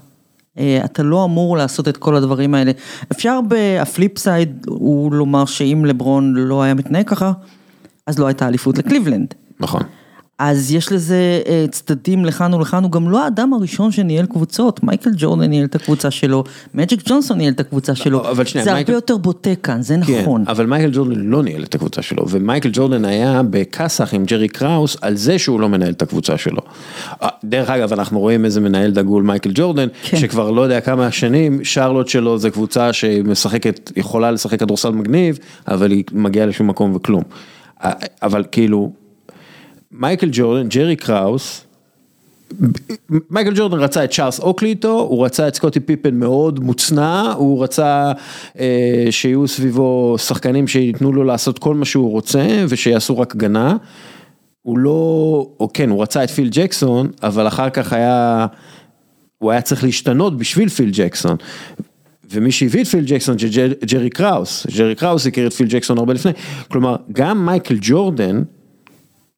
אה, אתה לא אמור לעשות את כל הדברים האלה. אפשר ב flip side הוא לומר שאם לברון לא היה מתנהג ככה, אז לא הייתה אליפות לקליבלנד. נכון. אז יש לזה אה, צדדים לכאן ולכאן, הוא גם לא האדם הראשון שניהל קבוצות, מייקל ג'ורדן ניהל את הקבוצה שלו, מג'יק ג'ונסון ניהל את הקבוצה שלו, אבל שנייה, זה הרבה יותר בוטה כאן, זה כן, נכון. אבל מייקל ג'ורדן לא ניהל את הקבוצה שלו, ומייקל ג'ורדן היה בכאסח עם ג'רי קראוס על זה שהוא לא מנהל את הקבוצה שלו. אה, דרך אגב, אנחנו רואים איזה מנהל דגול מייקל ג'ורדן, כן. שכבר לא יודע כמה שנים, שרלוט שלו זה קבוצה שמשחקת, יכולה לשחק כדורסל מגניב, אבל היא מגיעה לשום מקום וכלום. אה, אבל כאילו, מייקל ג'ורדן, ג'רי קראוס, מייקל ג'ורדן רצה את צ'ארלס אוקלי איתו, הוא רצה את סקוטי פיפן מאוד מוצנע, הוא רצה אה, שיהיו סביבו שחקנים שייתנו לו לעשות כל מה שהוא רוצה ושיעשו רק הגנה. הוא לא, או כן, הוא רצה את פיל ג'קסון, אבל אחר כך היה, הוא היה צריך להשתנות בשביל פיל ג'קסון. ומי שהביא את פיל ג'קסון זה ג'ר- ג'רי קראוס, ג'רי קראוס הכיר את פיל ג'קסון הרבה לפני, כלומר גם מייקל ג'ורדן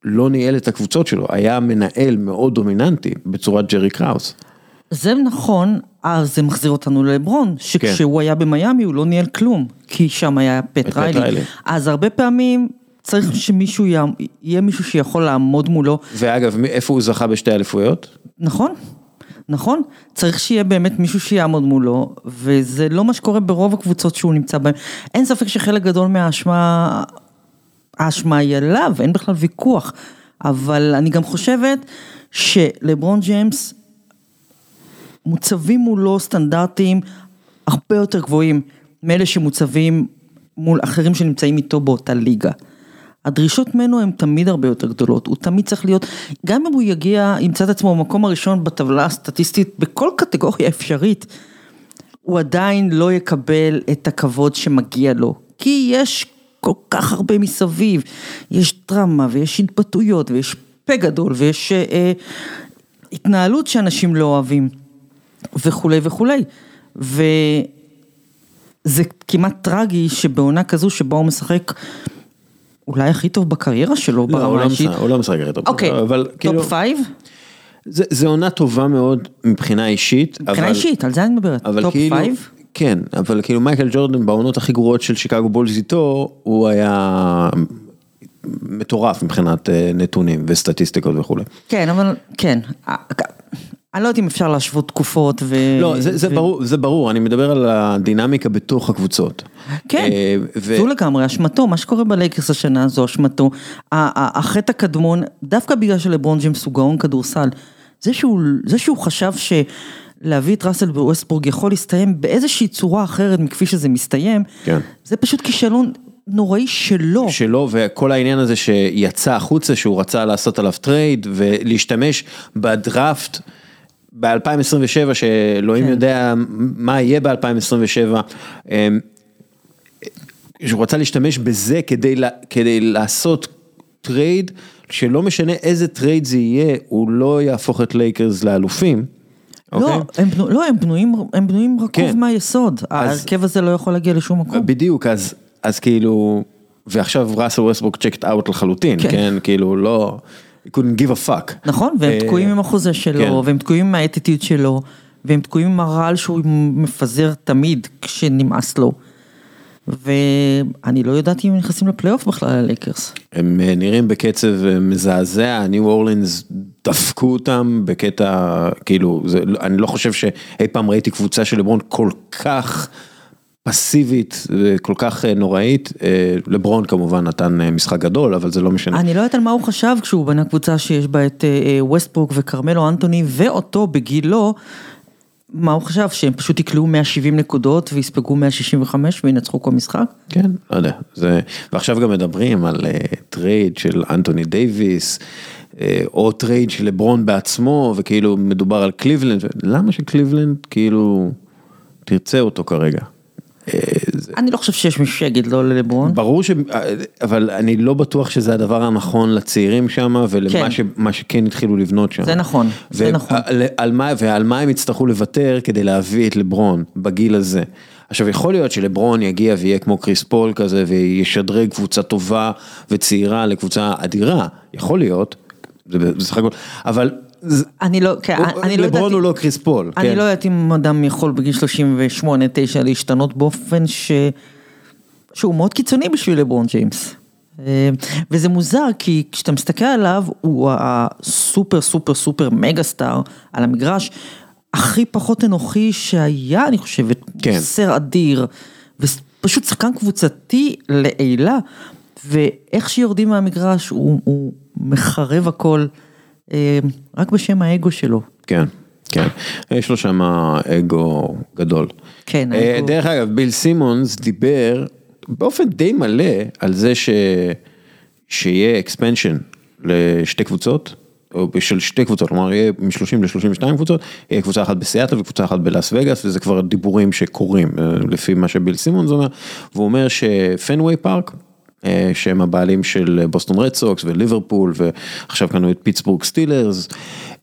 לא ניהל את הקבוצות שלו, היה מנהל מאוד דומיננטי בצורת ג'רי קראוס. זה נכון, אז זה מחזיר אותנו ללברון, שכשהוא היה במיאמי הוא לא ניהל כלום, כי שם היה פט ריילי. ריילי. אז הרבה פעמים צריך שמישהו, יע- יהיה מישהו שיכול לעמוד מולו, ואגב, איפה הוא זכה בשתי אליפויות? נכון, נכון, צריך שיהיה באמת מישהו שיעמוד מולו, וזה לא מה שקורה ברוב הקבוצות שהוא נמצא בהן. אין ספק שחלק גדול מהאשמה, האשמה היא עליו, אין בכלל ויכוח, אבל אני גם חושבת שלברון ג'יימס מוצבים מולו סטנדרטים הרבה יותר גבוהים מאלה שמוצבים מול אחרים שנמצאים איתו באותה ליגה. הדרישות ממנו הן תמיד הרבה יותר גדולות, הוא תמיד צריך להיות, גם אם הוא יגיע, ימצא את עצמו במקום הראשון בטבלה הסטטיסטית בכל קטגוריה אפשרית, הוא עדיין לא יקבל את הכבוד שמגיע לו, כי יש כל כך הרבה מסביב, יש דרמה ויש התבטאויות ויש פה גדול ויש אה, אה, התנהלות שאנשים לא אוהבים וכולי וכולי. וזה כמעט טרגי שבעונה כזו שבה הוא משחק אולי הכי טוב בקריירה שלו לא, ברמה לא האישית. הוא לא משחק הכי טוב. אוקיי, אבל כאילו, top five? זה זה עונה טובה מאוד מבחינה אישית. מבחינה אבל- אישית, על זה אני מדברת. אבל top כאילו, five? כן, אבל כאילו מייקל ג'ורדן בעונות הכי גרועות של שיקגו בולס איתו, הוא היה מטורף מבחינת אה, נתונים וסטטיסטיקות וכולי. כן, אבל, כן. אני לא יודעת אם אפשר להשוות תקופות ו... לא, זה, זה, ו- ברור, זה ברור, אני מדבר על הדינמיקה בתוך הקבוצות. כן, אה, ו- זו לגמרי אשמתו, מה שקורה בלייקרס השנה זו אשמתו. החטא הקדמון, דווקא בגלל שלברון ג'יימס הוא גאון כדורסל, זה שהוא, זה שהוא חשב שלהביא את ראסל ווסטברוק יכול להסתיים באיזושהי צורה אחרת מכפי שזה מסתיים, כן. זה פשוט כישלון נוראי שלו. שלו וכל העניין הזה שיצא החוצה שהוא רצה לעשות עליו trade ולהשתמש בדראפט ב-2027 שאלוהים כן. יודע מה יהיה ב-2027. שהוא רצה להשתמש בזה כדי, כדי לעשות trade שלא משנה איזה trade זה יהיה הוא לא יהפוך את לייקרס לאלופים. לא, אוקיי? הם, בנו, לא, הם בנויים, הם בנויים רקוב כן. מהיסוד, אז- ההרכב הזה לא יכול להגיע לשום מקום. בדיוק, אז, אז כאילו, ועכשיו ראסל ווסטברוק checked out לחלוטין, כן. כן, כאילו לא, he couldn't give a fuck. נכון, והם אה, תקועים עם החוזה שלו, כן. והם תקועים עם האטיטיוד שלו, והם תקועים עם הרעל שהוא מפזר תמיד כשנמאס לו. ואני לא יודעת אם הם נכנסים לפלייאוף בכלל הלייקרס. הם אה, נראים בקצב אה, מזעזע, הניו אורלינס דפקו אותם בקטע, כאילו, זה, אני לא חושב שאי פעם ראיתי קבוצה של לברון כל כך פסיבית כל כך נוראית, לברון כמובן נתן משחק גדול, אבל זה לא משנה. אני לא יודעת על מה הוא חשב כשהוא בנה קבוצה שיש בה את ווסטברוק וכרמלו אנטוני ואותו בגילו. מה הוא חשב, שהם פשוט יקלעו 170 נקודות ויספגו 165 וינצחו כל משחק? כן, לא יודע, זה, ועכשיו גם מדברים על uh, trade של אנטוני דייוויס, uh, או trade של לברון בעצמו, וכאילו מדובר על קליבלנד, למה שקליבלנד כאילו תרצה אותו כרגע? אני לא חושב שיש שיגיד לא ללברון. ברור ש... אבל אני לא בטוח שזה הדבר הנכון לצעירים שם ולמה ש... שכן התחילו לבנות שם. זה נכון, זה נכון. מה, ועל מה הם יצטרכו לוותר כדי להביא את לברון בגיל הזה. עכשיו יכול להיות שלברון יגיע ויהיה כמו קריס פול כזה וישדרג קבוצה טובה וצעירה לקבוצה אדירה, יכול להיות, זה בסך הכל, אבל אני לא, כן, אני לא יודעת, לברון הוא לא קריס פול, אני לא יודעת אם אדם יכול בגיל 38-9 להשתנות באופן ש... שהוא מאוד קיצוני בשביל לברון ג'יימס. אה, וזה מוזר כי כשאתה מסתכל עליו הוא הסופר סופר סופר מגה סטאר על המגרש הכי פחות אנוכי שהיה אני חושבת, כן. סר אדיר ופשוט שחקן קבוצתי לעילה ואיך שיורדים מהמגרש הוא, הוא מחרב הכל. אה, רק בשם האגו שלו. כן, כן, יש לו שם אגו גדול. כן, אה, האגו. דרך אגב, ביל סימונס דיבר באופן די מלא על זה ש... שיהיה expansion לשתי קבוצות. או של שתי קבוצות, כלומר יהיה מ-30 ל-32 קבוצות, יהיה קבוצה אחת בסיאטל וקבוצה אחת בלאס וגאס וזה כבר דיבורים שקורים אה, לפי מה שביל סימונס אומר, והוא אומר שפנוויי פארק שהם הבעלים של בוסטון רד סוקס וליברפול ועכשיו קנו את פיטסבורג סטילרס,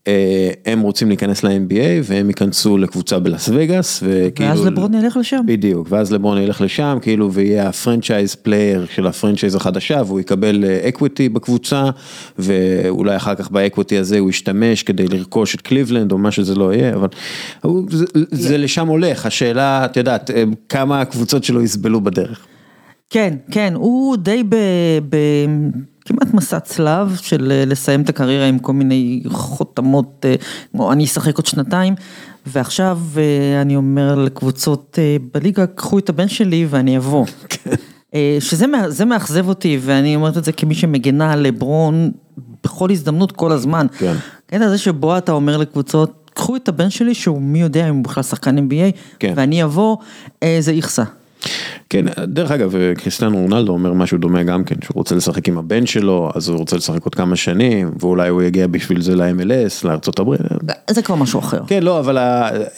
אה, הם רוצים להיכנס ל-NBA והם ייכנסו לקבוצה בלאס וגאס וכאילו, ואז לברון ילך לשם, בדיוק, ואז לברון ילך לשם כאילו ויהיה ה franchise player של ה franchise החדשה והוא יקבל equity אה, בקבוצה ואולי אחר כך ב equity הזה הוא ישתמש כדי לרכוש את קליבלנד או מה שזה לא יהיה, אבל זה, זה לשם הולך, השאלה, את יודעת, כמה הקבוצות שלו יסבלו בדרך. כן, כן, הוא די בכמעט מסע צלב של אה, לסיים את הקריירה עם כל מיני חותמות, אה, כמו אני אשחק עוד שנתיים, ועכשיו אה, אני אומר לקבוצות בליגה, קחו את הבן שלי ואני אבוא. כן. שזה מאכזב אותי, ואני אומרת את זה כמי שמגנה על לברון בכל הזדמנות כל הזמן. כן. כן, זה שבו אתה אומר לקבוצות, קחו את הבן שלי שהוא מי יודע אם הוא בכלל שחקן NBA, כן. ואני אבוא, זה איכסה. כן, דרך אגב, קריסטיאנו רונלדו אומר משהו דומה גם כן, שהוא רוצה לשחק עם הבן שלו, אז הוא רוצה לשחק עוד כמה שנים, ואולי הוא יגיע בשביל זה ל-MLS, לארה"ב. זה כבר משהו אחר. כן, לא, אבל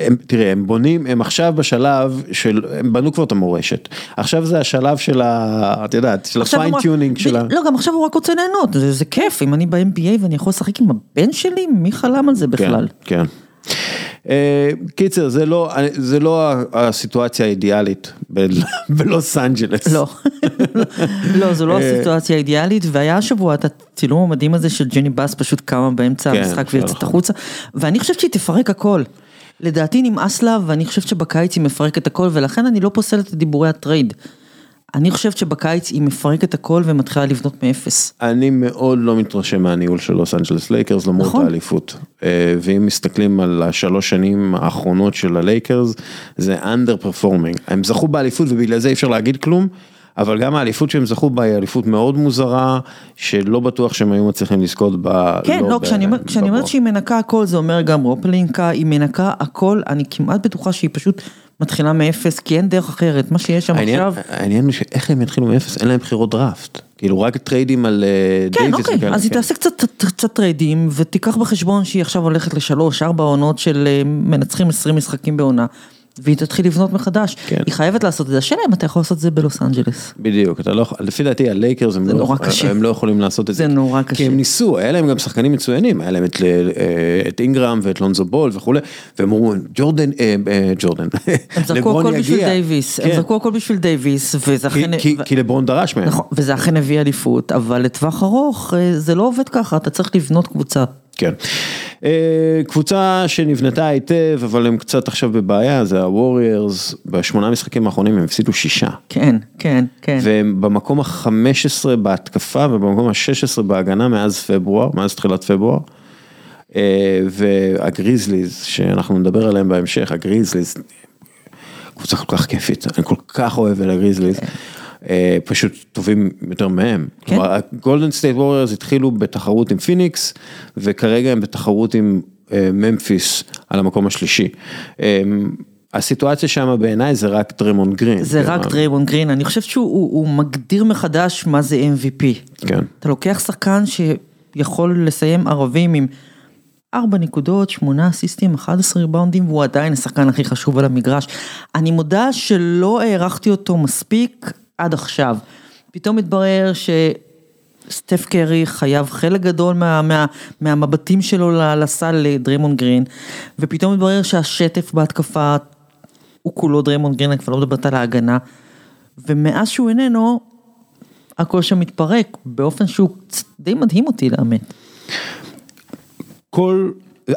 הם, תראה, הם בונים, הם עכשיו בשלב של, הם בנו כבר את המורשת. עכשיו זה השלב של ה... את יודעת, של ה fine-tuning של ה... לא, גם עכשיו הוא רק רוצה ליהנות, זה, זה כיף, אם אני ב-NBA ואני יכול לשחק עם הבן שלי, מי חלם על זה בכלל? כן, כן. אה, קיצר, זה לא, זה לא הסיטואציה האידיאלית [laughs] בלוס אנג'לס. לא, לא, זו לא אה, הסיטואציה האידיאלית, והיה השבוע את הצילום המדהים הזה של ג'ני באס פשוט קמה באמצע כן, המשחק ויוצאת החוצה, ואני חושבת שהיא תפרק הכל. לדעתי נמאס לה, ואני חושבת שבקיץ היא מפרקת הכל, ולכן אני לא פוסלת את דיבורי ה trade. אני חושבת שבקיץ היא מפרקת הכל ומתחילה לבנות מאפס. אני מאוד לא מתרשם מהניהול של לוס אנג'לס לייקרס למרות נכון. האליפות. אה, ואם מסתכלים על השלוש שנים האחרונות של הלייקרס, זה under performing. הם זכו באליפות ובגלל זה אי אפשר להגיד כלום. אבל גם האליפות שהם זכו בה היא אליפות מאוד מוזרה, שלא בטוח שהם היו מצליחים לזכות בה. כן, לא, לא כשאני, אומר, כשאני אומרת שהיא מנקה הכל, זה אומר גם רוב פלינקה, היא מנקה הכל, אני כמעט בטוחה שהיא פשוט מתחילה מאפס, כי אין דרך אחרת, מה שיש שם העניין, עכשיו. העניין הוא שאיך הם יתחילו מאפס, אין להם בחירות דראפט. כאילו רק trade ים על אה, כן, דייוויס. כן, אוקיי, אז היא כן. תעשה קצת, קצת trade ים, ותיקח בחשבון שהיא עכשיו הולכת לשלוש, ארבע עונות של אה, מנצחים עשרים משחקים בעונה. והיא תתחיל לבנות מחדש, כן. היא חייבת לעשות את זה, השאלה אם אתה יכול לעשות את זה בלוס אנג'לס. בדיוק, אתה לא, לפי דעתי הלייקרס הם, לא, הם לא יכולים לעשות את זה, זה נורא קשה, כי הם ניסו, היה להם גם שחקנים מצוינים, היה להם את, אה, את אינגרם ואת לונזו בול וכולי, והם אמרו ג'ורדן, אה, אה, ג'ורדן, הם זרקו הכל בשביל דייוויס, כן. הם זרקו הכל בשביל דייוויס, וזה אכן, כי, ו... כי לברון דרש מהם, נכון, וזה אכן הביא אליפות, אבל לטווח ארוך זה לא עובד ככה, אתה צריך לבנות קבוצה. כן. אה, קבוצה שנבנתה היטב, אבל הם קצת עכשיו בבעיה, זה הווריירס, בשמונה משחקים האחרונים הם הפסידו שישה. כן, כן, כן. והם במקום ה-15 בהתקפה ובמקום ה-16 בהגנה מאז פברואר, מאז תחילת פברואר. אה, והגריזליז, שאנחנו נדבר עליהם בהמשך, הגריזליז, קבוצה כל כך כיפית, אני כל כך אוהב את הגריזליז. אה, פשוט טובים יותר מהם. כן. כלומר, גולדן סטייט ווריורס התחילו בתחרות עם פיניקס, וכרגע הם בתחרות עם אה, ממפיס על המקום השלישי. אה, הסיטואציה שם בעיניי זה רק דריימון גרין. זה רק דריימון גרין, אני חושבת שהוא הוא, הוא מגדיר מחדש מה זה MVP. כן. אתה לוקח שחקן שיכול לסיים ערבים עם 4 נקודות, 8 אסיסטים, 11 ריבאונדים, והוא עדיין השחקן הכי חשוב על המגרש. אני מודה שלא הערכתי אותו מספיק עד עכשיו. פתאום התברר ש... סטף קרי חייב חלק גדול מה, מה, מהמבטים שלו לסל לדרימון גרין, ופתאום התברר שהשטף בהתקפה הוא כולו דרימון גרין, אני כבר לא מדברת על ההגנה, ומאז שהוא איננו, הכל שם מתפרק באופן שהוא די מדהים אותי לאמת. כל,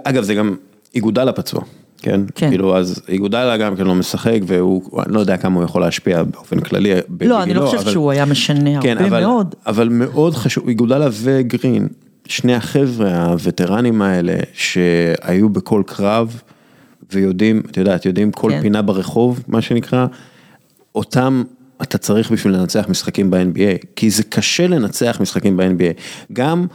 אגב זה גם איגודל הפצוע, כן? כן. כאילו אז איגודל גם כן לא משחק והוא, אני לא יודע כמה הוא יכול להשפיע באופן כללי. לא, אני לא בגילו, חושבת אבל- שהוא היה משנה כן, הרבה אבל, מאוד. אבל מאוד חשוב, איגודלה וגרין, שני החבר'ה הווטרנים האלה שהיו בכל קרב ויודעים, את יודעת, יודעים כל כן. פינה ברחוב, מה שנקרא, אותם אתה צריך בשביל לנצח משחקים ב-NBA, כי זה קשה לנצח משחקים ב-NBA. גם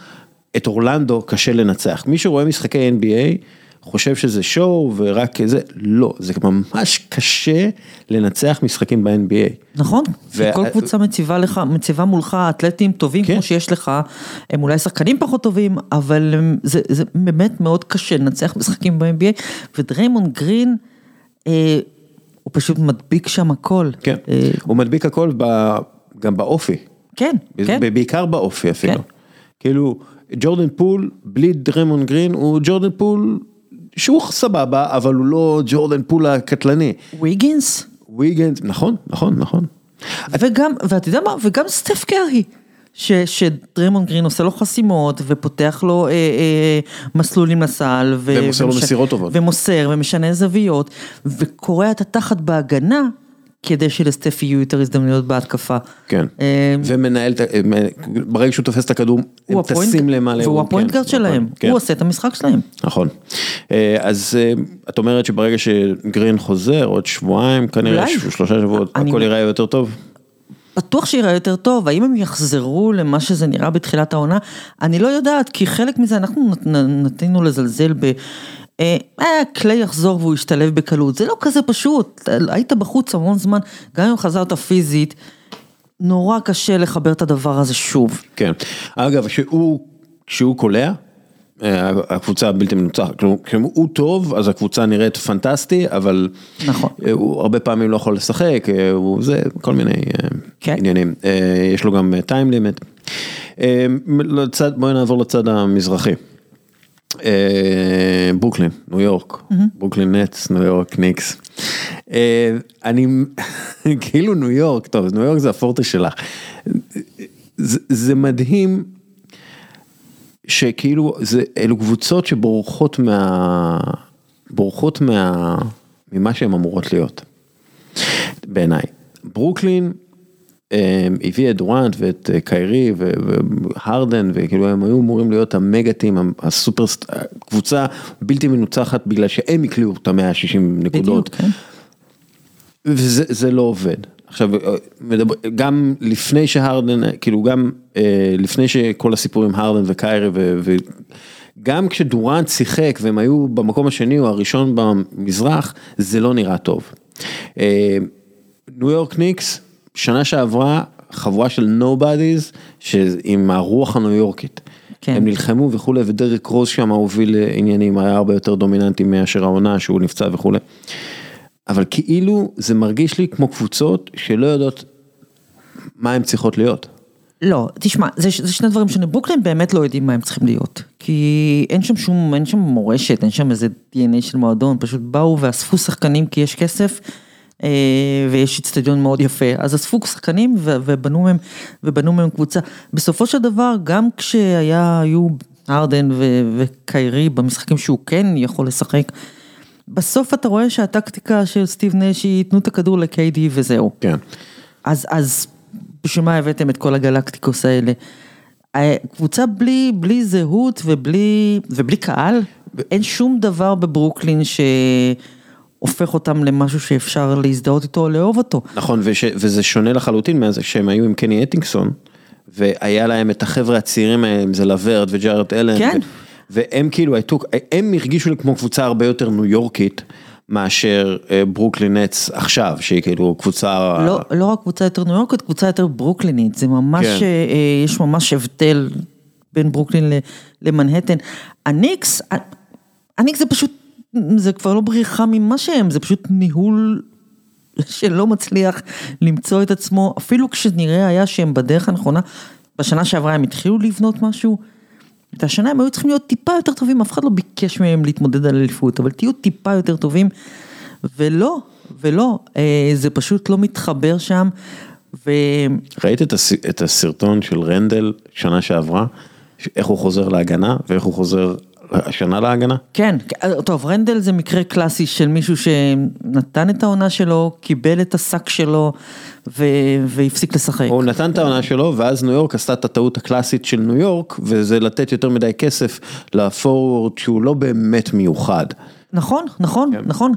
את אורלנדו קשה לנצח. מי שרואה משחקי NBA חושב שזה שואו ורק זה, לא, זה ממש קשה לנצח משחקים ב-NBA. נכון, ו- וכל קבוצה מציבה לך, מציבה מולך אתלטים טובים כן. כמו שיש לך, הם אולי שחקנים פחות טובים, אבל זה, זה באמת מאוד קשה לנצח משחקים ב-NBA, ודריימון גרין, אה, הוא פשוט מדביק שם הכל. כן, אה, הוא מדביק הכל ב, גם באופי, כן, כן, בעיקר באופי אפילו. כן. כאילו, ג'ורדן פול בלי דריימון גרין הוא ג'ורדן פול שהוא סבבה, אבל הוא לא ג'ורדן פול הקטלני. ויגינס, ויגינס, נכון, נכון, נכון. וגם, ואתה יודע מה, וגם סטף קרי. ש, שדריימון גרין עושה לו חסימות ופותח לו אה, אה, מסלולים לסל. ו, ומוסר לו ומש- מסירות טובות. ומוסר ומשנה זוויות וקורע את התחת בהגנה כדי שלסטף יהיו יותר הזדמנויות בהתקפה. כן, אה, ומנהל, את ה- ברגע שהוא תופס את הכדור, הם טסים למעלה. והוא הוא- ה point כן, guard הוא שלהם, כן. הוא עושה את המשחק שלהם. נכון. אה, אז אה, את אומרת שברגע שגרין חוזר, עוד שבועיים, כנראה שלושה שבועות, הכל ייראה יותר טוב. בטוח שיראה יותר טוב, האם הם יחזרו למה שזה נראה בתחילת העונה? אני לא יודעת, כי חלק מזה אנחנו נת- נ- נטינו לזלזל ב... אה, אה, קליי יחזור והוא ישתלב בקלות, זה לא כזה פשוט, היית בחוץ המון זמן, גם אם חזרת פיזית, נורא קשה לחבר את הדבר הזה שוב. כן. אגב, כשהוא, כשהוא קולע, אה, הקבוצה הבלתי מנוצחת, כלומר, כשהוא טוב, אז הקבוצה נראית פנטסטי, אבל נכון. אה, הוא הרבה פעמים לא יכול לשחק, אה, הוא זה, כל מיני אה, כן. עניינים. אה, יש לו גם time limit. בואי נעבור לצד המזרחי. אה, ברוקלין, ניו יורק, ברוקלין נטס, ניו יורק ניקס. אה, אני, [laughs] כאילו ניו יורק, טוב, ניו יורק זה הפורטה שלך. זה, מדהים שכאילו, אלו קבוצות שבורחות מה... בורחות מה... ממה שהן אמורות להיות. בעיניי. ברוקלין הביא את דורנט ואת אה, קיירי והרדן וכאילו הם היו אמורים להיות המגה-טים, הסופר, קבוצה בלתי מנוצחת בגלל שהם הקליעו את ה-160 נקודות. בדיוק, כן. וזה זה לא עובד. עכשיו, מדבר, גם לפני שהרדן, כאילו גם אה, לפני שכל הסיפור עם הרדן וקיירי. וגם כשדורנט שיחק והם היו במקום השני או הראשון במזרח, זה לא נראה טוב. אה, ניו יורק ניקס, שנה שעברה, חבורה של נובדיז, עם הרוח הניו יורקית. כן. הם נלחמו וכולי, ודרק רוז שם הוביל עניינים, היה הרבה יותר דומיננטי מאשר העונה שהוא נפצע וכולי. אבל כאילו זה מרגיש לי כמו קבוצות שלא יודעות מה הן צריכות להיות. לא, תשמע, זה, זה שני דברים שונים, ברוקלין באמת לא יודעים מה הם צריכים להיות. כי אין שם שום, אין שם מורשת, אין שם איזה DNA של מועדון, פשוט באו ואספו שחקנים כי יש כסף, אה, ויש אצטדיון מאוד יפה. אז אספו שחקנים ו- ובנו מהם, ובנו מהם קבוצה. בסופו של דבר, גם כשהיו הרדן ו- וקיירי במשחקים שהוא כן יכול לשחק, בסוף אתה רואה שהטקטיקה של סטיב נש היא תנו את הכדור ל-KD וזהו. כן. אז, אז בשביל מה הבאתם את כל הגלקטיקוס האלה? אה, קבוצה בלי, בלי זהות ובלי, ובלי קהל, אין שום דבר בברוקלין הופך אותם למשהו שאפשר להזדהות איתו או לאהוב אותו. נכון, וש, וזה שונה לחלוטין מזה שהם היו עם קני אטינגסון, והיה להם את החבר'ה הצעירים האלה, זה לוורט וג'ארד אלן. כן. ו, והם כאילו, הם הרגישו לי כמו קבוצה הרבה יותר ניו יורקית. מאשר אה, ברוקלין נטס עכשיו, שהיא כאילו קבוצה... לא, לא רק קבוצה יותר ניו יורקית, קבוצה יותר ברוקלינית, זה ממש, כן. אה, יש ממש הבדל בין ברוקלין למנהטן. הניקס, הניקס זה פשוט, זה כבר לא בריחה ממה שהם, זה פשוט ניהול שלא מצליח למצוא את עצמו, אפילו כשנראה היה שהם בדרך הנכונה, בשנה שעברה הם התחילו לבנות משהו, והשנה הם היו צריכים להיות טיפה יותר טובים, אף אחד לא ביקש מהם להתמודד על אליפות, אבל תהיו טיפה יותר טובים, ולא, ולא, אה, זה פשוט לא מתחבר שם, ו... ראית את, הס... את הסרטון של רנדל שנה שעברה? איך הוא חוזר להגנה ואיך הוא חוזר השנה להגנה? כן, טוב, רנדל זה מקרה קלאסי של מישהו שנתן את העונה שלו, קיבל את השק שלו ו... והפסיק לשחק. הוא נתן את העונה שלו ואז ניו יורק עשתה את הטעות הקלאסית של ניו יורק וזה לתת יותר מדי כסף לפורוורד שהוא לא באמת מיוחד. נכון, נכון, כן. נכון.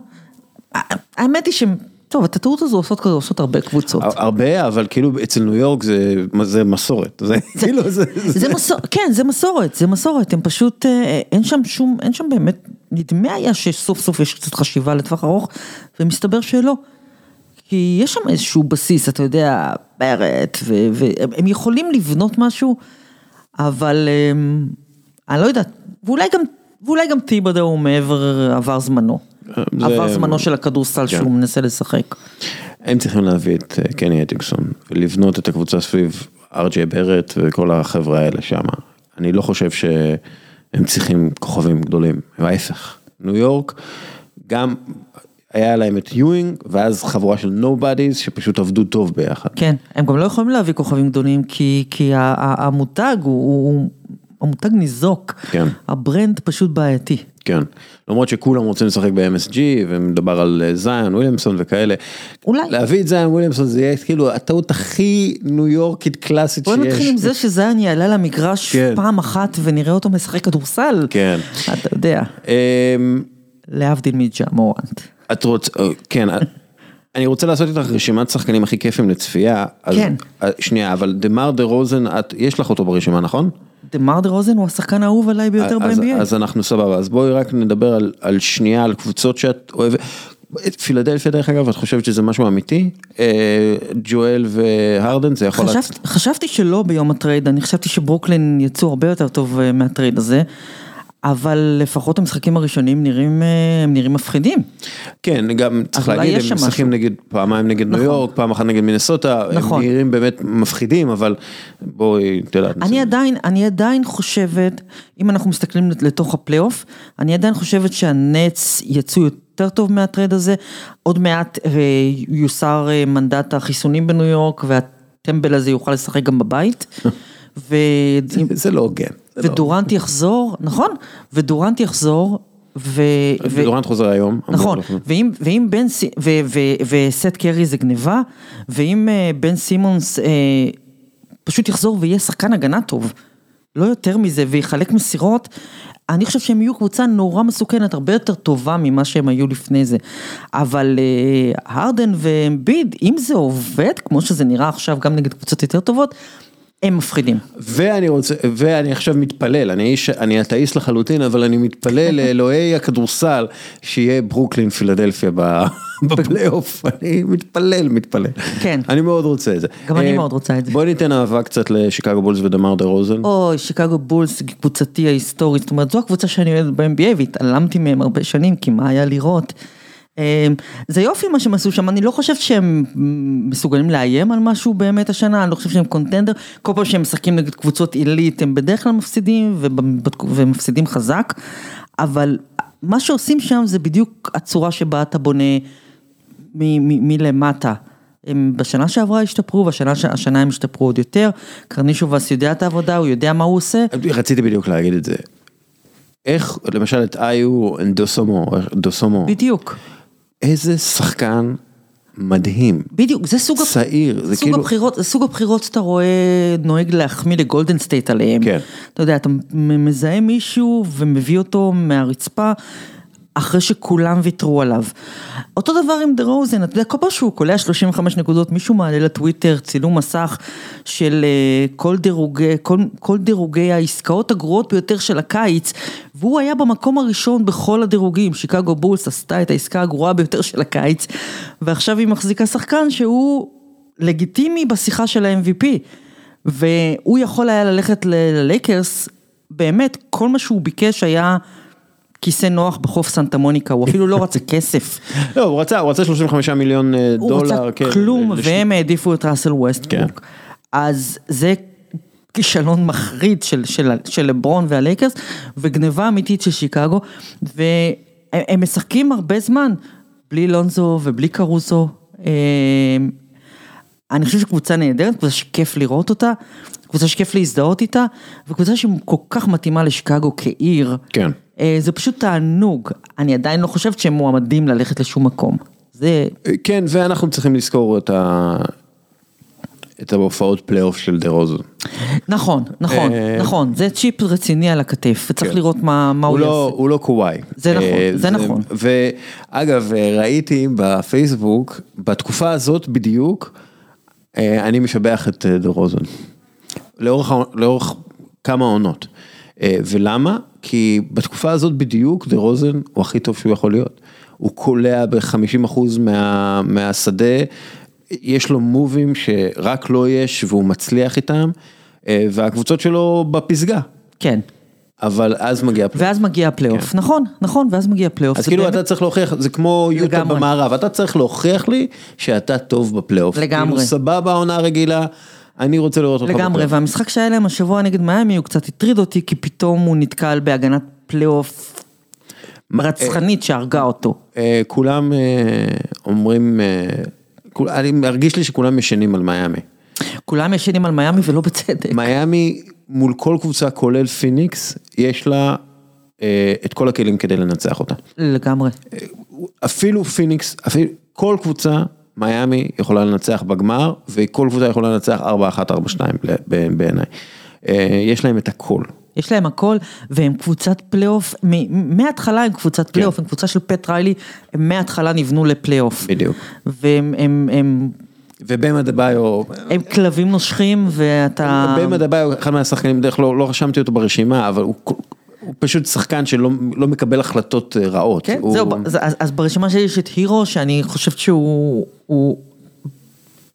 האמת היא שהם, טוב, את הטעות הזו עושות כזה, עושות הרבה קבוצות. הרבה אבל כאילו אצל ניו יורק זה, זה מסורת, [laughs] זה כאילו זה, זה מסורת, כן, זה מסורת, זה מסורת, הם פשוט, אה, אין שם שום, אין שם באמת, נדמה היה שסוף סוף יש קצת חשיבה לטווח ארוך, ומסתבר שלא. כי יש שם איזשהו בסיס, אתה יודע, ברט, והם יכולים לבנות משהו, אבל אמ, אני לא יודעת, ואולי גם, ואולי גם טיבדו מעבר, עבר זמנו. זה- עבר זמנו של הכדורסל כן. שהוא מנסה לשחק. הם צריכים להביא את אה, קני אטינגסון ולבנות את הקבוצה סביב ארג'יי ברט וכל החבר'ה האלה שם. אני לא חושב שהם צריכים כוכבים גדולים, ההפך. ניו יורק, גם היה להם את יואינג ואז חבורה של נובדיז שפשוט עבדו טוב ביחד. כן, הם גם לא יכולים להביא כוכבים גדולים, כי, כי המותג הוא, הוא, המותג ניזוק, כן. ה brand פשוט בעייתי. כן, למרות שכולם רוצים לשחק ב-MSG ומדבר על אה, זאיון וויליאמסון וכאלה. אולי. להביא את זאיון וויליאמסון זה יהיה כאילו הטעות הכי ניו יורקית קלאסית בוא שיש. נתחיל עם זה שזיין יעלה למגרש כן. פעם אחת ונראה אותו משחק כדורסל. כן. אתה יודע, אמ, להבדיל מג'ה מורנט. את רוצה, אה, כן, אה, אני רוצה לעשות איתך רשימת שחקנים הכי כיפים לצפייה. אז- כן. אה, שנייה, אבל דמר דה רוזן, את- יש לך אותו ברשימה, נכון? דמר דה רוזן הוא השחקן האהוב עליי ביותר אז- ב-NBA. אז אנחנו סבבה, אז בואי רק נדבר על, על שנייה, על קבוצות שאת אוהבת. פילדלפיה דרך אגב, את חושבת שזה משהו אמיתי? אה, ג'ואל והארדן, זה יכול... להצ- חשבתי, חשבתי שלא ביום ה trade, אני חשבתי שברוקלין יצאו הרבה יותר טוב אה, מה trade הזה, אבל לפחות המשחקים הראשונים נראים, אה, הם נראים מפחידים. כן, גם צריך להגיד, הם משחקים. נגד, פעמיים נגד ניו נכון. יורק, פעם אחת נגד מינסוטה, נכון. הם נראים באמת מפחידים, אבל בואי, את יודעת. אני זה- עדיין, אני עדיין חושבת, אם אנחנו מסתכלים לתוך הפלייאוף, אני עדיין חושבת שהנטס יצאו יותר טוב מה trade הזה, עוד מעט אה, יוסר אה, מנדט החיסונים בניו יורק והטמבל הזה יוכל לשחק גם בבית. [laughs] ו... זה לא הוגן. לא- ודורנט יחזור, נכון, ודורנט יחזור, ו... ו- דורנט חוזר היום. נכון. ואם, ואם בן, ו, ו, וסט קרי זה גניבה, ואם אה, בן סימונס אה, פשוט יחזור ויהיה שחקן הגנה טוב, לא יותר מזה, ויחלק מסירות, אני חושב שהם יהיו קבוצה נורא מסוכנת, הרבה יותר טובה ממה שהם היו לפני זה. אבל אה, הרדן ואמביד, אם זה עובד, כמו שזה נראה עכשיו גם נגד קבוצות יותר טובות, הם מפחידים. ואני רוצה, ואני עכשיו מתפלל, אני איש, אני אתאיסט לחלוטין, אבל אני מתפלל [laughs] לאלוהי הכדורסל, שיהיה ברוקלין פילדלפיה ב- [laughs] בפלייאוף, אני מתפלל, מתפלל. כן. אני מאוד רוצה את זה. גם אני אה, מאוד רוצה את זה. בואי ניתן אהבה קצת לשיקגו בולס ודמר דה רוזן. אוי, שיקגו בולס, קבוצתי ההיסטורית, זאת אומרת, זו הקבוצה שאני אוהדת ב-NBA והתעלמתי מהם הרבה שנים, כי מה היה לראות. אמ, זה יופי מה שהם עשו שם, אני לא חושבת שהם מסוגלים לאיים על משהו באמת השנה, אני לא חושבת שהם קונטנדר, כל פעם שהם משחקים נגד קבוצות עילית הם בדרך כלל מפסידים ומפסידים חזק, אבל מה שעושים שם זה בדיוק הצורה שבה אתה בונה מלמטה. הם בשנה שעברה השתפרו, והשנה השנה הם השתפרו עוד יותר. קרנישובס יודע את העבודה, הוא יודע מה הוא עושה. רציתי בדיוק להגיד את זה. איך, למשל את איו דוסומו, דוסומו, בדיוק, איזה שחקן מדהים. בדיוק, זה סוג, צעיר, זה סוג כאילו- הבחירות, זה סוג הבחירות שאתה רואה נוהג להחמיא לגולדן סטייט עליהם. כן. אתה יודע, אתה מזהה מישהו ומביא אותו מהרצפה. אחרי שכולם ויתרו עליו. אותו דבר עם דה רוזן, אתה יודע, כל פעם שהוא קולע 35 נקודות, מישהו מעלה לטוויטר צילום מסך של אה, כל דירוגי, כל, כל דירוגי העסקאות הגרועות ביותר של הקיץ, והוא היה במקום הראשון בכל הדירוגים, שיקגו בולס עשתה את העסקה הגרועה ביותר של הקיץ, ועכשיו היא מחזיקה שחקן שהוא לגיטימי בשיחה של ה-MVP, והוא יכול היה ללכת ללייקרס, באמת, כל מה שהוא ביקש היה... כיסא נוח בחוף סנטה מוניקה, הוא אפילו לא רצה כסף. [laughs] לא, הוא רצה, הוא רצה 35 מיליון אה, הוא דולר. רצה כן, כלום, והם העדיפו את ראסל כן. ווסטברוק. אז זה כישלון מחריד של, של, של לברון והלייקרס, וגניבה אמיתית של שיקגו, והם הם משחקים הרבה זמן, בלי לונזו ובלי קרוסו. אה, אני חושב שקבוצה נהדרת, קבוצה שכיף לראות אותה, קבוצה שכיף להזדהות איתה, וקבוצה שכל כך מתאימה לשיקגו כעיר. כן. אה, זה פשוט תענוג, אני עדיין לא חושבת שהם מועמדים ללכת לשום מקום. זה, כן, ואנחנו צריכים לזכור את ה... את ההופעות פלייאוף של דה רוזן. נכון, נכון, אה, נכון, זה צ'יפ רציני על הכתף, וצריך כן. לראות מה הוא לא, יעשה. הוא לא קוואי. זה נכון, אה, זה נכון. ואגב, אה, ראיתי בפייסבוק, בתקופה הזאת בדיוק, אה, אני משבח את אה, דה רוזן. לאורך, כמה עונות. אה, ולמה? כי בתקופה הזאת בדיוק דה רוזן הוא הכי טוב שהוא יכול להיות. הוא קולע ב-50% מה, מהשדה, יש לו move־ים שרק לו יש והוא מצליח איתם, אה, והקבוצות שלו בפסגה. כן, אבל אז מגיע הפלייאוף. ואז מגיע הפלייאוף, נכון, נכון, ואז מגיע הפלייאוף. כן. אז כאילו באמת- אתה צריך להוכיח, זה כמו יוטה. במערב, אתה צריך להוכיח לי שאתה טוב בפלייאוף. לגמרי. כאילו סבבה עונה רגילה, אני רוצה לראות אותך לגמרי, בפלייאוף. והמשחק שהיה להם השבוע נגד מיאמי הוא קצת הטריד אותי, כי פתאום הוא נתקל בהגנת פלייאוף רצחנית שהרגה אותו. אה, כולם אה, אומרים, אה, אני מרגיש לי שכולם ישנים על מיאמי. כולם ישנים על מיאמי ולא בצדק. מיאמי מול כל קבוצה כולל פיניקס, יש לה אה, את כל הכלים כדי לנצח אותה. לגמרי. אפילו פיניקס, אפילו כל קבוצה, מיאמי יכולה לנצח בגמר, וכל קבוצה יכולה לנצח 4-1, 4-2 ב- בעיניי. אה, יש להם את הכל. יש להם הכל, והם קבוצת פלייאוף, מההתחלה הם קבוצת פלייאוף, הם קבוצה של פט ריילי, הם מההתחלה נבנו לפלייאוף. בדיוק. והם הם, הם, ובאם אדבאיו, הם כלבים נושכים, ואתה... באם אדבאיו, אחד מהשחקנים, בדרך כלל לא, לא רשמתי אותו ברשימה, אבל הוא, הוא פשוט שחקן שלא לא מקבל החלטות אה, רעות. כן, הוא, זהו, אז, אז- אז ברשימה שלי יש את הירו, שאני חושבת שהוא הוא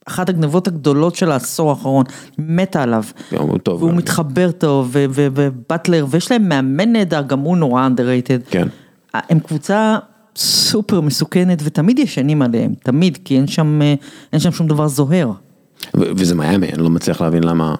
אחת הגנבות הגדולות של העשור האחרון, מתה עליו. הוא טוב. והוא גם. מתחבר טוב, ובטלר, ויש להם מאמן נהדר, גם הוא נורא underrated. כן. הם קבוצה סופר מסוכנת, ותמיד ישנים עליהם, תמיד, כי אין שם, אה, אין שם שום דבר זוהר. וזה מיאמי, אני לא מצליח להבין למה,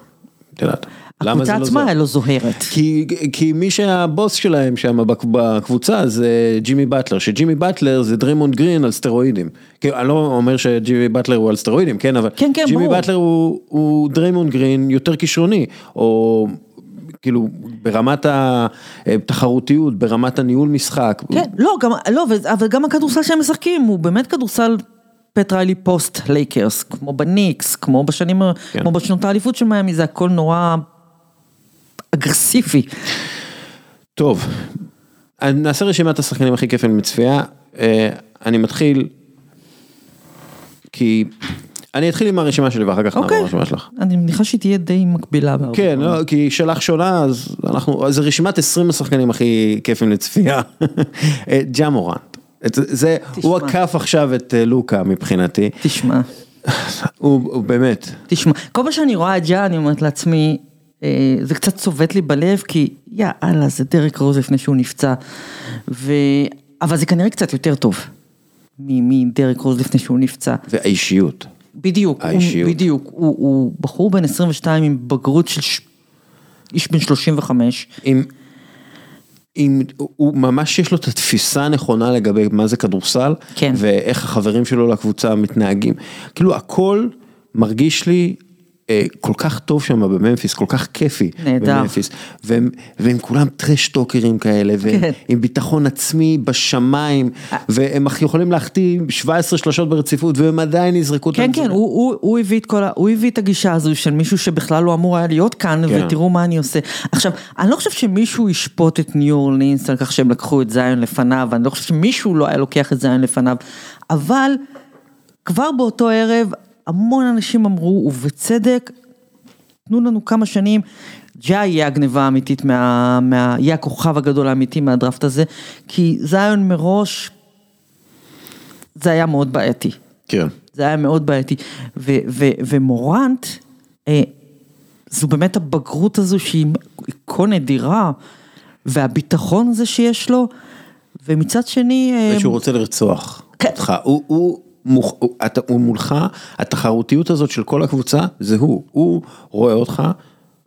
את יודעת. הקבוצה לא עצמה? לא זוהרת. כי, כי מי שהבוס שלהם שם בק- בקבוצה זה ג'ימי באטלר, שג'ימי באטלר זה דרימונד גרין על סטרואידים. כאילו, אני לא אומר שג'ימי באטלר הוא על סטרואידים, כן, אבל כן, כן, ג'ימי ברור. באטלר הוא, הוא דרימונד גרין יותר כישרוני, או כאילו ברמת התחרותיות, ברמת הניהול משחק. כן, לא, גם, לא, אבל גם הכדורסל שהם משחקים הוא באמת כדורסל פט ריילי פוסט לייקרס, כמו בניקס, כמו בשנים, כן. כמו בשנות האליפות של מיאמי, זה הכל נורא אגרסיבי. טוב, נעשה רשימת השחקנים הכי כיפים מצפייה, אה, אני מתחיל, כי, אני אתחיל עם הרשימה שלי ואחר כך נעבור אוקיי, לרשימה שלך. אני מניחה שהיא תהיה די מקבילה. כן. לא, כי שלך שונה, אז אנחנו, אז זה רשימת 20 השחקנים הכי כיפים לצפייה. [laughs] אה, ג'ה מורנט. את זה, הוא עקף עכשיו את אה, לוקה מבחינתי. תשמע, [laughs] הוא, הוא באמת, תשמע, כל פעם שאני רואה את ג'ה, אני אומרת לעצמי, זה קצת צובט לי בלב, כי יאללה, זה דרק רוז לפני שהוא נפצע, ו... אבל זה כנראה קצת יותר טוב מדרק רוז לפני שהוא נפצע. והאישיות. בדיוק, הוא, האישיות. בדיוק, הוא, הוא בחור בן 22 עם בגרות של ש... איש בן 35, עם, עם, הוא ממש יש לו את התפיסה הנכונה לגבי מה זה כדורסל, כן. ואיך החברים שלו לקבוצה מתנהגים, כאילו הכל מרגיש לי אה, כל כך טוב שם בממפיס, כל כך כיפי נהדר. בממפיס, והם, והם כולם טרשטוקרים כאלה, והם כן. עם ביטחון עצמי בשמיים, והם יכולים להחטיא 17 שלושות ברציפות, והם עדיין יזרקו את כן. כן, הוא, הוא, הוא, הביא את כל הוא הביא את הגישה הזו של מישהו שבכלל לא אמור היה להיות כאן, כן. ותראו מה אני עושה. עכשיו, אני לא חושב שמישהו ישפוט את ניו אורלינס על כך שהם לקחו את זיון לפניו, אני לא חושב שמישהו לא היה לוקח את זיון לפניו, אבל כבר באותו ערב, המון אנשים אמרו, ובצדק, תנו לנו כמה שנים, ג'ה יהיה הגניבה האמיתית, מה, מה, יהיה הכוכב הגדול האמיתי מהדראפט הזה, כי זיון מראש, זה היה מאוד בעייתי. כן. זה היה מאוד בעייתי. ו- ו- ומורנט, אה, זו באמת הבגרות הזו שהיא כה נדירה, והביטחון הזה שיש לו, ומצד שני... אה, שהוא רוצה לרצוח כן. אותך, הוא, הוא, הוא, אתה, הוא מולך, התחרותיות הזאת של כל הקבוצה זה הוא, הוא רואה אותך,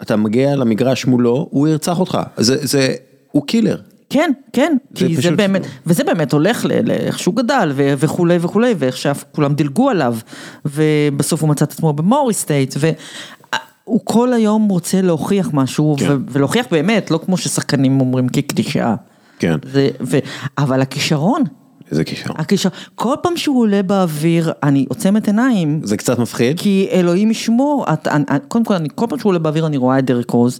אתה מגיע למגרש מולו, הוא ירצח אותך, זה, זה, הוא קילר. כן, כן, זה כי זה באמת, וזה באמת הולך לאיך שהוא גדל ו- וכולי וכולי, ואיך שכולם דילגו עליו, ובסוף הוא מצא את עצמו במורי סטייט, והוא כל היום רוצה להוכיח משהו, כן. ו- ולהוכיח באמת, לא כמו ששחקנים אומרים כקלישאה. כן. זה, ו, אבל הכישרון, איזה כישרון. הכישרון, כל פעם שהוא עולה באוויר, אני עוצמת עיניים, זה קצת מפחיד. כי אלוהים ישמור, את, אני, אני- קודם כל, אני, כל פעם שהוא עולה באוויר אני רואה את דרק רוז,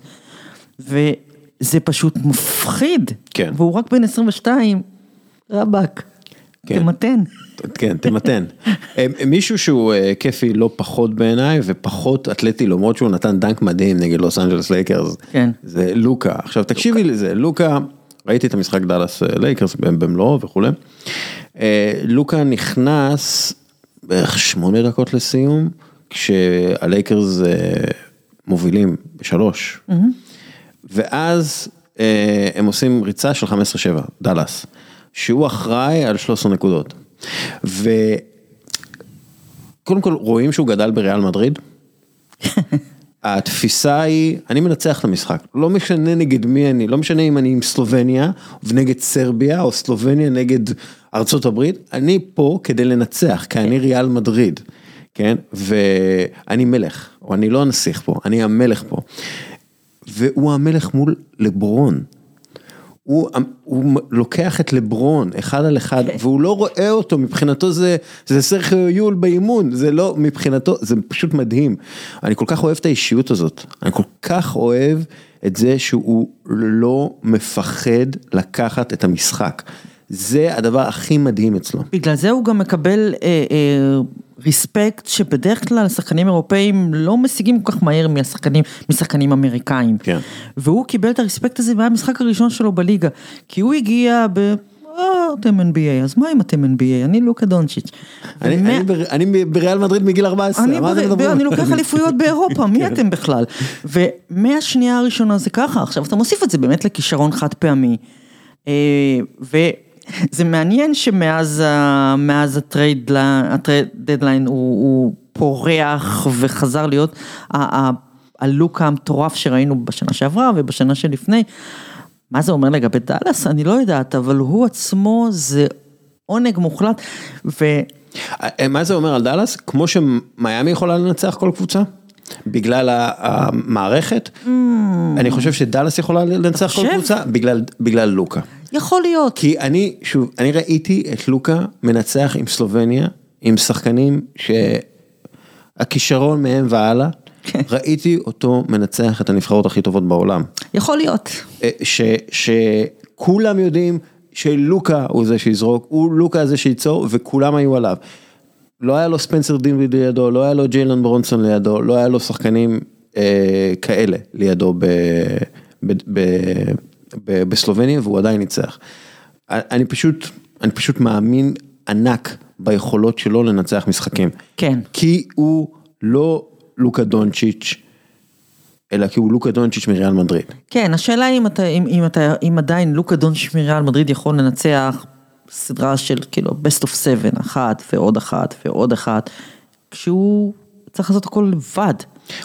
וזה פשוט מפחיד. כן. והוא רק בן 22, רבאק, כן. תמתן. כן, תמתן. אה, מישהו שהוא אה, כיפי לא פחות בעיניי ופחות אתלטי למרות שהוא נתן dunk מדהים נגד לוס אנג'לס לייקרס. כן. זה לוקה. עכשיו תקשיבי לזה, לוקה, ראיתי את המשחק דאלאס אה, לייקרס במלואו וכולי. אה, לוקה נכנס בערך שמונה דקות לסיום, כשהלייקרס אה, מובילים בשלוש. ואז הם עושים ריצה של 15-7, דאלאס, שהוא אחראי על 13 נקודות. וקודם כל רואים שהוא גדל בריאל מדריד. [laughs] התפיסה היא, אני מנצח את המשחק, לא משנה נגד מי אני, לא משנה אם אני עם סלובניה ונגד סרביה או סלובניה נגד ארצות הברית, אני פה כדי לנצח, כי אני ריאל מדריד, כן? ואני מלך, או אני לא הנסיך פה, אני המלך פה. והוא המלך מול לברון. הוא, הוא לוקח את לברון אחד על אחד והוא לא רואה אותו מבחינתו זה זה סרחיו יול באימון זה לא מבחינתו זה פשוט מדהים. אני כל כך אוהב את האישיות הזאת אני כל כך אוהב את זה שהוא לא מפחד לקחת את המשחק. זה הדבר הכי מדהים אצלו. בגלל זה הוא גם מקבל אה, אה, ריספקט שבדרך כלל שחקנים אירופאים לא משיגים כל כך מהר מהשחקנים, משחקנים אמריקאים. כן. והוא קיבל את הריספקט הזה מהמשחק הראשון שלו בליגה. כי הוא הגיע ב... אה, אתם NBA, אז מה אם אתם NBA? אני לוקה דונצ'יץ'. אני, ומה- אני, בר- אני בריאל מדריד מגיל 14, אני, מה אתם בר... מדברים? אני לוקח אליפויות [laughs] באירופה, מי אתם בכלל? ומהשנייה הראשונה זה ככה, עכשיו אתה מוסיף את זה באמת לכישרון חד פעמי. אה, וזה מעניין שמאז מאז הטרייד ה trade deadline הוא, הוא פורח וחזר להיות הלוקה המטורף שראינו בשנה שעברה ובשנה שלפני. מה זה אומר לגבי דאלאס? אני לא יודעת, אבל הוא עצמו זה עונג מוחלט. ו... אה, מה זה אומר על דאלאס? כמו שמיאמי יכולה לנצח כל קבוצה? בגלל המערכת? אני חושב שדאלאס יכולה לנצח כל? קבוצה? בגלל, בגלל לוקה. יכול להיות. כי אני, שוב, אני ראיתי את לוקה מנצח עם סלובניה, עם שחקנים שהכישרון מהם והלאה, כן. ראיתי אותו מנצח את הנבחרות הכי טובות בעולם. יכול להיות. אה, ש, שכולם יודעים שלוקה הוא זה שיזרוק, הוא לוקה זה שייצור וכולם היו עליו. לא היה לו ספנסר דין לידו, לא היה לו ג'יילן ברונסון לידו, לא היה לו שחקנים אה, כאלה לידו ב, ב, ב, ב, בסלובניה והוא עדיין ניצח. אני פשוט, אני פשוט מאמין ענק ביכולות שלו לנצח משחקים. כן. כי הוא לא לוקה דונצ'יץ', אלא כי הוא לוקה דונצ'יץ' מריאל מדריד. כן, השאלה אם אתה, אם, אם אתה, אם עדיין לוקה דונצ'יץ' מריאל מדריד יכול לנצח סדרה של כאילו best of seven, אחת ועוד אחת ועוד אחת, כשהוא צריך לעשות הכל לבד.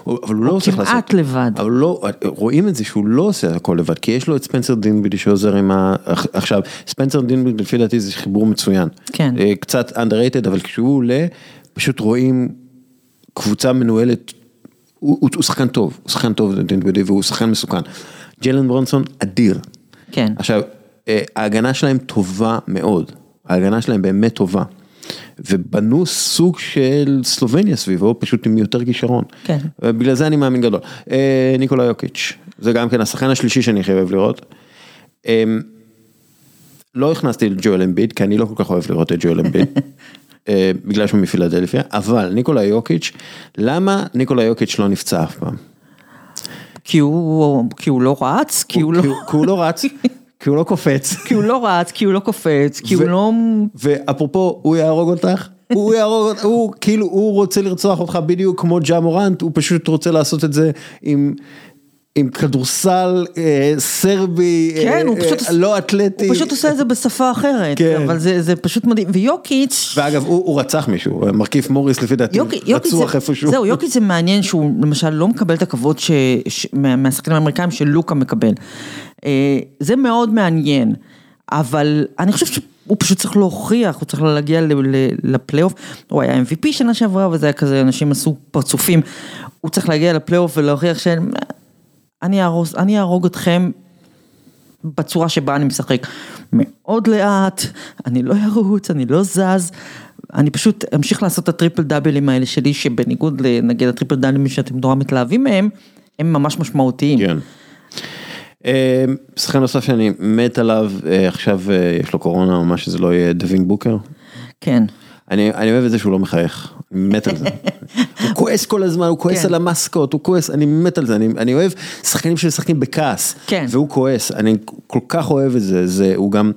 אבל הוא לא צריך לעשות. כמעט לבד. אבל לא, רואים את זה שהוא לא עושה הכל לבד, כי יש לו את ספנסר דינבידי שעוזר עם ה... עכשיו, ספנסר דינבידי לפי דעתי זה חיבור מצוין. כן. אה, קצת underrated, אבל כשהוא עולה, פשוט רואים קבוצה מנוהלת הוא, הוא, הוא שחקן טוב, הוא שחקן טוב דנבדי והוא שחקן מסוכן. ג'לן ברונסון אדיר. כן. עכשיו, ההגנה שלהם טובה מאוד, ההגנה שלהם באמת טובה. ובנו סוג של סלובניה סביבו, פשוט עם יותר כישרון. כן. בגלל זה אני מאמין גדול. אה, ניקולה יוקיץ', זה גם כן השחקן השלישי שאני חייב לראות. אה, לא הכנסתי את ג'ואל אמביד, כי אני לא כל כך אוהב לראות את ג'ואל אמביד. [laughs] אה, בגלל שהוא מפילדלפיה, אבל ניקולה יוקיץ', למה ניקולה יוקיץ' לא נפצע אף פעם? כי הוא, כי הוא לא רץ, כי הוא לא... כי הוא- כי הוא לא רץ, [laughs] כי הוא לא קופץ. [laughs] כי הוא לא רץ, כי הוא לא קופץ, כי הוא לא... ואפרופו, הוא יהרוג אותך? [laughs] הוא יהרוג, אותך, הוא כאילו, הוא רוצה לרצוח אותך בדיוק כמו ג'ה מורנט, הוא פשוט רוצה לעשות את זה עם... עם כדורסל אה, סרבי, כן, אה, פשוט... אה, לא אתלטי. הוא פשוט עושה את זה בשפה אחרת. כן. אבל זה, זה פשוט מדהים. ויוקיץ'... ואגב, הוא, הוא רצח מישהו, מרקיף מוריס לפי דעתי, יוקיץ' רצוח זה, איפשהו. זהו, יוקיץ' זה מעניין שהוא למשל לא מקבל את הכבוד ש, ש, מה- מהשחקנים האמריקאים שלוקה מקבל. אה, זה מאוד מעניין, אבל אני חושב שהוא פשוט צריך להוכיח, הוא צריך להגיע לפלייאוף, הוא היה MVP שנה שעברה וזה היה כזה, אנשים עשו פרצופים, הוא צריך להגיע לפלייאוף ולהוכיח שאני אני אהרוג אתכם בצורה שבה אני משחק. מאוד לאט, אני לא ארוץ, אני לא זז, אני פשוט אמשיך לעשות את הטריפל דאבלים האלה שלי, שבניגוד לנגיד הטריפל דאבלים שאתם נורא מתלהבים מהם, הם ממש משמעותיים. כן. אה, שחקן נוסף שאני מת עליו, אה, עכשיו אה, יש לו קורונה או מה שזה לא יהיה, דווין בוקר. כן. אני, אני אוהב את זה שהוא לא מחייך, אני מת על זה. [laughs] הוא כועס כל הזמן, הוא כועס כן. על המסקות, הוא כועס, אני מת על זה, אני, אני אוהב שחקנים שמשחקים בכעס, כן. והוא כועס, אני כל כך אוהב את זה, זה, הוא גם,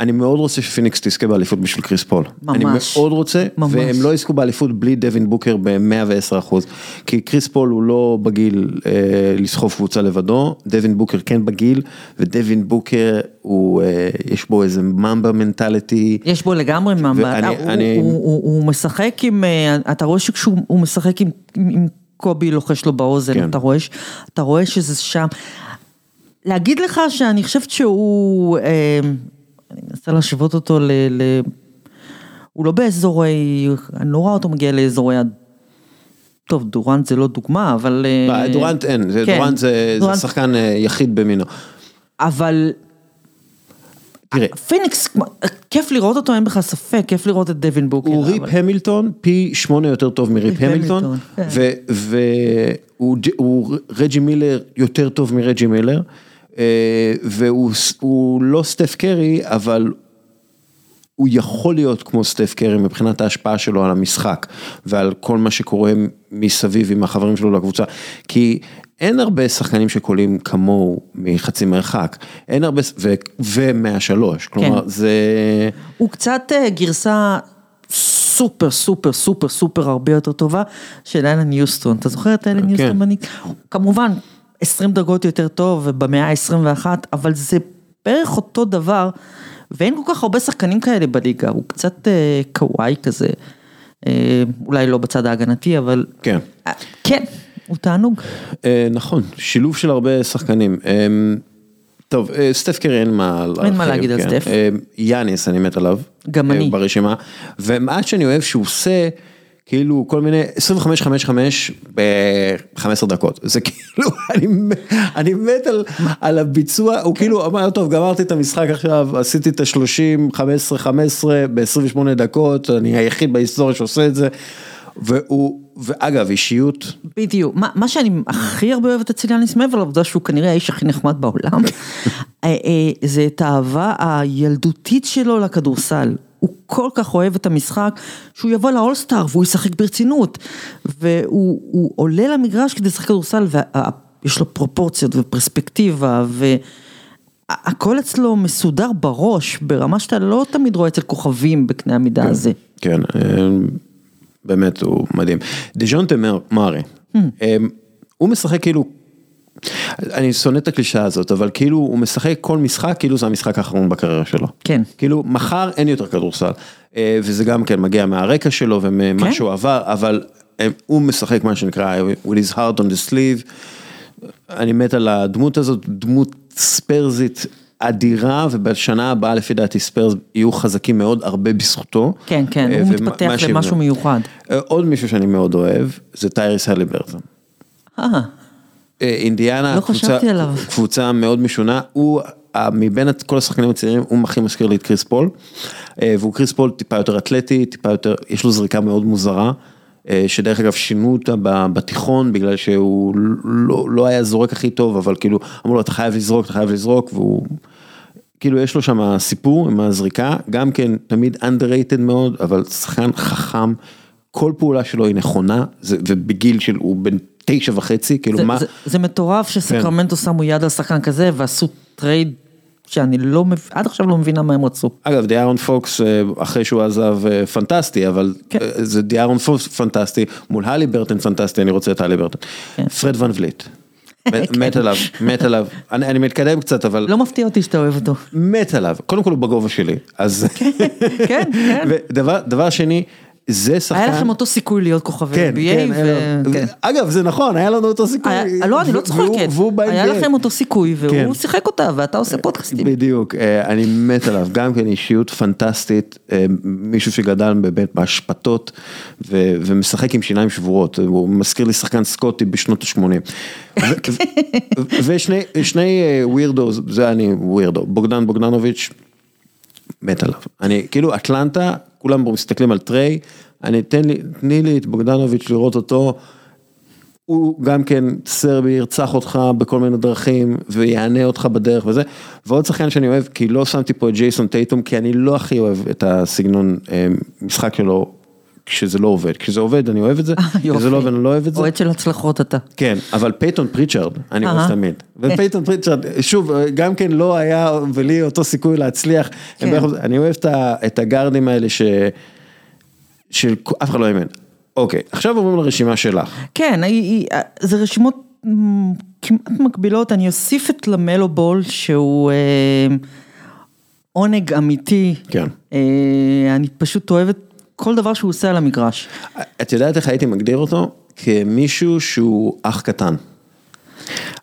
אני מאוד רוצה שפיניקס תזכה באליפות בשביל קריס פול. ממש. אני מאוד רוצה, ממש. והם לא יזכו באליפות בלי דווין בוקר ב-110 אחוז, כי קריס פול הוא לא בגיל אה, לסחוב קבוצה לבדו, דווין בוקר כן בגיל, ודווין בוקר הוא, אה, יש בו איזה Mamba mentality. יש בו לגמרי ממבה, ואני- הוא, אני- הוא, הוא, הוא משחק עם, אה, אתה רואה שכשהוא הוא משחק עם, עם קובי לוחש לו באוזן, כן. אתה רואה, אתה רואה שזה שם. להגיד לך שאני חושבת שהוא, אה, אני מנסה להשוות אותו ל... ל הוא לא באזור, אני לא רואה אותו מגיע לאזור, טוב דורנט זה לא דוגמה, אבל... אה, דורנט אין, זה- כן, דורנט זה זה דורנט- שחקן אה, יחיד במינו. אבל תראה, פיניקס, כיף לראות אותו, אין בכלל ספק, כיף לראות את דווין בוקר. הוא ריפ אבל- המילטון פי שמונה יותר טוב מריפ ריפ המילטון, המילטון, כן. והוא הוא רג'י מילר יותר טוב מרג'י מילר, והוא ס- הוא לא סטף קרי, אבל הוא יכול להיות כמו סטף קרי מבחינת ההשפעה שלו על המשחק ועל כל מה שקורה מסביב עם החברים שלו לקבוצה, כי אין הרבה שחקנים שקולים כמוהו מחצי מרחק, אין הרבה, ו- ומהשלוש, כלומר כן. זה... הוא קצת אה, גרסה סופר סופר סופר סופר הרבה יותר טובה של אלן יוסטון, אתה זוכר את אלן יוסטון בניק? כמובן 20 דרגות יותר טוב ובמאה ה-21, אבל זה בערך אותו דבר, ואין כל כך הרבה שחקנים כאלה בליגה, הוא קצת אה, קוואי כזה, אה, אולי לא בצד ההגנתי, אבל כן. אה, כן, הוא תענוג. אה, נכון, שילוב של הרבה שחקנים. אה, טוב, אה, סטף קרי אין מה אין מה להרחיב, להגיד על כן. סטף. אה, יאניס, אני מת עליו. גם אה, אני. ברשימה. ומה שאני אוהב שהוא עושה, כאילו כל מיני 25-5-5 ב-15 דקות. זה [laughs] כאילו, אני אני מת על- על הביצוע, הוא כאילו אמר, טוב, גמרתי את המשחק עכשיו, עשיתי את ה-30, 15-15 ב-28 דקות, אני היחיד בהיסטוריה שעושה את זה. והוא, ואגב, אישיות בדיוק, מה, מה שאני הכי הרבה אוהבת אצל יאניס מעבר לעובדה שהוא כנראה האיש הכי נחמד בעולם, אה, אה, זה את האהבה הילדותית שלו לכדורסל. הוא כל כך אוהב את המשחק, שהוא יבוא לאולסטאר והוא ישחק ברצינות. והוא הוא עולה למגרש כדי לשחק כדורסל ויש לו פרופורציות ופרספקטיבה והכל אצלו מסודר בראש, ברמה שאתה לא תמיד רואה אצל כוכבים בקנה המידה הזה. כן, אה, באמת הוא מדהים. דז'ונטה מארי, אה, הוא משחק כאילו, אני שונא את הקלישאה הזאת, אבל כאילו הוא משחק כל משחק כאילו זה המשחק האחרון בקריירה שלו. כן. כאילו מחר אין יותר כדורסל, אה, וזה גם כן מגיע מהרקע שלו וממה כן. שהוא עבר, אבל אה, הוא משחק מה שנקרא with his heart on the sleeve. אני מת על הדמות הזאת, דמות ספרזית אדירה, ובשנה הבאה לפי דעתי ספרס יהיו חזקים מאוד הרבה בזכותו. כן, כן, אה, הוא מתפתח למשהו מיוחד. אה, עוד מישהו שאני מאוד אוהב, זה טייריס האליברטון. אה, אינדיאנה, לא קבוצה-. קבוצה מאוד משונה, הוא, מבין את כל השחקנים הצעירים, הוא הכי מזכיר לי את קריס פול, אה, והוא קריס פול טיפה יותר אתלטי, טיפה יותר, יש לו זריקה מאוד מוזרה, אה, שדרך אגב שינו אותה בתיכון, בגלל שהוא לא, לא היה זורק הכי טוב, אבל כאילו, אמרו לו אתה חייב לזרוק, אתה חייב לזרוק, והוא... כאילו יש לו שם סיפור עם הזריקה, גם כן תמיד underrated מאוד, אבל שחקן חכם, כל פעולה שלו היא נכונה, זה, ובגיל של, הוא בן תשע וחצי, כאילו זה, מה, זה, זה מטורף שסקרמנטו שמו יד על שחקן כזה ועשו טרייד שאני לא מבין, עד עכשיו לא מבינה מה הם רצו. אגב דיארון פוקס אה, אחרי שהוא עזב אה, פנטסטי, אבל כן. אה, זה דיארון פוקס פנטסטי, מול האליברטון פנטסטי, אני רוצה את האליברטון. כן. פרד ואן וליט, [laughs] מת- מת עליו, מת עליו, אני אני מתקדם קצת, אבל לא מפתיע אותי שאתה אוהב אותו. מת עליו, קודם כל הוא בגובה שלי, אז, כן, כן. [laughs] ודבר דבר שני, זה שחקן, היה לכם אותו סיכוי להיות כוכבי כן, NBA, כן, ו... כן. אגב זה נכון, היה לנו אותו סיכוי, היה- לא, אני לא והוא- צוחקת, והוא ב-NBA. היה לכם אותו סיכוי והוא כן. שיחק אותה ואתה עושה פודקאסטים. בדיוק, אה, אני מת עליו, גם כן אישיות פנטסטית, אה, מישהו שגדל באמת בהשפתות ו- ומשחק עם שיניים שבורות, הוא מזכיר לי שחקן סקוטי בשנות ה-80. ושני שני ווירדו, זה אני ווירדו, בוגדן בוגדנוביץ', מת עליו. אני, כאילו אטלנטה, כולם מסתכלים על טריי, אני, תן לי, תני לי את בוגדנוביץ' לראות אותו. הוא גם כן סרבי ירצח אותך בכל מיני דרכים ויענה אותך בדרך וזה. ועוד שחקן שאני אוהב, כי לא שמתי פה את ג'ייסון טייטום, כי אני לא הכי אוהב את הסגנון אה, משחק שלו כשזה לא עובד. כשזה עובד אני אוהב את זה, כשזה לא עובד אני לא אוהב את זה. אוהד של הצלחות אתה. כן, אבל פייתון פריצ'רד, אני אוהב. תמיד. ופייתון [laughs] פריצ'רד, שוב, גם כן לא היה ולו אותו סיכוי להצליח. כן. אני אוהב את הגארדים האלה ש... של אף אחד לא האמין. אוקיי, עכשיו עוברים לרשימה שלך. כן, היא- זה רשימות כמעט מקבילות, אני אוסיף את למלו בול שהוא אה, עונג אמיתי. כן. אה, אני פשוט אוהבת כל דבר שהוא עושה על המגרש. את יודעת איך הייתי מגדיר אותו? כמישהו שהוא אח קטן.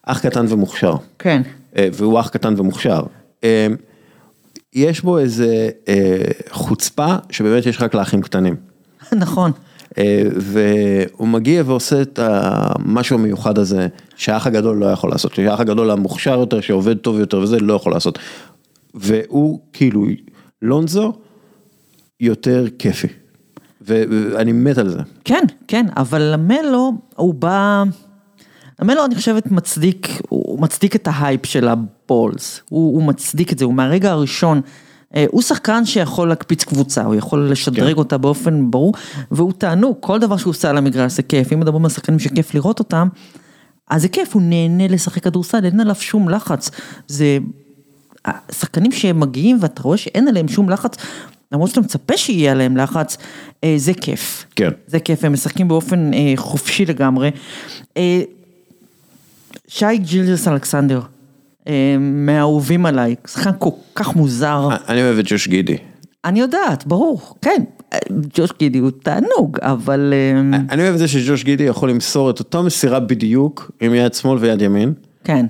אח קטן ומוכשר. כן. אה, והוא אח קטן ומוכשר. אה, יש בו איזה אה, חוצפה שבאמת יש רק לאחים קטנים. [laughs] נכון. והוא מגיע ועושה את המשהו המיוחד הזה שהאח הגדול לא יכול לעשות, שהאח הגדול המוכשר יותר, שעובד טוב יותר וזה, לא יכול לעשות. והוא כאילו, לונזו יותר כיפי. ואני מת על זה. כן, כן, אבל למלו, הוא בא... למלו אני חושבת מצדיק, הוא מצדיק את ההייפ של הבולס, הוא, הוא מצדיק את זה, הוא מהרגע הראשון, אה, הוא שחקן שיכול להקפיץ קבוצה, הוא יכול לשדרג כן. אותה באופן ברור, והוא תענוג, כל דבר שהוא עושה על המגרש זה כיף, אם מדברים על שחקנים שכיף לראות אותם, אז זה כיף, הוא נהנה לשחק כדורסל, אין עליו שום לחץ, זה שחקנים שמגיעים ואתה רואה שאין עליהם שום לחץ, למרות שאתה מצפה שיהיה עליהם לחץ, אה, זה כיף. כן. זה כיף, הם משחקים באופן אה, חופשי לגמרי. אה, שי ג'ילדס אלכסנדר, אה, מהאהובים עליי, שחקן כל כך מוזר. אני אוהב את ג'וש גידי. אני יודעת, ברור, כן, אה, ג'וש גידי הוא תענוג, אבל... אה, אני אוהב את זה שג'וש גידי יכול למסור את אותו מסירה בדיוק עם יד שמאל ויד ימין. כן,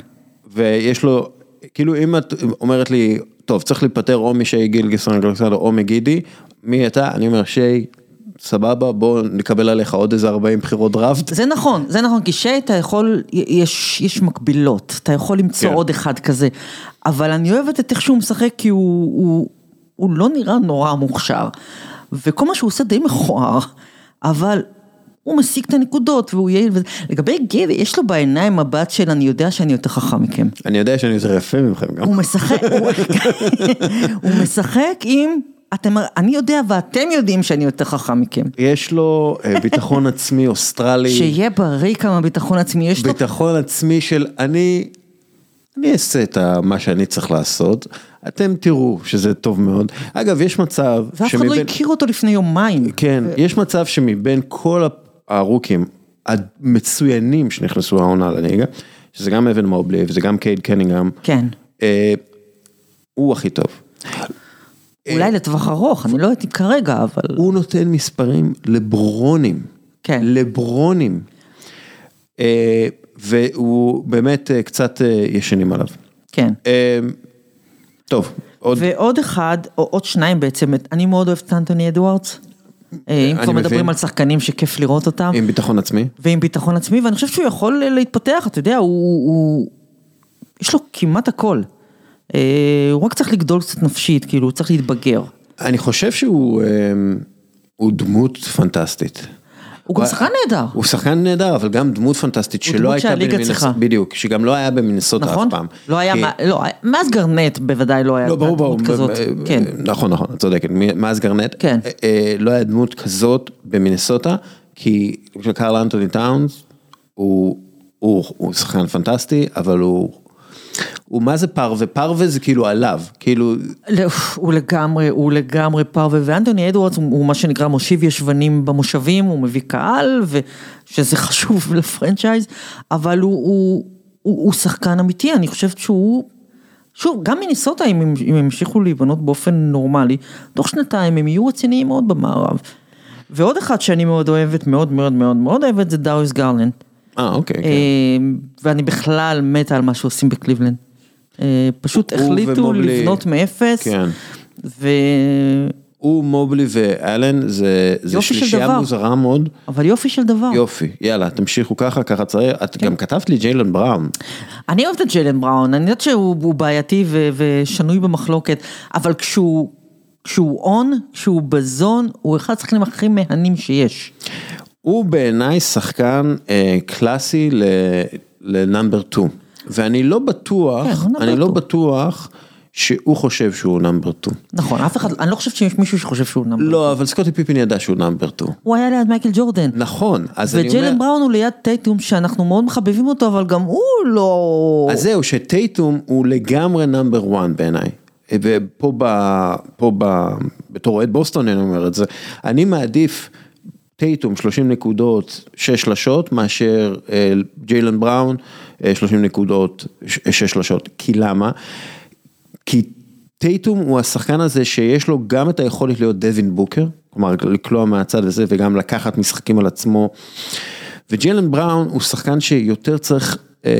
ויש לו, כאילו אם את אומרת לי, טוב צריך להיפטר או משי גילגסון אלכסנדר או מגידי, מי אתה? אני אומר שי, סבבה בוא נקבל עליך עוד איזה 40 בחירות דראפט. זה נכון, זה נכון, כי שי אתה יכול, יש, יש מקבילות, אתה יכול למצוא כן. עוד אחד כזה, אבל אני אוהבת את איך שהוא משחק כי הוא, הוא, הוא לא נראה נורא מוכשר, וכל מה שהוא עושה די מכוער, אבל הוא משיג את הנקודות והוא יעיל, וזה- לגבי גיבי, יש לו בעיניים מבט של אני יודע שאני יותר חכם מכם. אני יודע שאני יותר יפה ממכם גם. הוא משחק, הוא, [laughs] הוא משחק עם, אתם, אני יודע ואתם יודעים שאני יותר חכם מכם. יש לו אה, ביטחון עצמי אוסטרלי, שיהיה בריא כמה ביטחון עצמי, יש לו ביטחון עצמי של אני, אני אעשה את מה שאני צריך לעשות, אתם תראו שזה טוב מאוד. אגב יש מצב ואף אחד לא הכיר אותו לפני יומיים. כן, יש מצב שמבין כל הרוקים המצוינים שנכנסו העונה לליגה, שזה גם אבן מובלי וזה גם קייד קנינגהם, כן. אה, הוא הכי טוב. אולי לטווח ארוך, אני לא יודעת אם כרגע, אבל... הוא נותן מספרים לברונים, כן. לברונים, אה, והוא באמת אה, קצת אה, ישנים עליו. כן. אה, טוב, עוד ועוד אחד, או עוד שניים בעצם, אני מאוד אוהבת את אנטוני אדוארדס. אה, אם כבר מדברים. על שחקנים שכיף לראות אותם. עם ביטחון עצמי. ועם ביטחון עצמי, ואני חושב שהוא יכול להתפתח, אתה יודע, הוא. יש לו כמעט הכל. אה, הוא רק צריך לגדול קצת נפשית, כאילו, הוא צריך להתבגר. אני חושב שהוא אה, הוא דמות פנטסטית. הוא גם שחקן נהדר. הוא שחקן נהדר, אבל גם דמות פנטסטית שלא הייתה צריכה. בדיוק, שגם לא היה במינסוטה נכון? אף פעם. לא היה, לא, מאז גרנט בוודאי לא היה לא, דמות כזאת. כן. נכון, נכון, את צודקת, מאז גרנט, כן. אה, אה, לא היה דמות כזאת במינסוטה, כי קרל אנטוני טאונס, הוא שחקן פנטסטי, אבל הוא, הוא מה זה פרווה, פרווה זה כאילו עליו, כאילו, לא, הוא לגמרי, הוא לגמרי פרווה, ואנטוני אדוארדס הוא, הוא מה שנקרא מושיב ישבנים במושבים, הוא מביא קהל, ושזה [laughs] חשוב לפרנצ'ייז, אבל הוא, הוא, הוא, הוא שחקן אמיתי, אני חושבת שהוא, שוב, גם מיניסוטה, אם, הם- הם ימשיכו להיבנות באופן נורמלי, תוך שנתיים הם יהיו רציניים מאוד במערב. ועוד אחד שאני מאוד אוהבת, מאוד מאוד מאוד מאוד אוהבת, זה דאריוס גרלנד. אה אוקיי, כן. אה, ואני בכלל מתה על מה שעושים בקליבלנד. אה, פשוט החליטו ומובלי- לבנות מאפס. כן. ו... הוא, מובלי ואלן, זה, זה שלישייה. מוזרה מאוד. אבל יופי של דבר. יופי, יאללה, תמשיכו ככה, ככה צריך. את כן. גם כתבת לי ג'יילן בראון. אני אוהבת את ג'יילן בראון, אני יודעת שהוא הוא בעייתי ו, ושנוי במחלוקת, אבל כשהוא, כשהוא on, כשהוא ב zone, הוא אחד השחקנים הכי מהנים שיש. הוא בעיניי שחקן אה, קלאסי ל number 2. ואני לא בטוח, כן, number אני לא 2. בטוח שהוא חושב שהוא number 2. נכון, אף אחד, אני לא חושבת שיש מישהו שחושב שהוא number. לא, אבל סקוטי פיפין ידע שהוא number 2. הוא היה ליד מייקל ג'ורדן. נכון, אז אני אומר... וג'יילן בראון הוא ליד טייטום שאנחנו מאוד מחבבים אותו, אבל גם הוא לא... אז זהו, שטייטום הוא לגמרי נאמבר 1 בעיניי. ופה ב... פה ב... בתור אוהד בוסטון אני אומר את זה. אני מעדיף טייטום 30 נקודות, 6 שלשות, מאשר אה, ג'יילן בראון אה, 30 נקודות, 6 שלשות. כי למה? כי טייטום הוא השחקן הזה שיש לו גם את היכולת להיות דווין בוקר, כלומר לקלוע מהצד הזה וגם לקחת משחקים על עצמו. וג'יילן בראון הוא שחקן שיותר צריך אה,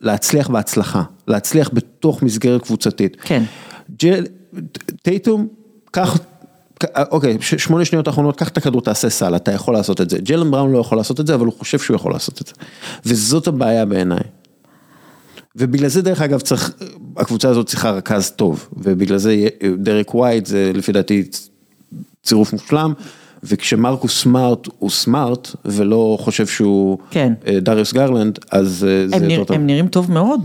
להצליח בהצלחה, להצליח בתוך מסגרת קבוצתית. כן. ג'ל, טייטום, קח, אוקיי, שמונה שניות האחרונות, קח את הכדור, תעשה סל, אתה יכול לעשות את זה. ג'לן בראון לא יכול לעשות את זה, אבל הוא חושב שהוא יכול לעשות את זה. וזאת הבעיה בעיניי. ובגלל זה דרך אגב צריך, הקבוצה הזאת צריכה רכז טוב, ובגלל זה דרק ווייט זה לפי דעתי צירוף מושלם, וכשמרקוס סמארט הוא סמארט ולא חושב שהוא כן. אה, דריוס גרלנד, אז אה, זה הם, יותר נרא, טוב. הם נראים טוב מאוד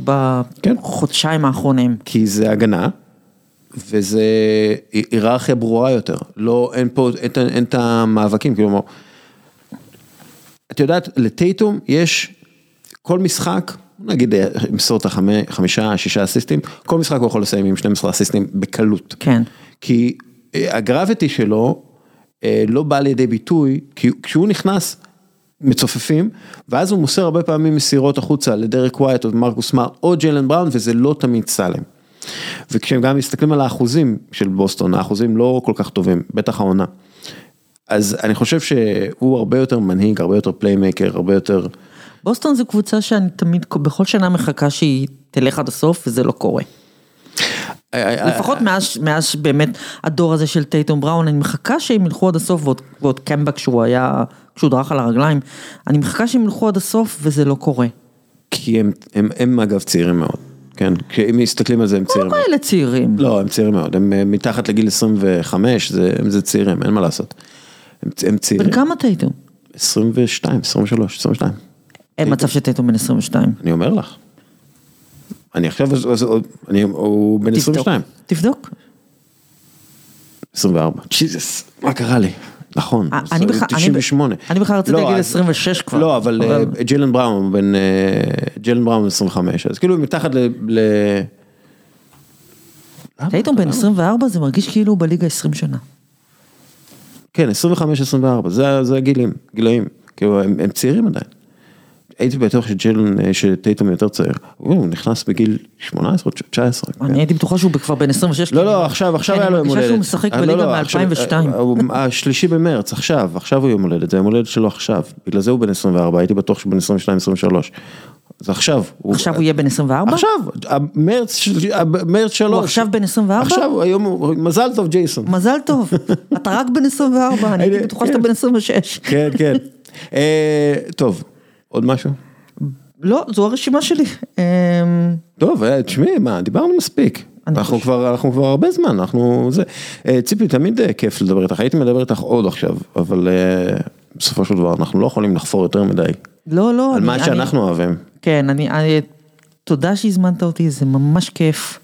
כן. בחודשיים האחרונים. כי זה הגנה, וזה היררכיה ברורה יותר, לא, אין פה, אין, את אין את המאבקים, כלומר, את יודעת, לטייטום יש, כל משחק, נגיד ימסור את החמישה, שישה אסיסטים, כל משחק הוא יכול לסיים עם 12 אסיסטים בקלות. כן. כי אה, ה gravity שלו אה, לא בא לידי ביטוי, כי כשהוא נכנס, מצופפים, ואז הוא מוסר הרבה פעמים מסירות החוצה לדרק ווייט או מרקוס סמארט או ג'יילן בראון, וזה לא תמיד סלים. וכשהם גם מסתכלים על האחוזים של בוסטון, האחוזים לא כל כך טובים, בטח העונה. אז אני חושב שהוא הרבה יותר מנהיג, הרבה יותר playmaker, הרבה יותר... בוסטון זו קבוצה שאני תמיד, בכל שנה מחכה שהיא תלך עד הסוף, וזה לא קורה. אה, לפחות מאז, מאז באמת הדור הזה של טייטום בראון, אני מחכה שהם ילכו עד הסוף, ועוד, ועוד קמבה כשהוא היה, כשהוא דרך על הרגליים, אני מחכה שהם ילכו עד הסוף, וזה לא קורה. כי הם, הם, הם אגב צעירים מאוד, כן? אם מסתכלים על זה הם צעירים לא מאוד. כאלה צעירים. לא, הם צעירים מאוד, הם אה, מתחת לגיל 25, זה, הם זה צעירים, אין מה לעשות. הם, הם צעירים. בן כמה טייטום? 22, 23, 22. אין מצב שטייטום בן 22. אני אומר לך. אני עכשיו, אני, הוא בן תבדוק. 22. תבדוק. 24. ג'יזוס, מה קרה לי? נכון, אה, אני בכלל- אני- 98. אני בכלל רציתי לא, להגיד אז- 26 כבר. לא, אבל אה, ג'ילן בראון הוא בן, אה, ג'ילן בראון בן 25, אז כאילו מתחת ל... טייטום בן למה? 24 זה מרגיש כאילו הוא בליגה 20 שנה. כן, 25-24, זה, הגילים, גילאים, כאילו הם צעירים עדיין. הייתי בטוח אה, שטייטום יותר צעיר, הוא נכנס בגיל 18 או 19. כן. אני הייתי בטוחה שהוא כבר בן 26. לא, כי לא, אני- עכשיו, עכשיו כי היה לו אני יום מרגישה הולדת. שהוא משחק אה, לא, בליגה לא, עכשיו, מ-2002. אה, הוא- השלישי במרץ, עכשיו, עכשיו הוא יום הולדת, זה יום הולדת שלו עכשיו, בגלל זה הוא בן 24, הייתי בטוח שהוא בן 22-23. זה עכשיו. עכשיו הוא יהיה בן 24? עכשיו, מרץ, מרץ שלוש. הוא עכשיו בן 24? עכשיו, היום, מזל טוב ג'ייסון. מזל טוב, [laughs] אתה רק בן 24, אני הייתי בטוחה שאתה בן 26. כן, כן. [laughs] אה, טוב, עוד משהו? לא, זו הרשימה שלי. אמ, טוב, אה, תשמעי, מה, דיברנו מספיק. אנחנו כבר, אנחנו כבר הרבה זמן, אנחנו זה. אה, ציפי, תמיד אה, כיף לדבר איתך, הייתי מדבר איתך עוד עכשיו, אבל בסופו של דבר אנחנו לא יכולים לחפור יותר מדי. לא, לא. על אני- מה אני- שאנחנו אוהבים. כן, אני, אני, תודה שהזמנת אותי, זה ממש כיף.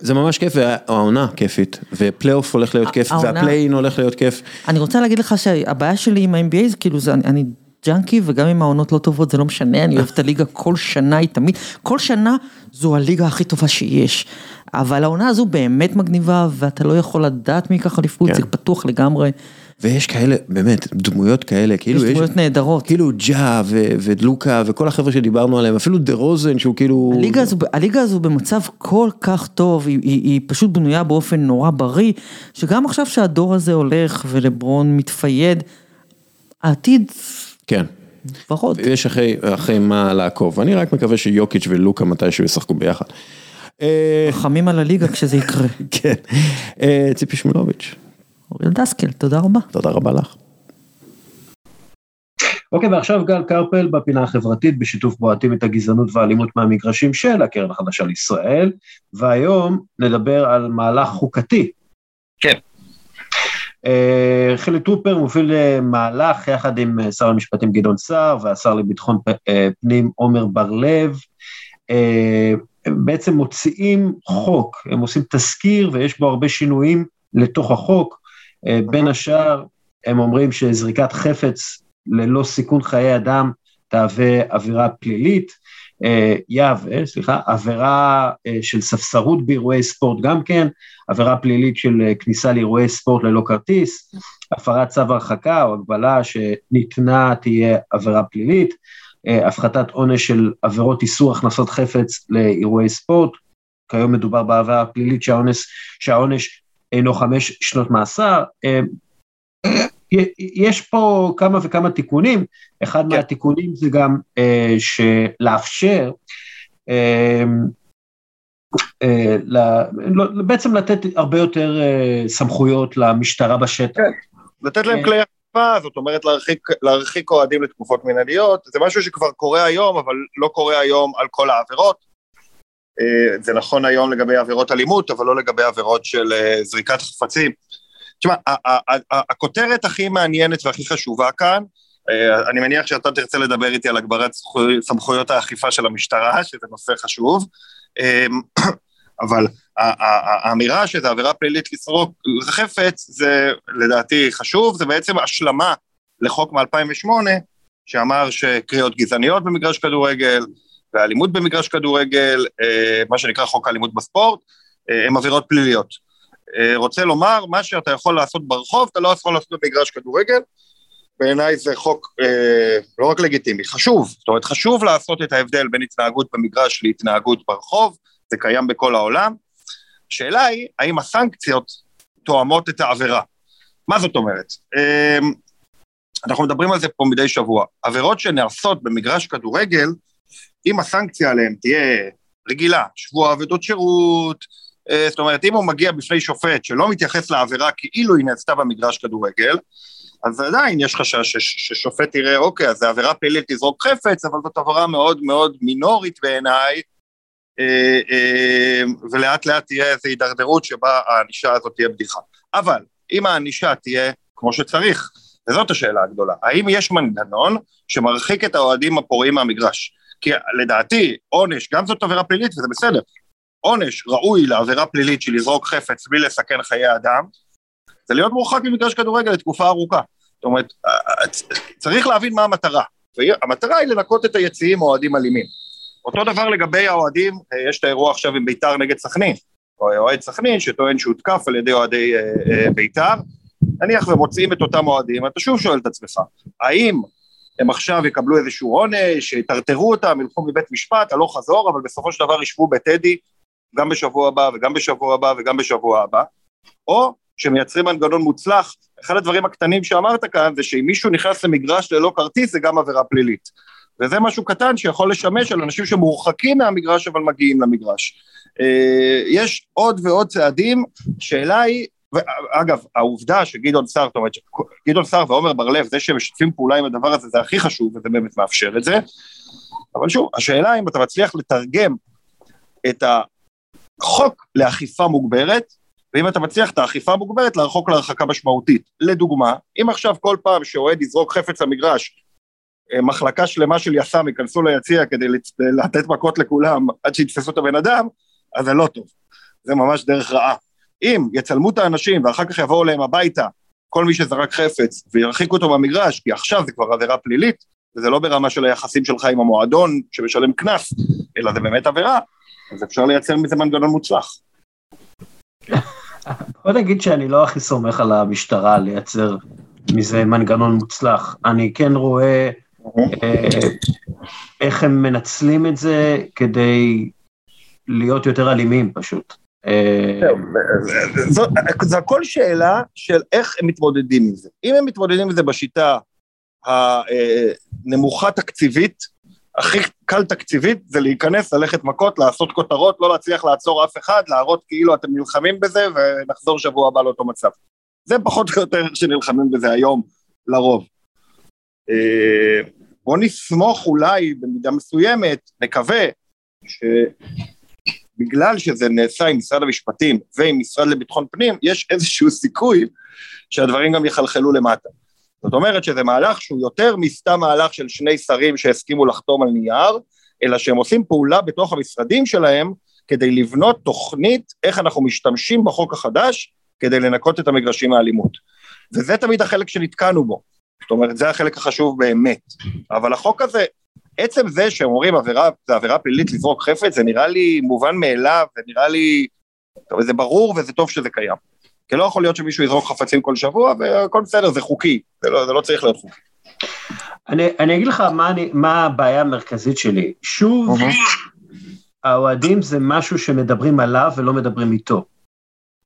זה ממש כיף, והעונה כיפית, ופלייאוף הולך להיות כיף, והפליין הולך להיות כיף. אני רוצה להגיד לך שהבעיה שלי עם ה-NBA זה כאילו, זה, אני, אני ג'אנקי וגם אם העונות לא טובות זה לא משנה, אני אוהב את הליגה כל שנה היא תמיד, כל שנה זו הליגה הכי טובה שיש. אבל העונה הזו באמת מגניבה ואתה לא יכול לדעת מי ייקח אליפות, כן. זה פתוח לגמרי. ויש כאלה, באמת, דמויות כאלה, כאילו יש דמויות נהדרות. כאילו ג'ה ו- ולוקה וכל החבר'ה שדיברנו עליהם, אפילו דה רוזן שהוא כאילו... הליגה הזו, הליגה הזו במצב כל כך טוב, היא, היא, היא פשוט בנויה באופן נורא בריא, שגם עכשיו שהדור הזה הולך ולברון מתפייד, העתיד כן. ורוד. יש אחרי, אחרי מה לעקוב, אני רק מקווה שיוקיץ' ולוקה מתישהו ישחקו ביחד. אה, חמים על הליגה כשזה יקרה. [laughs] כן, אה, ציפי שמולוביץ', אוריאל דסקל, תודה רבה. תודה רבה לך. אוקיי, ועכשיו גל קרפל בפינה החברתית בשיתוף בועטים את הגזענות והאלימות מהמגרשים של הקרן החדשה לישראל, והיום נדבר על מהלך חוקתי. כן. אה, חילי טרופר מוביל אה, מהלך יחד עם אה, שר המשפטים גדעון סער והשר לביטחון פנים עומר בר לב. הם בעצם מוציאים חוק, הם עושים תזכיר ויש בו הרבה שינויים לתוך החוק. בין השאר, הם אומרים שזריקת חפץ ללא סיכון חיי אדם תהווה עבירה פלילית, יהווה, סליחה, עבירה אה, של ספסרות באירועי ספורט גם כן, עבירה פלילית של אה, כניסה לאירועי ספורט ללא כרטיס, הפרת צו הרחקה או הגבלה שניתנה תהיה עבירה פלילית, אה, הפחתת עונש של עבירות איסור הכנסת חפץ לאירועי ספורט, כיום מדובר בעבירה פלילית שהעונש, שהעונש אינו חמש שנות מאסר, אה, יש פה כמה וכמה תיקונים, אחד כן. מהתיקונים זה גם אה, שלאפשר, אה, אה, ל- לא- בעצם לתת הרבה יותר אה, סמכויות למשטרה בשטח. לתת להם כן. כלי אכיפה, זאת אומרת להרחיק, להרחיק אוהדים לתקופות מנהליות, זה משהו שכבר קורה היום, אבל לא קורה היום על כל העבירות. אה, זה נכון היום לגבי עבירות אלימות, אבל לא לגבי עבירות של אה, זריקת חפצים. תשמע, הכותרת הכי מעניינת והכי חשובה כאן, אה, אני מניח שאתה תרצה לדבר איתי על הגברת סמכויות האכיפה של המשטרה, שזה נושא חשוב, אה, [clears throat] אבל האמירה שזה עבירה פלילית לסרוק חפץ, זה לדעתי חשוב, זה בעצם השלמה לחוק מ-2008, שאמר שקריאות גזעניות במגרש כדורגל, ואלימות במגרש כדורגל, אה, מה שנקרא חוק האלימות בספורט, הם עבירות פליליות. אה, רוצה לומר, מה שאתה יכול לעשות ברחוב, אתה לא יכול לעשות במגרש כדורגל. בעיניי זה חוק אה, לא רק לגיטימי, חשוב. זאת אומרת, חשוב לעשות את ההבדל בין התנהגות במגרש להתנהגות ברחוב, זה קיים בכל העולם. השאלה היא, האם הסנקציות תואמות את העבירה? מה זאת אומרת? אה, אנחנו מדברים על זה פה מדי שבוע. עבירות שנעשות במגרש כדורגל, אם הסנקציה עליהן תהיה רגילה, שבוע עבודות שירות, זאת אומרת, אם הוא מגיע בפני שופט שלא מתייחס לעבירה כאילו היא נעשתה במגרש כדורגל, אז עדיין יש חשש ששופט יראה, אוקיי, אז זה עבירה פלילית לזרוק חפץ, אבל זאת עבירה מאוד מאוד מינורית בעיניי, אה, אה, ולאט לאט תהיה איזו הידרדרות שבה הענישה הזאת תהיה בדיחה. אבל אם הענישה תהיה כמו שצריך, וזאת השאלה הגדולה, האם יש מנגנון שמרחיק את האוהדים הפורעים מהמגרש? כי לדעתי, עונש, גם זאת עבירה פלילית וזה בסדר, עונש ראוי לעבירה פלילית של לזרוק חפץ בלי לסכן חיי אדם, זה להיות מורחק ממגרש כדורגל לתקופה ארוכה. זאת אומרת, צריך להבין מה המטרה. והמטרה היא לנקות את היציעים מאוהדים אלימים. אותו דבר לגבי האוהדים, אה, יש את האירוע עכשיו עם ביתר נגד סכנין, או אוהד סכנין שטוען שהותקף על ידי אוהדי אה, אה, ביתר, נניח ומוצאים את אותם אוהדים, אתה שוב שואל את עצמך, האם הם עכשיו יקבלו איזשהו עונש, יטרטרו אותם, ילכו מבית משפט, הלוך חזור, אבל בסופו של דבר ישבו בטדי גם בשבוע הבא וגם בשבוע הבא וגם בשבוע הבא, או שמייצרים מנגנון מוצלח. אחד הדברים הקטנים שאמרת כאן זה שאם מישהו נכנס למגרש ללא כרטיס זה גם עבירה פלילית. וזה משהו קטן שיכול לשמש על אנשים שמורחקים מהמגרש אבל מגיעים למגרש. אה, יש עוד ועוד צעדים, שאלה היא, אגב, העובדה שגדעון סער, זאת אומרת, גדעון סער ועומר בר-לב, זה שהם משתפים פעולה עם הדבר הזה, זה הכי חשוב, וזה באמת מאפשר את זה. אבל שוב, השאלה אם אתה מצליח לתרגם את החוק לאכיפה מוגברת, ואם אתה מצליח את האכיפה המוגברת להרחוק להרחקה משמעותית. לדוגמה, אם עכשיו כל פעם שאוהד יזרוק חפץ למגרש, אה, מחלקה שלמה של יס"מ ייכנסו ליציע כדי לתת מכות לכולם עד שיתפסו את הבן אדם, אז זה לא טוב. זה ממש דרך רעה. אם יצלמו את האנשים ואחר כך יבואו אליהם הביתה, כל מי שזרק חפץ, וירחיקו אותו מהמגרש, כי עכשיו זה כבר עבירה פלילית, וזה לא ברמה של היחסים שלך עם המועדון שמשלם קנס, אלא זה באמת עבירה, אז אפשר לייצר מזה מנגנון מוצלח. [laughs] בוא נגיד שאני לא הכי סומך על המשטרה לייצר מזה מנגנון מוצלח. אני כן רואה אה, איך הם מנצלים את זה כדי להיות יותר אלימים פשוט. אה, זה הכל שאלה של איך הם מתמודדים עם זה. אם הם מתמודדים עם זה בשיטה הנמוכה תקציבית, הכי קל תקציבית זה להיכנס, ללכת מכות, לעשות כותרות, לא להצליח לעצור אף אחד, להראות כאילו אתם נלחמים בזה ונחזור שבוע הבא לאותו מצב. זה פחות או יותר שנלחמים בזה היום, לרוב. אה, בוא נסמוך אולי במידה מסוימת, נקווה, שבגלל שזה נעשה עם משרד המשפטים ועם משרד לביטחון פנים, יש איזשהו סיכוי שהדברים גם יחלחלו למטה. זאת אומרת שזה מהלך שהוא יותר מסתם מהלך של שני שרים שהסכימו לחתום על נייר, אלא שהם עושים פעולה בתוך המשרדים שלהם כדי לבנות תוכנית איך אנחנו משתמשים בחוק החדש כדי לנקות את המגרשים מהאלימות. וזה תמיד החלק שנתקענו בו. זאת אומרת, זה החלק החשוב באמת. אבל החוק הזה, עצם זה שהם אומרים עבירה, זה עבירה פלילית לזרוק חפץ, זה נראה לי מובן מאליו, זה נראה לי, טוב, זה ברור וזה טוב שזה קיים. כי לא יכול להיות שמישהו יזרוק חפצים כל שבוע, והכל בסדר, זה חוקי, זה לא, זה לא צריך להיות חוקי. אני, אני אגיד לך מה, אני, מה הבעיה המרכזית שלי. שוב, האוהדים זה משהו שמדברים עליו ולא מדברים איתו.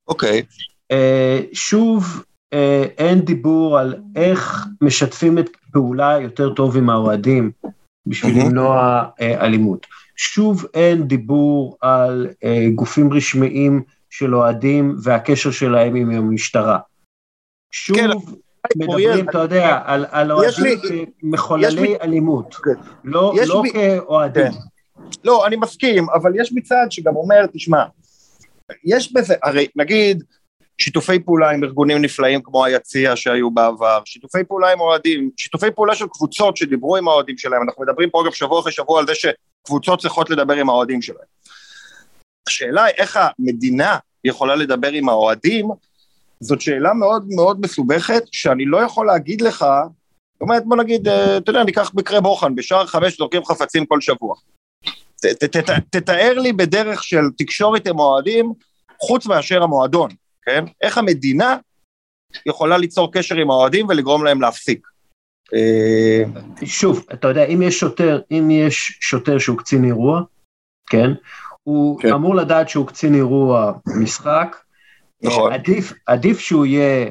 אוקיי. Okay. Uh, שוב, uh, אין דיבור על איך משתפים את פעולה יותר טוב עם האוהדים בשביל למנוע uh, אלימות. שוב, אין דיבור על גופים רשמיים של אוהדים והקשר שלהם עם המשטרה. שוב, כן, מדברים, אתה יודע, על, על אוהדים כמחוללי אלימות, כן. לא, לא בי... כאוהדים. כן. לא, אני מסכים, אבל יש מצד שגם אומר, תשמע, יש בזה, הרי נגיד, שיתופי פעולה עם ארגונים נפלאים כמו היציע שהיו בעבר, שיתופי פעולה עם אוהדים, שיתופי פעולה של קבוצות שדיברו עם האוהדים שלהם, אנחנו מדברים פה אגב שבוע אחרי שבוע על זה שקבוצות צריכות לדבר עם האוהדים שלהם. השאלה היא איך המדינה יכולה לדבר עם האוהדים, זאת שאלה מאוד מאוד מסובכת, שאני לא יכול להגיד לך, זאת אומרת, בוא נגיד, אה, אתה יודע, ניקח מקרה בוחן, בשער חמש זורקים חפצים כל שבוע. ת, ת, ת, תתאר לי בדרך של תקשורת עם אוהדים, חוץ מאשר המועדון, כן? איך המדינה יכולה ליצור קשר עם האוהדים ולגרום להם להפסיק. אה, שוב, אתה יודע, אם יש שוטר, אם יש שוטר שהוא קצין אירוע, כן? הוא כן. אמור לדעת שהוא קצין אירוע משחק. נכון. עדיף, עדיף שהוא יהיה,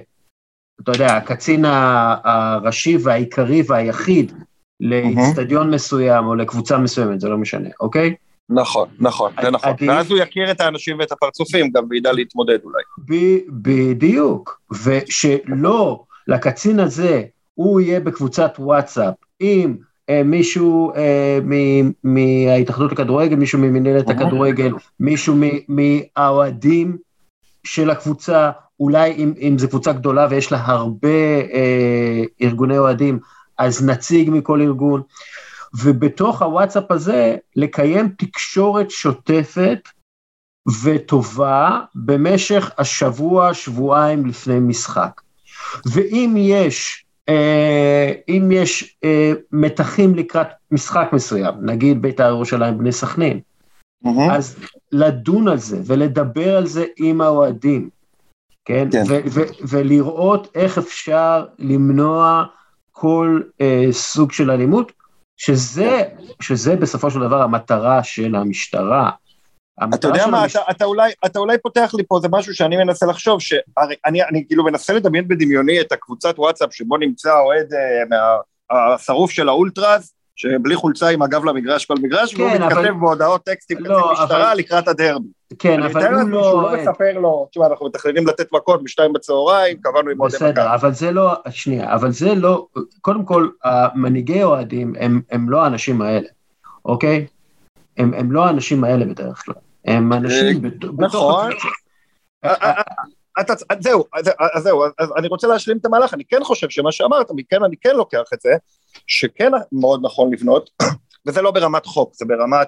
אתה יודע, הקצין הראשי והעיקרי והיחיד לאיצטדיון מסוים או לקבוצה מסוימת, זה לא משנה, אוקיי? נכון, נכון, זה נכון. עדיף... ואז הוא יכיר את האנשים ואת הפרצופים גם וידע להתמודד אולי. ב- בדיוק, ושלא, לקצין הזה, הוא יהיה בקבוצת וואטסאפ עם מישהו אה, מההתאחדות לכדורגל, מישהו ממנהלת הכדורגל, מישהו מהאוהדים של הקבוצה, אולי אם, אם זו קבוצה גדולה ויש לה הרבה אה, ארגוני אוהדים, אז נציג מכל ארגון. ובתוך הוואטסאפ הזה, לקיים תקשורת שוטפת וטובה במשך השבוע, שבועיים לפני משחק. ואם יש אה, אם יש אה, מתחים לקראת משחק מסוים, נגיד בית"ר ירושלים בני סכנין. אז לדון על זה ולדבר על זה עם האוהדים, כן? כן. ולראות איך אפשר למנוע כל אה, סוג של אלימות, שזה, שזה בסופו של דבר המטרה של המשטרה. אתה יודע מה, המש... אתה, אתה, אולי, אתה אולי פותח לי פה, זה משהו שאני מנסה לחשוב, שהרי אני, אני כאילו מנסה לדמיין בדמיוני את הקבוצת וואטסאפ שבו נמצא האוהד אה, השרוף של האולטראז, שבלי חולצה עם הגב למגרש כל מגרש, והוא כן, אבל- מתכתב בהודעות טקסטים לא, קצין משטרה אבל- לקראת הדרבי. כן, אני אבל מתאר הוא לעצמי שהוא לא... לא מספר לו, תשמע, אנחנו מתכננים לתת מכות בשתיים בצהריים, קבענו עם אוהדי מכבי. בסדר, אבל זה לא, שנייה, אבל זה לא, קודם כל, המנהיגי אוהדים הם, הם לא האנשים האלה, אוקיי? הם, הם לא האנשים האלה בדרך כלל, הם אנשים בת- בתוך נכון. אה, אה, אה, אז זהו, אז, זהו, אז אני רוצה להשלים את המהלך, אני כן חושב שמה שאמרת, מכן אני כן לוקח את זה, שכן מאוד נכון לבנות, [coughs] וזה לא ברמת חוק, זה ברמת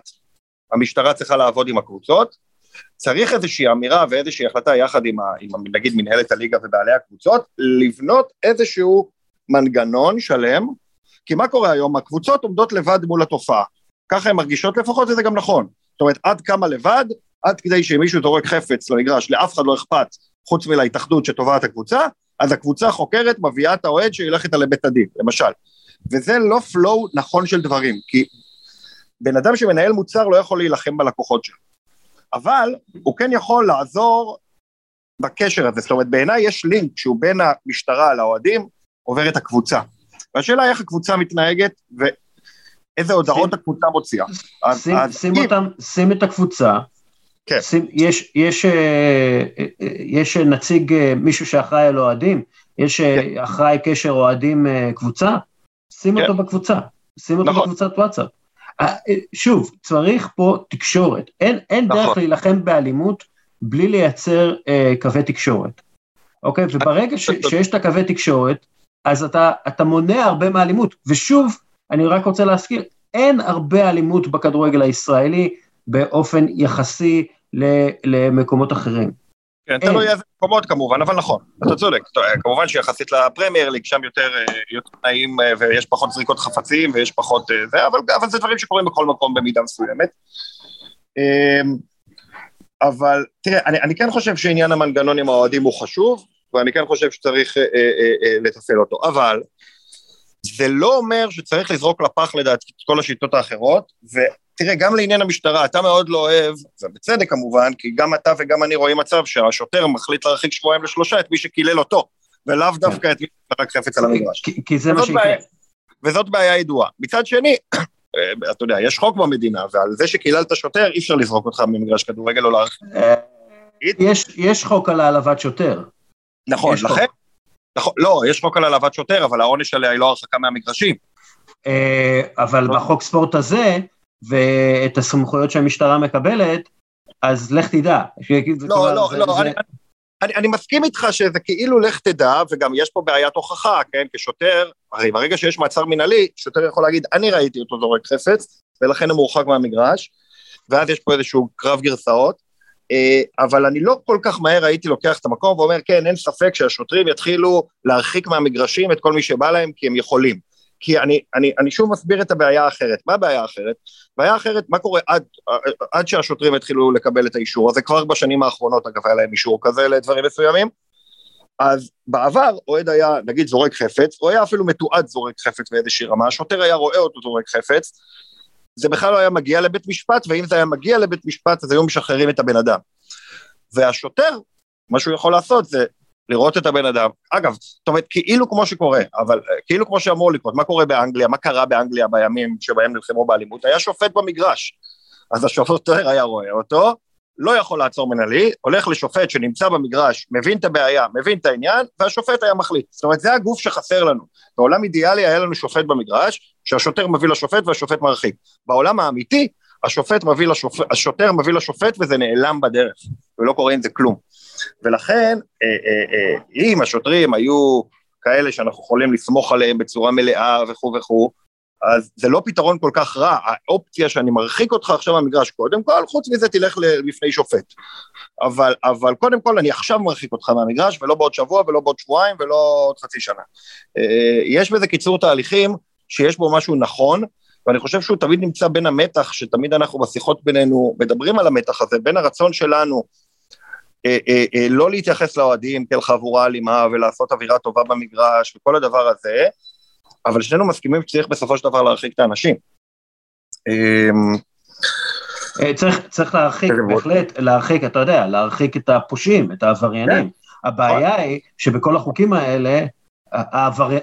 המשטרה צריכה לעבוד עם הקבוצות, צריך איזושהי אמירה ואיזושהי החלטה יחד עם, ה, עם נגיד מנהלת הליגה ובעלי הקבוצות, לבנות איזשהו מנגנון שלם, כי מה קורה היום? הקבוצות עומדות לבד מול התופעה, ככה הן מרגישות לפחות, וזה גם נכון. זאת אומרת, עד כמה לבד, עד כדי שאם מישהו זורק חפץ למגרש, לאף אחד לא אכפת, חוץ מלהתאחדות שתובעת הקבוצה, אז הקבוצה חוקרת, מביאה את האוהד שילך איתה לבית הדין, למשל. וזה לא פלואו נכון של דברים, כי בן אדם שמנהל מוצר לא יכול להילחם בלקוחות שלו. אבל הוא כן יכול לעזור בקשר הזה, זאת אומרת בעיניי יש לינק שהוא בין המשטרה לאוהדים, עובר את הקבוצה. והשאלה איך הקבוצה מתנהגת ואיזה הודעות הקבוצה מוציאה. שים, אותם, שים את הקבוצה, כן. יש, יש, אה, אה, יש נציג, אה, מישהו שאחראי על אוהדים, יש כן. אחראי קשר אוהדים קבוצה, שים כן. אותו בקבוצה, שים אותו נכון. בקבוצת וואטסאפ. שוב, צריך פה תקשורת, אין, אין דרך נכון. להילחם באלימות בלי לייצר אה, קווי תקשורת, אוקיי? וברגע ש, שיש את הקווי תקשורת, אז אתה, אתה מונע הרבה מהאלימות, ושוב, אני רק רוצה להזכיר, אין הרבה אלימות בכדורגל הישראלי באופן יחסי למקומות אחרים. כן, אין. תלוי איזה מקומות כמובן, אבל נכון, אתה צודק. כמובן שיחסית לפרמייר ליג, שם יותר אה, יותר תנאים אה, ויש פחות זריקות חפצים ויש פחות אה, זה, אבל, אבל זה דברים שקורים בכל מקום במידה מסוימת. אמ, אבל תראה, אני, אני כן חושב שעניין המנגנון עם האוהדים הוא חשוב, ואני כן חושב שצריך אה, אה, אה, לתפעל אותו, אבל זה לא אומר שצריך לזרוק לפח לדעתי את כל השיטות האחרות, ותראה, גם לעניין המשטרה, אתה מאוד לא אוהב, ובצדק כמובן, כי גם אתה וגם אני רואים מצב שהשוטר מחליט להרחיק שבועיים לשלושה את מי שקילל אותו, ולאו דווקא את מי שזרק חפץ על המגרש. כי, כי זה מה שיקרה. וזאת בעיה ידועה. מצד שני, [clears throat] אה, אתה יודע, יש חוק במדינה, ועל זה שקיללת שוטר אי אפשר לזרוק אותך ממגרש כדורגל או להרחיק. אה, יש, חוק על העלבת שוטר. נכון. לכן, נכון, לא, יש חוק על העלבת שוטר, אבל העונש עליה היא לא הרחקה מהמגרשים. אה, אבל בחוק ספורט הזה, ואת הסמכויות שהמשטרה מקבלת, אז לך תדע. לא, לא, לא, זה- אני, מסכים איתך שזה כאילו לך תדע, וגם יש פה בעיית הוכחה, כן, כשוטר, הרי ברגע שיש מעצר מינהלי, שוטר יכול להגיד, אני ראיתי אותו זורק חפץ, ולכן הוא מורחק מהמגרש, ואז יש פה איזשהו קרב גרסאות, אבל אני לא כל כך מהר הייתי לוקח את המקום ואומר, כן, אין ספק שהשוטרים יתחילו להרחיק מהמגרשים את כל מי שבא להם, כי הם יכולים. כי אני, אני, אני שוב מסביר את הבעיה האחרת. מה הבעיה האחרת? בעיה אחרת, מה קורה עד, עד שהשוטרים התחילו לקבל את האישור הזה, כבר בשנים האחרונות, אגב, היה להם אישור כזה לדברים מסוימים. אז בעבר אוהד היה, נגיד, זורק חפץ, הוא היה אפילו מתועד זורק חפץ באיזושהי רמה, השוטר היה רואה אותו זורק חפץ, זה בכלל לא היה מגיע לבית משפט, ואם זה היה מגיע לבית משפט, אז היו משחררים את הבן אדם. והשוטר, מה שהוא יכול לעשות זה לראות את הבן אדם. אגב, זאת אומרת, כאילו כמו שקורה, אבל אה, כאילו כמו שאמור לקרות, מה קורה באנגליה, מה קרה באנגליה בימים שבהם נלחמו באלימות? היה שופט במגרש. אז השוטר היה רואה אותו, לא יכול לעצור מנהלי, הולך לשופט שנמצא במגרש, מבין את הבעיה, מבין את העניין, והשופט היה מחליט. זאת אומרת, זה הגוף שחסר לנו. בעולם אידיאלי היה לנו שופט במגרש, שהשוטר מביא לשופט והשופט מרחיק. בעולם האמיתי, השופט מביא לשופט, השוטר מביא לשופט וזה נעלם בדרך, ולא קורה עם זה כלום. ולכן, אה, אה, אה, אם השוטרים היו כאלה שאנחנו יכולים לסמוך עליהם בצורה מלאה וכו' וכו', אז זה לא פתרון כל כך רע, האופציה שאני מרחיק אותך עכשיו מהמגרש קודם כל, חוץ מזה תלך לפני שופט. אבל, אבל קודם כל אני עכשיו מרחיק אותך מהמגרש, ולא בעוד שבוע ולא בעוד שבועיים ולא עוד חצי שנה. אה, יש בזה קיצור תהליכים שיש בו משהו נכון, ואני חושב שהוא תמיד נמצא בין המתח, שתמיד אנחנו בשיחות בינינו מדברים על המתח הזה, בין הרצון שלנו אה, אה, אה, לא להתייחס לאוהדים כאל חבורה אלימה ולעשות אווירה טובה במגרש וכל הדבר הזה, אבל שנינו מסכימים שצריך בסופו של דבר להרחיק את האנשים. אמ, אה, צריך, צריך להרחיק, כן, בהחלט, להרחיק, אתה יודע, להרחיק את הפושעים, את העבריינים. הבעיה היא שבכל החוקים האלה,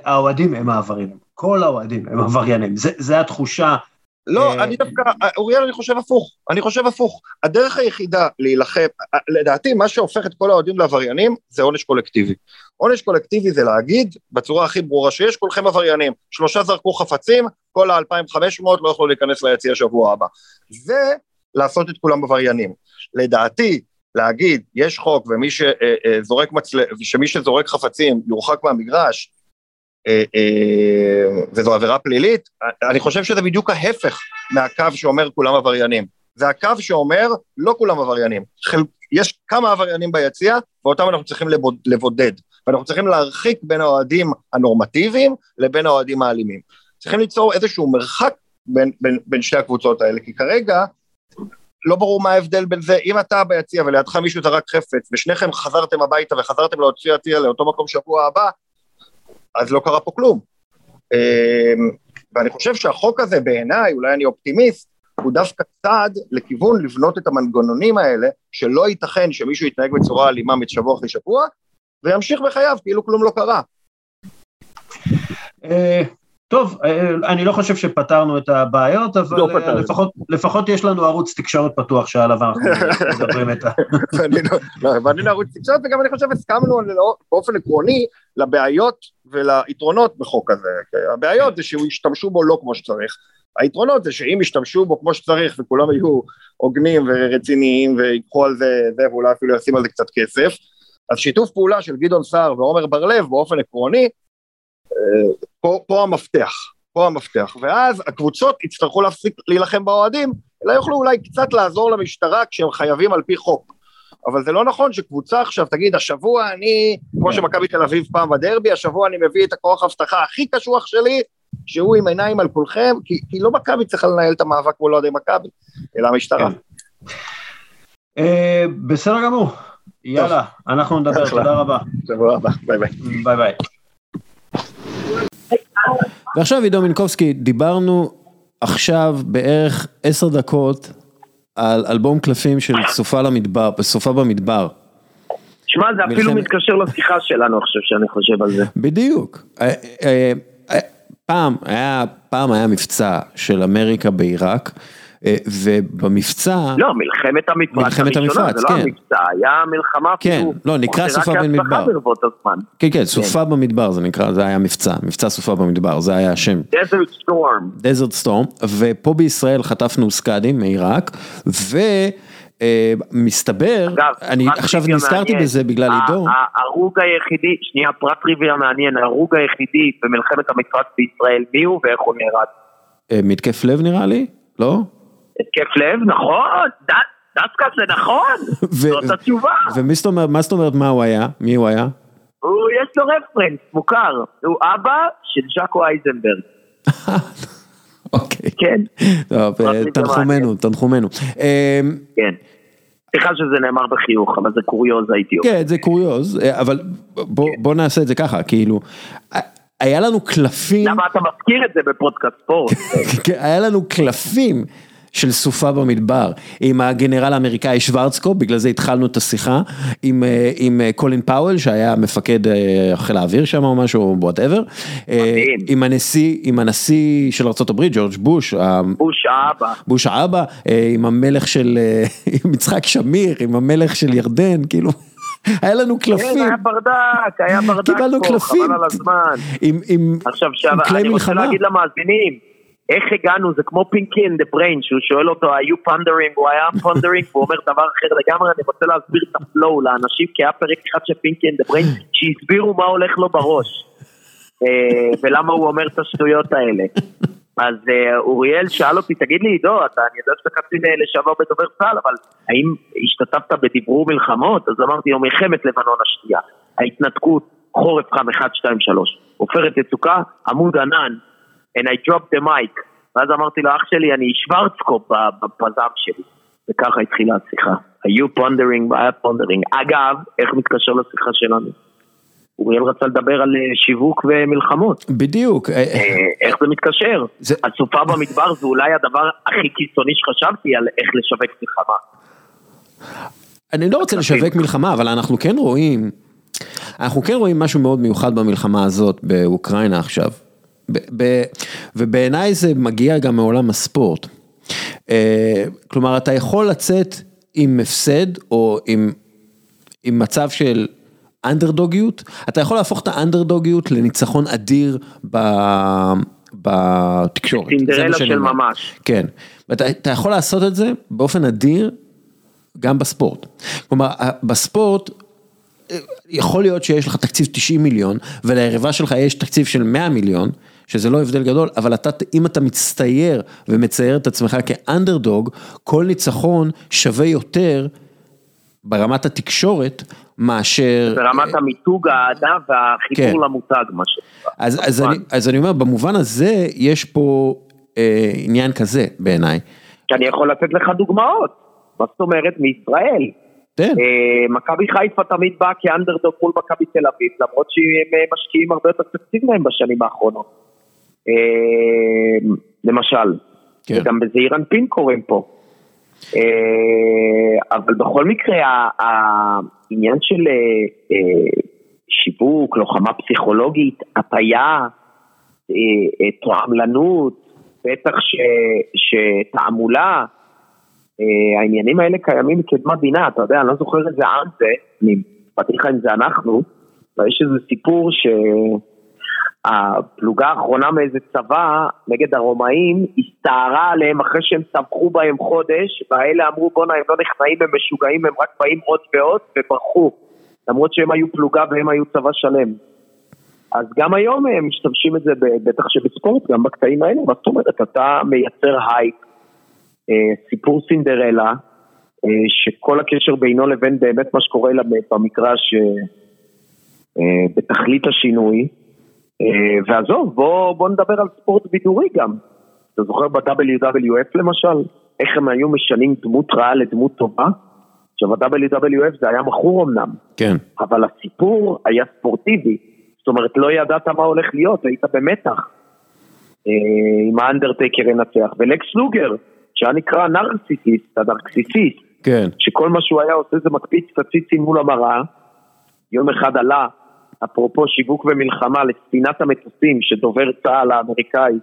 האוהדים הם העבריינים. כל האוהדים הם עבריינים, זה, זה התחושה. לא, אה, אני דווקא, אוריאל, אני חושב הפוך. אני חושב הפוך. הדרך היחידה להילחם, לדעתי, מה שהופך את כל האוהדים לעבריינים, זה עונש קולקטיבי. עונש קולקטיבי זה להגיד, בצורה הכי ברורה שיש, כולכם עבריינים. שלושה זרקו חפצים, כל ה-2500 לא יכלו להיכנס ליציע שבוע הבא. ולעשות את כולם עבריינים. לדעתי, להגיד, יש חוק ומי שזורק מצל... שמי שזורק חפצים יורחק מהמגרש, אה, אה, וזו עבירה פלילית, אני חושב שזה בדיוק ההפך מהקו שאומר כולם עבריינים. זה הקו שאומר לא כולם עבריינים. יש כמה עבריינים ביציע, ואותם אנחנו צריכים לבודד. ואנחנו צריכים להרחיק בין האוהדים הנורמטיביים לבין האוהדים האלימים. צריכים ליצור איזשהו מרחק בין, בין, בין שתי הקבוצות האלה, כי כרגע לא ברור מה ההבדל בין זה, אם אתה ביציע ולידך מישהו זרק חפץ, ושניכם חזרתם הביתה וחזרתם להוציא יציע לאותו מקום שבוע הבא, אז לא קרה פה כלום. אמ, ואני חושב שהחוק הזה בעיניי, אולי אני אופטימיסט, הוא דווקא צעד לכיוון לבנות את המנגנונים האלה, שלא ייתכן שמישהו יתנהג בצורה אלימה משבוע אחרי שבוע, וימשיך בחייו כאילו כלום לא קרה. טוב, אה, אני לא חושב שפתרנו את הבעיות, אבל לא אה, לפחות, לפחות יש לנו ערוץ תקשורת פתוח שעליו אנחנו [laughs] מדברים את ה... בנינו לא, ערוץ תקשורת, וגם אני חושב הסכמנו באופן עקרוני לבעיות וליתרונות בחוק הזה. הבעיות זה שהוא ישתמשו בו לא כמו שצריך. היתרונות זה שאם ישתמשו בו כמו שצריך וכולם יהיו הוגנים ורציניים ויקחו על זה, זה ואולי אפילו ישים על זה קצת כסף, אז שיתוף פעולה של גדעון סער ועומר בר-לב באופן עקרוני פה, פה המפתח, פה המפתח, ואז הקבוצות יצטרכו להפסיק להילחם באוהדים, אלא יוכלו אולי קצת לעזור למשטרה כשהם חייבים על פי חוק. אבל זה לא נכון שקבוצה עכשיו תגיד, השבוע אני, כמו שמכבי תל אביב פעם בדרבי, השבוע אני מביא את הכוח האבטחה הכי קשוח שלי, שהוא עם עיניים על כולכם, כי, כי לא מכבי צריכה לנהל את המאבק מול אוהדי מכבי, אלא המשטרה. כן. אה, בסדר גמור, יאללה, אנחנו נדבר, תודה רבה. שבוע הבא, ביי ביי. ביי ביי. ועכשיו עידו מינקובסקי, דיברנו עכשיו בערך עשר דקות על אלבום קלפים של סופה במדבר, סופה במדבר. שמע, זה אפילו מתקשר לשיחה שלנו עכשיו שאני חושב על זה. בדיוק. אה, אה, אה, פעם היה, פעם היה מבצע של אמריקה בעיראק. אה, ובמבצע... לא, מלחמת המפרץ מלחמת המפרץ, זה לא כן. המבצע, היה מלחמה כן, לא, נקרא סופה במדבר. כן, כן, סופה כן. במדבר זה נקרא, זה היה מבצע, מבצע סופה במדבר, זה היה השם. Desert Storm. Desert Storm, ופה בישראל חטפנו סקאדים מעיראק, ו... אה, מסתבר, אני עכשיו נזכרתי בזה בגלל עידו. ההרוג היחידי, שנייה פרט טריוויה מעניין, ההרוג היחידי במלחמת המפרץ בישראל, מי הוא ואיך הוא נהרג? אה, מתקף לב נראה לי? לא? התקף לב, נכון, דווקא זה נכון, זאת התשובה. ומי זאת אומרת, מה הוא היה? מי הוא היה? הוא, יש לו רפרנס, מוכר, הוא אבא של ז'קו אייזנברג. [laughs] אוקיי. כן. טוב, אה, תנחומנו, תנחומנו. אמ, כן. סליחה שזה נאמר בחיוך, אבל זה קוריוז הייתי אומר. כן, זה קוריוז, אה, אבל בוא נעשה את זה ככה, כאילו, היה לנו קלפים... למה אתה מזכיר את זה בפודקאסט ספורט? [laughs] כן, היה לנו קלפים של סופה במדבר, עם הגנרל האמריקאי שוורצקופ, בגלל זה התחלנו את השיחה, עם, אה, עם אה, קולין פאוול, שהיה מפקד אה, חיל האוויר שם או משהו, whatever, עם הנשיא, עם הנשיא של ארה"ב, ג'ורג' בוש, בוש האבא, בוש האבא, עם המלך של, [laughs] עם יצחק שמיר, עם המלך של ירדן, כאילו. [laughs] היה לנו קלפים. כן, היה ברדק, היה ברדק פה. חבל על הזמן. עם, עם, עכשיו, עם כלי מלחמה. אני רוצה להגיד למאזינים, איך הגענו, זה כמו Pinky and the Brain, שהוא שואל אותו, you pondering, הוא היה pondering, והוא אומר דבר אחר לגמרי, אני רוצה להסביר את ה flow לאנשים, כי היה פרק אחד של Pinky and the Brain, שהסבירו מה הולך לו בראש, אה, ולמה הוא אומר את השטויות האלה. אז אה, אוריאל שאל אותי, תגיד לי עידו, אני יודע שאתה קצין לשעבר בדובר צה"ל, אבל האם השתתפת בדיברור מלחמות? אז אמרתי לו, מלחמת לבנון השנייה, ההתנתקות, חורף חם 1, 2, 3, עופרת יצוקה, עמוד ענן, and I dropped the mic, ואז אמרתי לו, אח שלי, אני שוורצקופ בפזם שלי, וככה התחילה השיחה. היו pondering, היה pondering. אגב, איך מתקשר לשיחה שלנו? אוריאל רצה לדבר על אה, שיווק ומלחמות. בדיוק. אה, אה, איך זה מתקשר? זה... הסופה במדבר זה אולי הדבר הכי קיצוני שחשבתי על איך לשווק מלחמה. אני לא רוצה לשווק מלחמה, אבל אנחנו כן רואים, אנחנו כן רואים משהו מאוד מיוחד במלחמה הזאת באוקראינה עכשיו. ובעיניי זה מגיע גם מעולם הספורט. אה, כלומר, אתה יכול לצאת עם הפסד או עם, עם מצב של אנדרדוגיות, אתה יכול להפוך את האנדרדוגיות לניצחון אדיר ב... בתקשורת. סינדרלה של אומר. ממש. כן, ואתה אתה יכול לעשות את זה באופן אדיר גם בספורט. כלומר, בספורט אה, יכול להיות שיש לך תקציב 90 מיליון וליריבה שלך יש תקציב של 100 מיליון, שזה לא הבדל גדול, אבל אתה, אם אתה מצטייר ומצייר את עצמך כאנדרדוג, כל ניצחון שווה יותר ברמת התקשורת מאשר... ברמת המיתוג, האהדה והחיבור כן. למותג, מה שנקרא. אז, אז, כמובן. אני, אז אני אומר, במובן הזה יש פה אה, עניין כזה בעיניי. אני יכול לתת לך דוגמאות. מה זאת אומרת? מישראל. תן. אה, מכבי חיפה תמיד באה כאנדרדוג מול מכבי תל אביב, למרות שהם אה, משקיעים הרבה יותר תקציב מהם בשנים האחרונות. אה, למשל, כן. וגם בזעיר אנפין קוראים פה. אה, אבל בכל מקרה, העניין של אה, שיווק, לוחמה פסיכולוגית, הטיה, תועמלנות, בטח ש- שתעמולה, העניינים האלה קיימים מקדמת דינה, אתה יודע, אני לא זוכר איזה עם זה, אני באתי לך אם זה אנחנו, אבל יש איזה סיפור שהפלוגה האחרונה מאיזה צבא נגד הרומאים הסתערה עליהם אחרי שהם טבחו בהם חודש, והאלה אמרו בואנה הם לא נכנעים, הם משוגעים, הם רק באים עוד ועוד, וברחו, למרות שהם היו פלוגה והם היו צבא שלם. אז גם היום הם משתמשים את זה, בטח שבספורט, גם בקטעים האלה, מה זאת אומרת, אתה מייצר הייפ, אה, סיפור סינדרלה, אה, שכל הקשר בינו לבין באמת מה שקורה על המגרש אה, השינוי. אה, ועזוב, בוא, בוא נדבר על ספורט בידורי גם. אתה זוכר ב-WWF למשל, איך הם היו משנים דמות רעה לדמות טובה? עכשיו ה-WWF זה היה מכור אמנם, כן. אבל הסיפור היה ספורטיבי. זאת אומרת, לא ידעת מה הולך להיות, היית במתח. אה, אם האנדרטקר ינצח. ולקס לוגר, שהיה נקרא נרקסיסיסט, הנרקסיסיסט, כן. שכל מה שהוא היה עושה זה מקפיץ את הציצים מול המראה. יום אחד עלה, אפרופו שיווק ומלחמה, לספינת המטוסים שדובר צה"ל האמריקאי.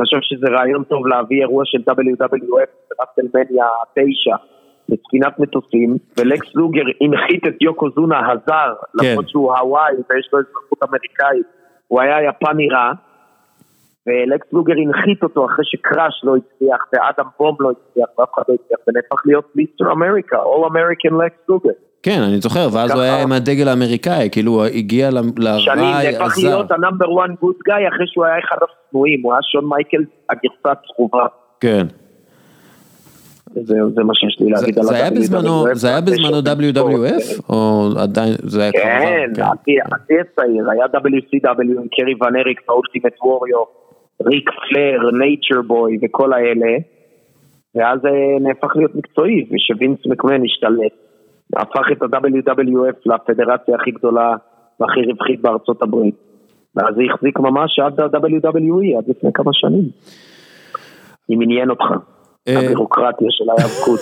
חשב שזה רעיון טוב להביא אירוע של WWF ברסלמניה 9 לספינת מטוסים, ולקס לוגר הנחית את יוקו זונה הזר, כן. למרות שהוא הוואי ויש לו אזרחות אמריקאית, הוא היה יפני רע, ולקס לוגר הנחית אותו אחרי שקראש לא הצליח, ואדם בום לא הצליח, ואף אחד לא הצליח, ונהפך להיות מיסטר אמריקה, All American לקס לוגר. כן, אני זוכר, ואז הוא היה עם הדגל האמריקאי, כאילו הוא הגיע ל- שנים לרעי נהפך הזר. להיות הנאמבר 1 גוד גאי אחרי שהוא היה אחד השנואים, הוא היה שון מייקל הגרסה הצרובה. כן. זה, זה מה שיש לי זה- להגיד על זה היה בזמנו. זה היה בזמנו WWF, או עדיין, זה היה כבר כן, עבר? השיא השיא הצעיר, היה WCW עם קרי ון אריק, האולטימט ווריו, ריק פלר, נייצ'ר בוי וכל האלה, ואז זה נהפך להיות מקצועי, ושווינס מקמן השתלט, הפך את ה-WWF לפדרציה הכי גדולה והכי רווחית בארצות הברית. ואז זה החזיק ממש עד ה-WWE, עד לפני כמה שנים. אם עניין אותך, אה, הבירוקרטיה של ההיאבקות.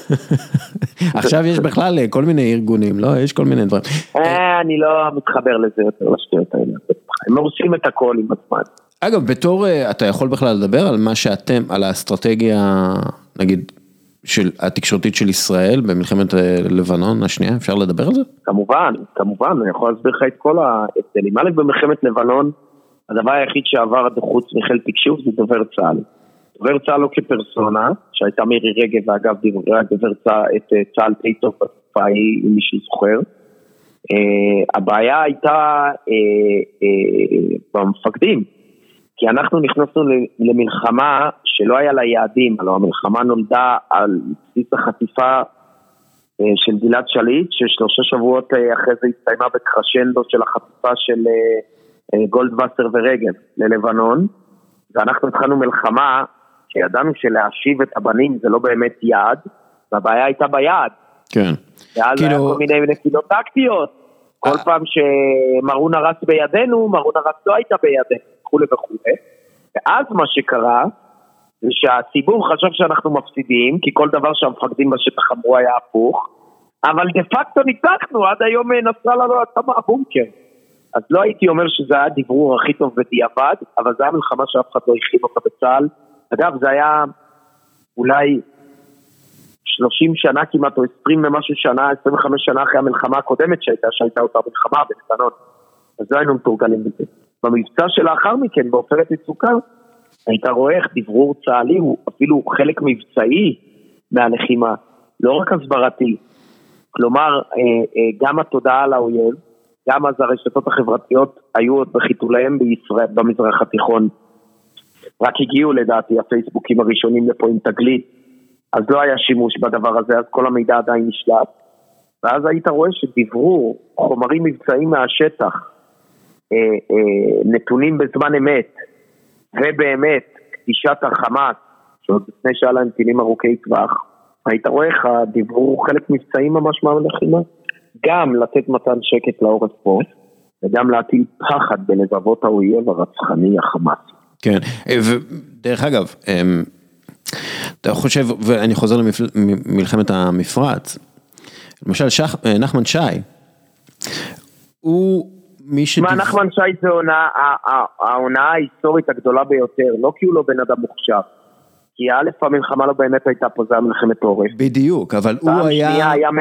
[laughs] עכשיו יש בכלל אה, כל מיני ארגונים, לא? יש כל מיני דברים. אה, אני לא מתחבר לזה יותר, לשטויות האלה. הם הורסים את הכל עם הזמן. אגב, בתור, אתה יכול בכלל לדבר על מה שאתם, על האסטרטגיה, נגיד, של התקשורתית של ישראל במלחמת אה, לבנון השנייה, אפשר לדבר על זה? כמובן, כמובן, אני יכול להסביר לך את כל ההבדלים. א', במלחמת לבנון, הדבר היחיד שעבר חוץ מחיל תקשוב זה דובר צה"ל. דובר צה"ל לא כפרסונה, שהייתה מירי רגב, ואגב דיברה דובר צה"ל, את אה, צה"ל די טוב בתקופה ההיא, אם מישהו זוכר. אה, הבעיה הייתה במפקדים, כי אנחנו נכנסנו למלחמה שלא היה לה יעדים, הלוא המלחמה נולדה על בסיס החטיפה אה, של גלעד שליט, ששלושה שבועות אה, אחרי זה הסתיימה בקרשנדו של החטיפה של אה, גולדווסר ורגב ללבנון, ואנחנו התחלנו מלחמה שידענו שלהשיב את הבנים זה לא באמת יעד, והבעיה הייתה ביעד, כן. ואז היה כאילו- כל מיני נפילות טקטיות, כל. פעם שמרון הרס בידינו, מרון הרס לא הייתה בידינו, וכולי וכולי, ואז מה שקרה, זה שהציבור חשב שאנחנו מפסידים, כי כל דבר שהמפקדים בשטח אמרו היה הפוך, אבל דה פקטו ניצחנו, עד היום אה, נסראללה לא יצא מהבונקר. אז לא הייתי אומר שזה היה הדיברור הכי טוב בדיעבד, אבל זו הייתה מלחמה שאף אחד לא הכין אותה בצה"ל. אגב, זה היה אולי 30 שנה כמעט, או 20 ומשהו שנה, 25 שנה אחרי המלחמה הקודמת שהייתה, שהייתה אותה מלחמה בלבנון. אז לא היינו מתורגלים בזה. במבצע שלאחר מכן, בעופרת יצוקה, היית רואה איך דברור צה"לי הוא אפילו חלק מבצעי מהלחימה, לא רק הסברתי. כלומר, אה, אה, גם התודעה על האויב, גם אז הרשתות החברתיות היו עוד בחיתוליהם בישראל, במזרח התיכון. רק הגיעו לדעתי הפייסבוקים הראשונים לפה עם תגלית, אז לא היה שימוש בדבר הזה, אז כל המידע עדיין נשלט. ואז היית רואה שדיברו חומרים מבצעיים מהשטח, נתונים בזמן אמת, ובאמת, קדישת החמאס, שעוד לפני שהיה להם טילים ארוכי טווח, היית רואה איך הדיבור חלק מבצעי ממש מהלחימה. גם לתת מתן שקט לעורף פה, וגם להטיל פחד בלבבות האויב הרצחני החמאס. כן, ודרך אגב, אמ, אתה חושב, ואני חוזר למלחמת המפרץ, למשל שח, נחמן שי, הוא מי ש... מה נחמן שי זה העונה ההיסטורית הגדולה ביותר, לא כי הוא לא בן אדם מוכשר. כי א' המלחמה לא באמת הייתה פה, זה היה מלחמת עורף. בדיוק, אבל הוא היה... פעם שנייה היה 100%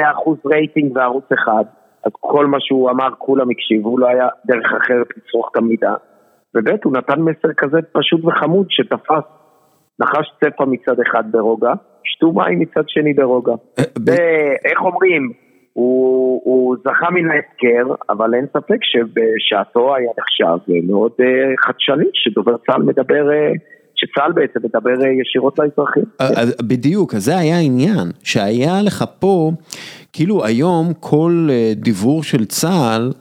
רייטינג בערוץ אחד, אז כל מה שהוא אמר כולם הקשיבו, לא היה דרך אחרת לצרוך את המידע. וב' הוא נתן מסר כזה פשוט וחמוד שתפס. נחש צפה מצד אחד ברוגע, שתו מים מצד שני ברוגע. אה, ואיך אומרים, הוא, הוא זכה מן ההפקר, אבל אין ספק שבשעתו היה נחשב מאוד uh, חדשני, שדובר צה"ל מדבר, uh, שצה"ל בעצם מדבר uh, ישירות לאזרחים. בדיוק, אז זה היה העניין, שהיה לך פה, כאילו היום כל דיבור של צה"ל,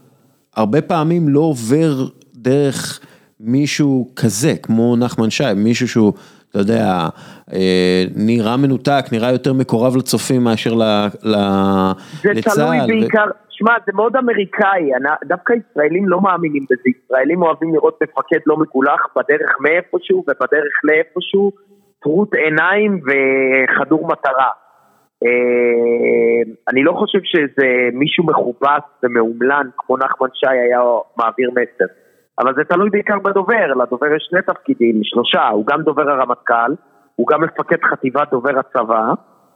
הרבה פעמים לא עובר דרך מישהו כזה, כמו נחמן שי, מישהו שהוא... אתה יודע, אה, נראה מנותק, נראה יותר מקורב לצופים מאשר לצה"ל. זה תלוי בעיקר, שמע, זה מאוד אמריקאי, דווקא ישראלים לא מאמינים בזה, ישראלים אוהבים לראות מפקד לא מגולח בדרך מאיפשהו ובדרך לאיפשהו, טרוט עיניים וחדור מטרה. אה, אני לא חושב שזה מישהו מכובס ומאומלן כמו נחמן שי היה מעביר מסר. אבל זה תלוי בעיקר בדובר, לדובר יש שני תפקידים, שלושה, הוא גם דובר הרמטכ"ל, הוא גם מפקד חטיבת דובר הצבא,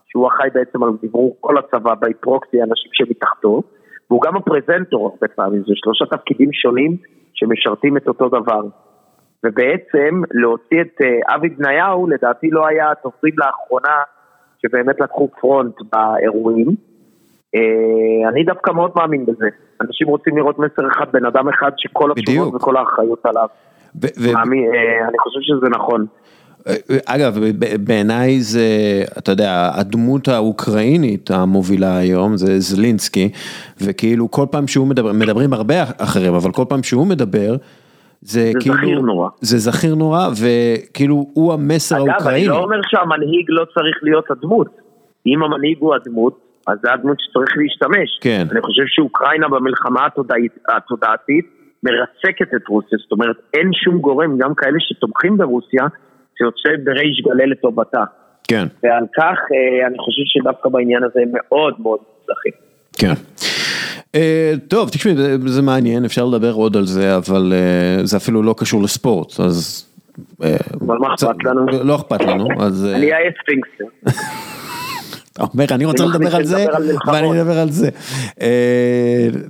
שהוא אחראי בעצם על דיבור כל הצבא בפרוקסי, אנשים שמתחתו, והוא גם הפרזנטור הרבה פעמים, זה שלושה תפקידים שונים שמשרתים את אותו דבר. ובעצם להוציא את uh, אבי בניהו, לדעתי לא היה התופרים לאחרונה שבאמת לקחו פרונט באירועים. Uh, אני דווקא מאוד מאמין בזה. אנשים רוצים לראות מסר אחד, בן אדם אחד שכל התשובות וכל האחריות עליו. uh, אני חושב שזה נכון. אגב, בעיניי זה, אתה יודע, הדמות האוקראינית המובילה היום זה זלינסקי, וכאילו כל פעם שהוא מדבר, מדברים הרבה אחרים, אבל כל פעם שהוא מדבר, זה, זה כאילו, זכיר נורא. זה זכיר נורא, וכאילו הוא המסר אגב, האוקראיני. אגב, אני לא אומר שהמנהיג לא צריך להיות הדמות. אם המנהיג הוא הדמות, אז זה הדמות שצריך להשתמש. כן. אני חושב שאוקראינה במלחמה התודעית, התודעתית מרסקת את רוסיה, זאת אומרת אין שום גורם, גם כאלה שתומכים ברוסיה, שיוצא בריש גלי לטובתה. כן. ועל כך אה, אני חושב שדווקא בעניין הזה הם מאוד מאוד מוצלחים. כן. Uh, טוב, תשמעי, זה, זה מעניין, אפשר לדבר עוד על זה, אבל uh, זה אפילו לא קשור לספורט, אז... Uh, אבל מה אכפת לנו? לא אכפת לנו, אז... אני אהיה spinster. [laughs] אתה אומר, אני רוצה לדבר על זה, ואני אדבר על זה.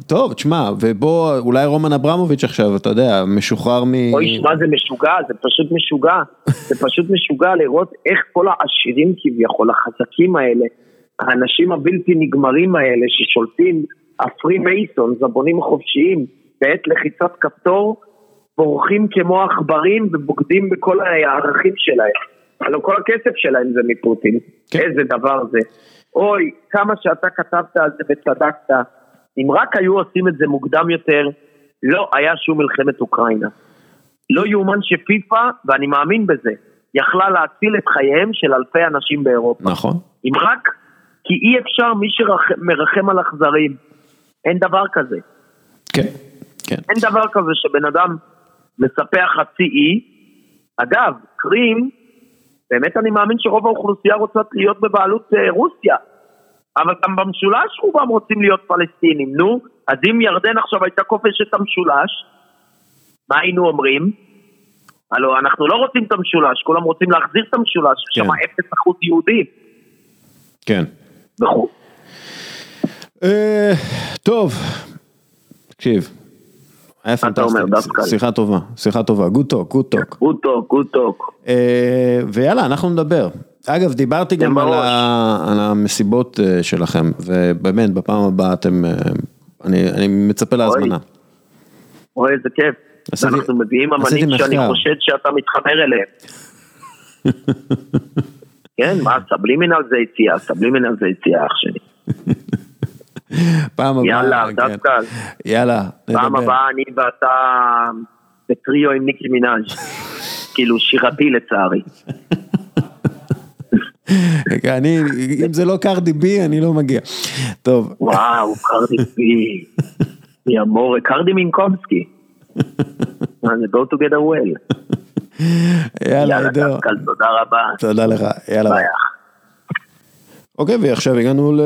טוב, תשמע, ובוא, אולי רומן אברמוביץ' עכשיו, אתה יודע, משוחרר מ... אוי, שמע, זה משוגע, זה פשוט משוגע. זה פשוט משוגע לראות איך כל העשירים כביכול, החזקים האלה, האנשים הבלתי נגמרים האלה ששולטים, הפרי מייסון, הבונים החופשיים, בעת לחיצת כפתור, בורחים כמו עכברים ובוגדים בכל הערכים שלהם. הלוא כל הכסף שלהם זה מפוטין, כן. איזה דבר זה. אוי, כמה שאתה כתבת על זה וצדקת, אם רק היו עושים את זה מוקדם יותר, לא היה שום מלחמת אוקראינה. לא יאומן שפיפ"א, ואני מאמין בזה, יכלה להציל את חייהם של אלפי אנשים באירופה. נכון. אם רק, כי אי אפשר מי שמרחם על אכזרים. אין דבר כזה. כן, כן. אין דבר כזה שבן אדם מספח חצי אי. אגב, קרים, באמת אני מאמין שרוב האוכלוסייה רוצה להיות בבעלות אה, רוסיה. אבל גם במשולש רובם רוצים להיות פלסטינים, נו, אז אם ירדן עכשיו הייתה כובשת את המשולש, מה היינו אומרים? הלו, אנחנו לא רוצים את המשולש, כולם רוצים להחזיר את המשולש, כן. שם אפס אחוז יהודים. כן. אה, טוב, תקשיב. היה פנטסטי? שיחה טובה, שיחה טובה, good talk, good talk. good talk, good talk. ויאללה, אנחנו נדבר. אגב, דיברתי גם על. ה, על המסיבות אה, שלכם, ובאמת, בפעם הבאה אתם, אה, אני, אני מצפה להזמנה. אוי, איזה כיף. עשיתי- אנחנו מביאים אמנים שאני. חושד שאתה מתחבר אליהם. [laughs] כן, מה, סבלימינל זה יציאה, סבלימינל זה יציאה, אח שלי. [laughs] פעם הבאה, יאללה, כן. דווקא. יאללה, פעם נדבר. הבאה אני ואתה בטריו עם ניקי מנאז'. כאילו שירתי לצערי. אני, אם זה לא קרדי בי, אני לא מגיע. טוב, וואו, קרדי בי. יא מורה, קרדי מינקובסקי. זה go together well. יאללה, עידו. תודה רבה. תודה לך, יאללה. ביי. אוקיי, ועכשיו הגענו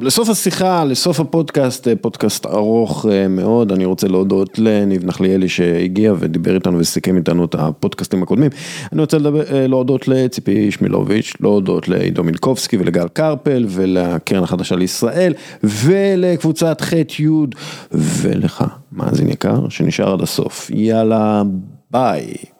לסוף השיחה, לסוף הפודקאסט, אה, פודקאסט ארוך אה, מאוד, אני רוצה להודות לניב נחליאלי שהגיע ודיבר איתנו וסיכם איתנו את הפודקאסטים הקודמים. אני רוצה לדבר, אה, להודות לציפי שמילוביץ', להודות לעידו מילקובסקי ולגל קרפל ולקרן החדשה לישראל ולקבוצת ח' י' ולך, מאזין יקר, שנשאר עד הסוף. יאללה, ביי.